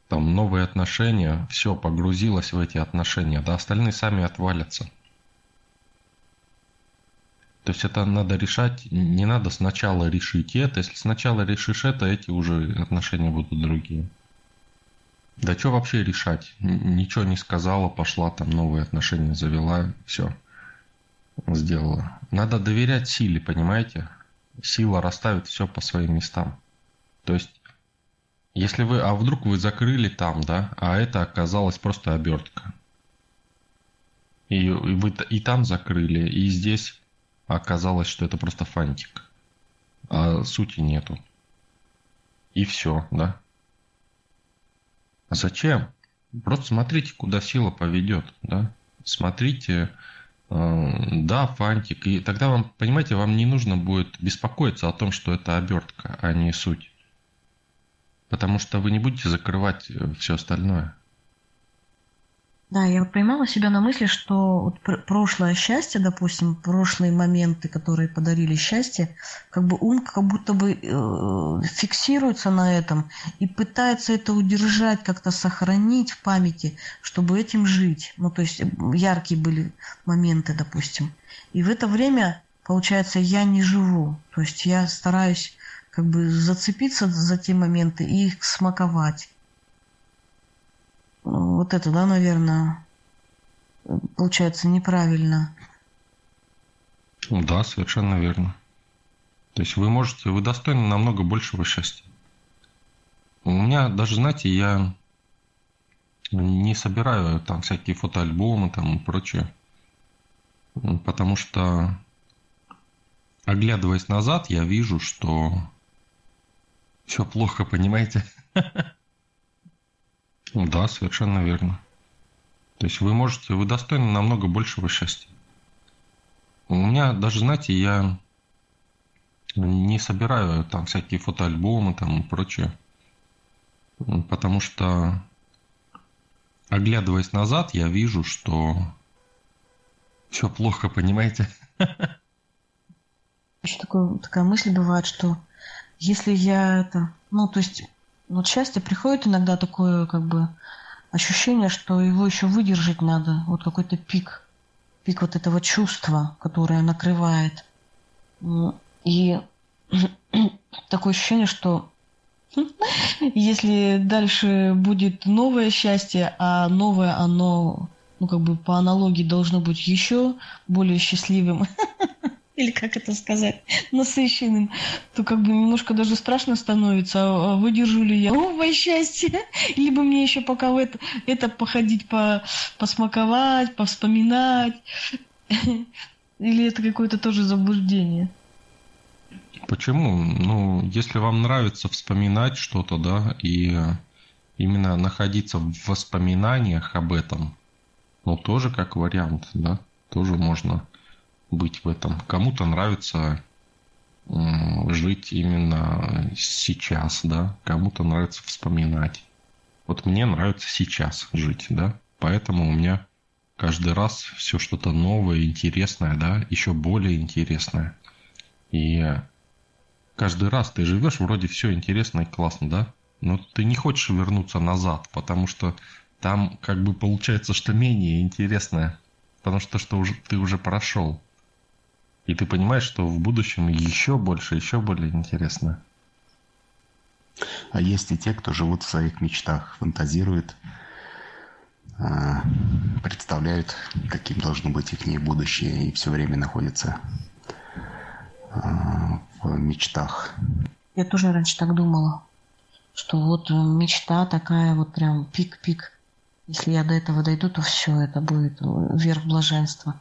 Там новые отношения, все, погрузилось в эти отношения. Да остальные сами отвалятся. То есть это надо решать, не надо сначала решить это. Если сначала решишь это, эти уже отношения будут другие. Да что вообще решать? Ничего не сказала, пошла там новые отношения завела, все сделала. Надо доверять силе, понимаете? Сила расставит все по своим местам. То есть, если вы, а вдруг вы закрыли там, да, а это оказалось просто обертка. И, и вы и там закрыли, и здесь оказалось, что это просто фантик. А сути нету. И все, да? А зачем? Просто смотрите, куда сила поведет, да? Смотрите, да, фантик. И тогда вам, понимаете, вам не нужно будет беспокоиться о том, что это обертка, а не суть. Потому что вы не будете закрывать э, все остальное. Да, я поймала себя на мысли, что вот прошлое счастье, допустим, прошлые моменты, которые подарили счастье, как бы ум как будто бы э, фиксируется на этом и пытается это удержать, как-то сохранить в памяти, чтобы этим жить. Ну, то есть яркие были моменты, допустим. И в это время, получается, я не живу. То есть я стараюсь как бы зацепиться за те моменты и их смаковать. Вот это, да, наверное, получается неправильно. Да, совершенно верно. То есть вы можете, вы достойны намного большего счастья. У меня даже, знаете, я не собираю там всякие фотоальбомы там и прочее. Потому что, оглядываясь назад, я вижу, что все плохо, понимаете? Да, совершенно верно. То есть вы можете, вы достойны намного большего счастья. У меня даже, знаете, я не собираю там всякие фотоальбомы там и прочее. Потому что, оглядываясь назад, я вижу, что все плохо, понимаете? Еще такое, такая мысль бывает, что если я это, ну, то есть вот счастье приходит иногда такое, как бы, ощущение, что его еще выдержать надо. Вот какой-то пик, пик вот этого чувства, которое накрывает. И такое ощущение, что если дальше будет новое счастье, а новое оно, ну как бы по аналогии должно быть еще более счастливым, или как это сказать, насыщенным, то как бы немножко даже страшно становится, а, а выдержу ли я новое счастье, либо мне еще пока в это, это походить, по, посмаковать, повспоминать, или это какое-то тоже заблуждение. Почему? Ну, если вам нравится вспоминать что-то, да, и именно находиться в воспоминаниях об этом, ну, тоже как вариант, да, тоже можно быть в этом. Кому-то нравится жить именно сейчас, да, кому-то нравится вспоминать. Вот мне нравится сейчас жить, да, поэтому у меня каждый раз все что-то новое, интересное, да, еще более интересное. И каждый раз ты живешь, вроде все интересно и классно, да, но ты не хочешь вернуться назад, потому что там как бы получается, что менее интересное, потому что что уже, ты уже прошел. И ты понимаешь, что в будущем еще больше, еще более интересно. А есть и те, кто живут в своих мечтах, фантазируют, а, представляют, каким должно быть их будущее, и все время находятся а, в мечтах. Я тоже раньше так думала, что вот мечта такая, вот прям пик-пик. Если я до этого дойду, то все, это будет верх блаженства.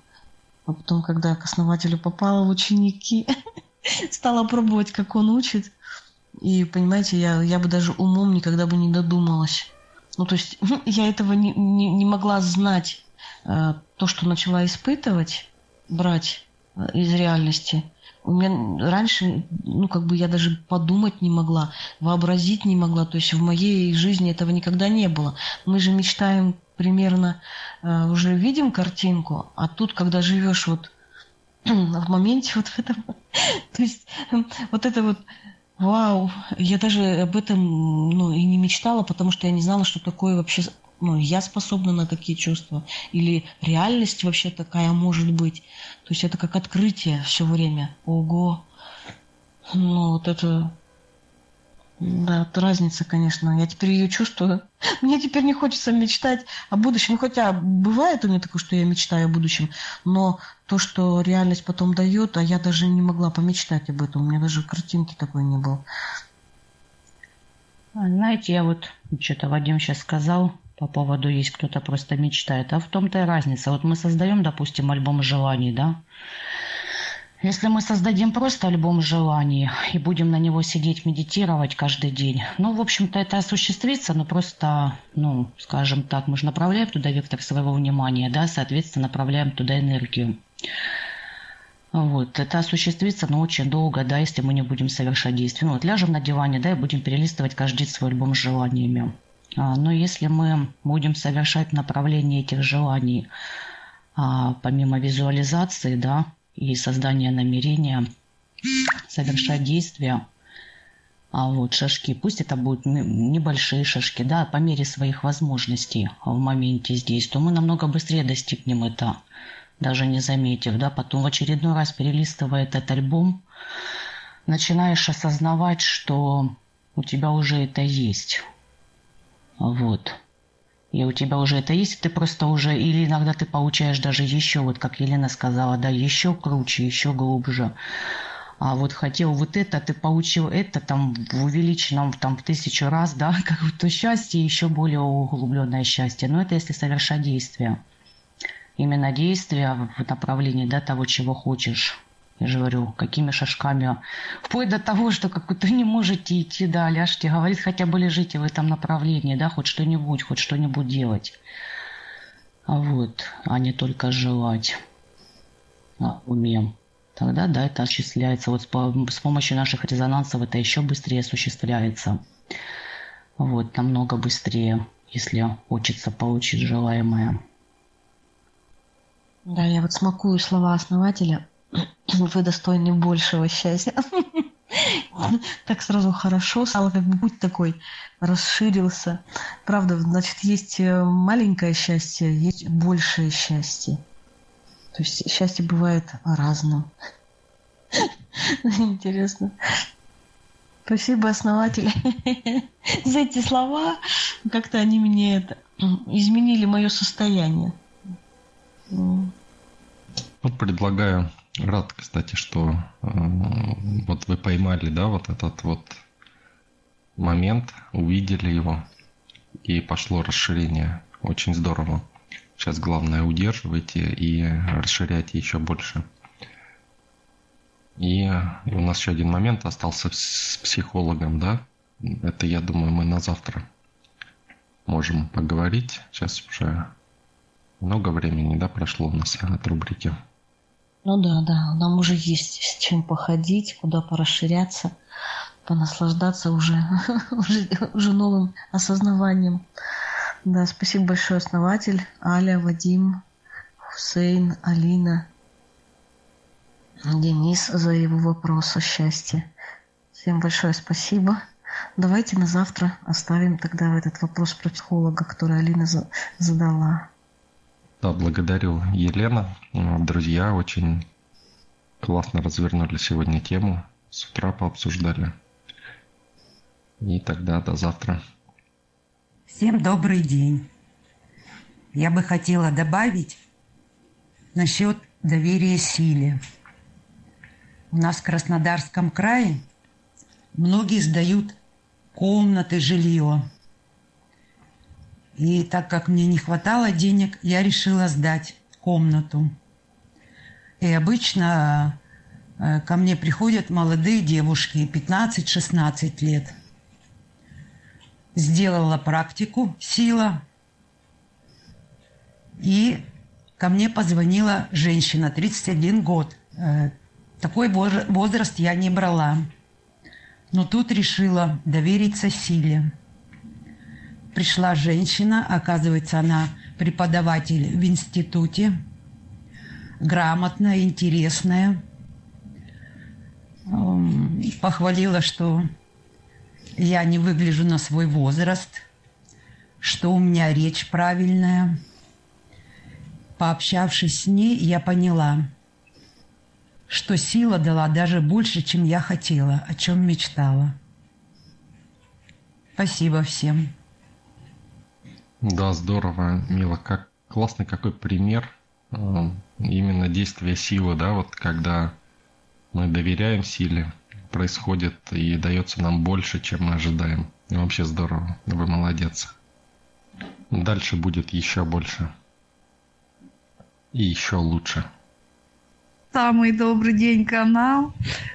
А потом, когда к основателю попала в ученики, стала пробовать, как он учит. И, понимаете, я, я бы даже умом никогда бы не додумалась. Ну, то есть я этого не, не, не могла знать. Э, то, что начала испытывать, брать э, из реальности. У меня раньше, ну, как бы я даже подумать не могла, вообразить не могла. То есть в моей жизни этого никогда не было. Мы же мечтаем примерно э, уже видим картинку, а тут, когда живешь вот в моменте вот в этом, то есть вот это вот Вау, я даже об этом ну, и не мечтала, потому что я не знала, что такое вообще ну, я способна на такие чувства. Или реальность вообще такая может быть. То есть это как открытие все время. Ого. Ну, вот это да, это разница, конечно. Я теперь ее чувствую. Мне теперь не хочется мечтать о будущем. Хотя бывает у меня такое, что я мечтаю о будущем. Но то, что реальность потом дает, а я даже не могла помечтать об этом. У меня даже картинки такой не было. А, знаете, я вот что-то Вадим сейчас сказал по поводу есть кто-то просто мечтает. А в том-то и разница. Вот мы создаем, допустим, альбом желаний, да? Если мы создадим просто альбом желаний и будем на него сидеть, медитировать каждый день, ну, в общем-то, это осуществится, но просто, ну, скажем так, мы же направляем туда вектор своего внимания, да, соответственно, направляем туда энергию. Вот, это осуществится, но очень долго, да, если мы не будем совершать действия. Ну, вот ляжем на диване, да, и будем перелистывать каждый день свой альбом с желаниями. А, но если мы будем совершать направление этих желаний, а, помимо визуализации, да, и создание намерения совершать действия, а вот шажки, пусть это будут небольшие шажки, да, по мере своих возможностей в моменте здесь, то мы намного быстрее достигнем это, даже не заметив, да, потом в очередной раз перелистывая этот альбом, начинаешь осознавать, что у тебя уже это есть. Вот и у тебя уже это есть, ты просто уже, или иногда ты получаешь даже еще, вот как Елена сказала, да, еще круче, еще глубже. А вот хотел вот это, ты получил это там в увеличенном там в тысячу раз, да, как то счастье, еще более углубленное счастье. Но это если совершать действия. Именно действия в направлении, да, того, чего хочешь. Я же говорю, какими шажками. Вплоть до того, что как-то не можете идти, да, ляжьте, говорит, хотя бы лежите в этом направлении, да, хоть что-нибудь, хоть что-нибудь делать. А вот, а не только желать а, умеем. Тогда, да, это осуществляется. Вот с помощью наших резонансов это еще быстрее осуществляется. Вот, намного быстрее, если хочется получить желаемое. Да, я вот смакую слова основателя – вы достойны большего счастья. Так сразу хорошо стало, как бы путь такой расширился. Правда, значит, есть э, маленькое счастье, есть большее счастье. То есть счастье бывает разным. Интересно. Спасибо, основатель, за эти слова. Как-то они мне это, изменили мое состояние. Вот предлагаю Рад, кстати, что э, вот вы поймали, да, вот этот вот момент, увидели его, и пошло расширение. Очень здорово. Сейчас главное удерживайте и расширяйте еще больше. И у нас еще один момент остался с психологом, да? Это, я думаю, мы на завтра можем поговорить. Сейчас уже много времени, да, прошло у нас от рубрики. Ну да, да, нам уже есть с чем походить, куда порасширяться, понаслаждаться уже, уже, уже новым осознаванием. Да, спасибо большое, основатель, Аля, Вадим, Хусейн, Алина, Денис за его вопрос о счастье. Всем большое спасибо. Давайте на завтра оставим тогда этот вопрос про психолога, который Алина задала. Да, благодарю, Елена. Друзья, очень классно развернули сегодня тему. С утра пообсуждали. И тогда до завтра. Всем добрый день. Я бы хотела добавить насчет доверия силе. У нас в Краснодарском крае многие сдают комнаты, жилье. И так как мне не хватало денег, я решила сдать комнату. И обычно э, ко мне приходят молодые девушки, 15-16 лет. Сделала практику «Сила». И ко мне позвонила женщина, 31 год. Э, такой возраст я не брала. Но тут решила довериться силе пришла женщина, оказывается, она преподаватель в институте, грамотная, интересная. Похвалила, что я не выгляжу на свой возраст, что у меня речь правильная. Пообщавшись с ней, я поняла, что сила дала даже больше, чем я хотела, о чем мечтала. Спасибо всем. Да, здорово, Мила. Как классный какой пример э, именно действия силы, да, вот когда мы доверяем силе, происходит и дается нам больше, чем мы ожидаем. И вообще здорово. Вы молодец. Дальше будет еще больше. И еще лучше. Самый добрый день, канал.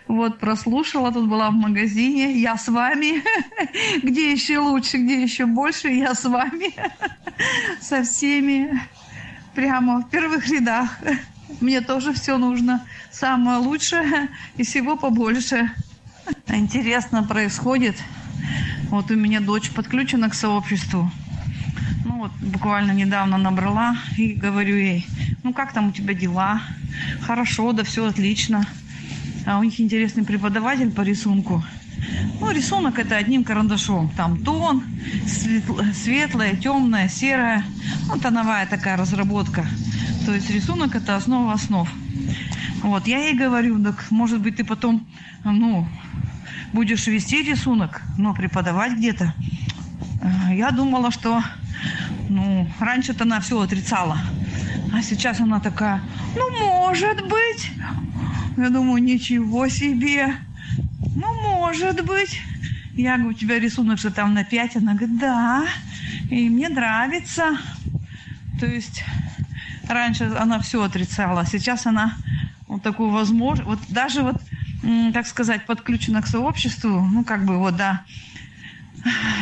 Вот прослушала, тут была в магазине. Я с вами. Где еще лучше, где еще больше, я с вами. Со всеми. Прямо в первых рядах. Мне тоже все нужно. Самое лучшее и всего побольше. Интересно происходит. Вот у меня дочь подключена к сообществу. Вот буквально недавно набрала и говорю ей, ну как там у тебя дела? Хорошо, да все отлично. А у них интересный преподаватель по рисунку. Ну, рисунок это одним карандашом. Там тон, светлое, темное, серое. Ну, тоновая такая разработка. То есть рисунок это основа основ. Вот, я ей говорю, так может быть ты потом, ну, будешь вести рисунок, но преподавать где-то. Э, я думала, что, ну, раньше-то она все отрицала. А сейчас она такая, ну, может быть. Я думаю, ничего себе. Ну, может быть. Я говорю, у тебя рисунок что там на 5? Она говорит, да. И мне нравится. То есть раньше она все отрицала, а сейчас она вот такую возможность, вот даже вот, так сказать, подключена к сообществу, ну, как бы вот, да,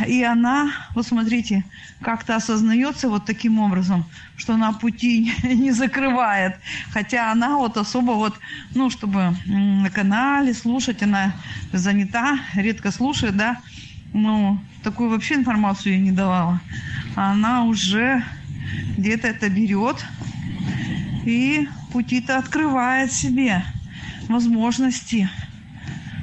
и она, вот смотрите, как-то осознается вот таким образом, что она пути не закрывает. Хотя она вот особо вот, ну, чтобы на канале слушать, она занята, редко слушает, да, ну, такую вообще информацию я не давала. Она уже где-то это берет и пути-то открывает себе возможности.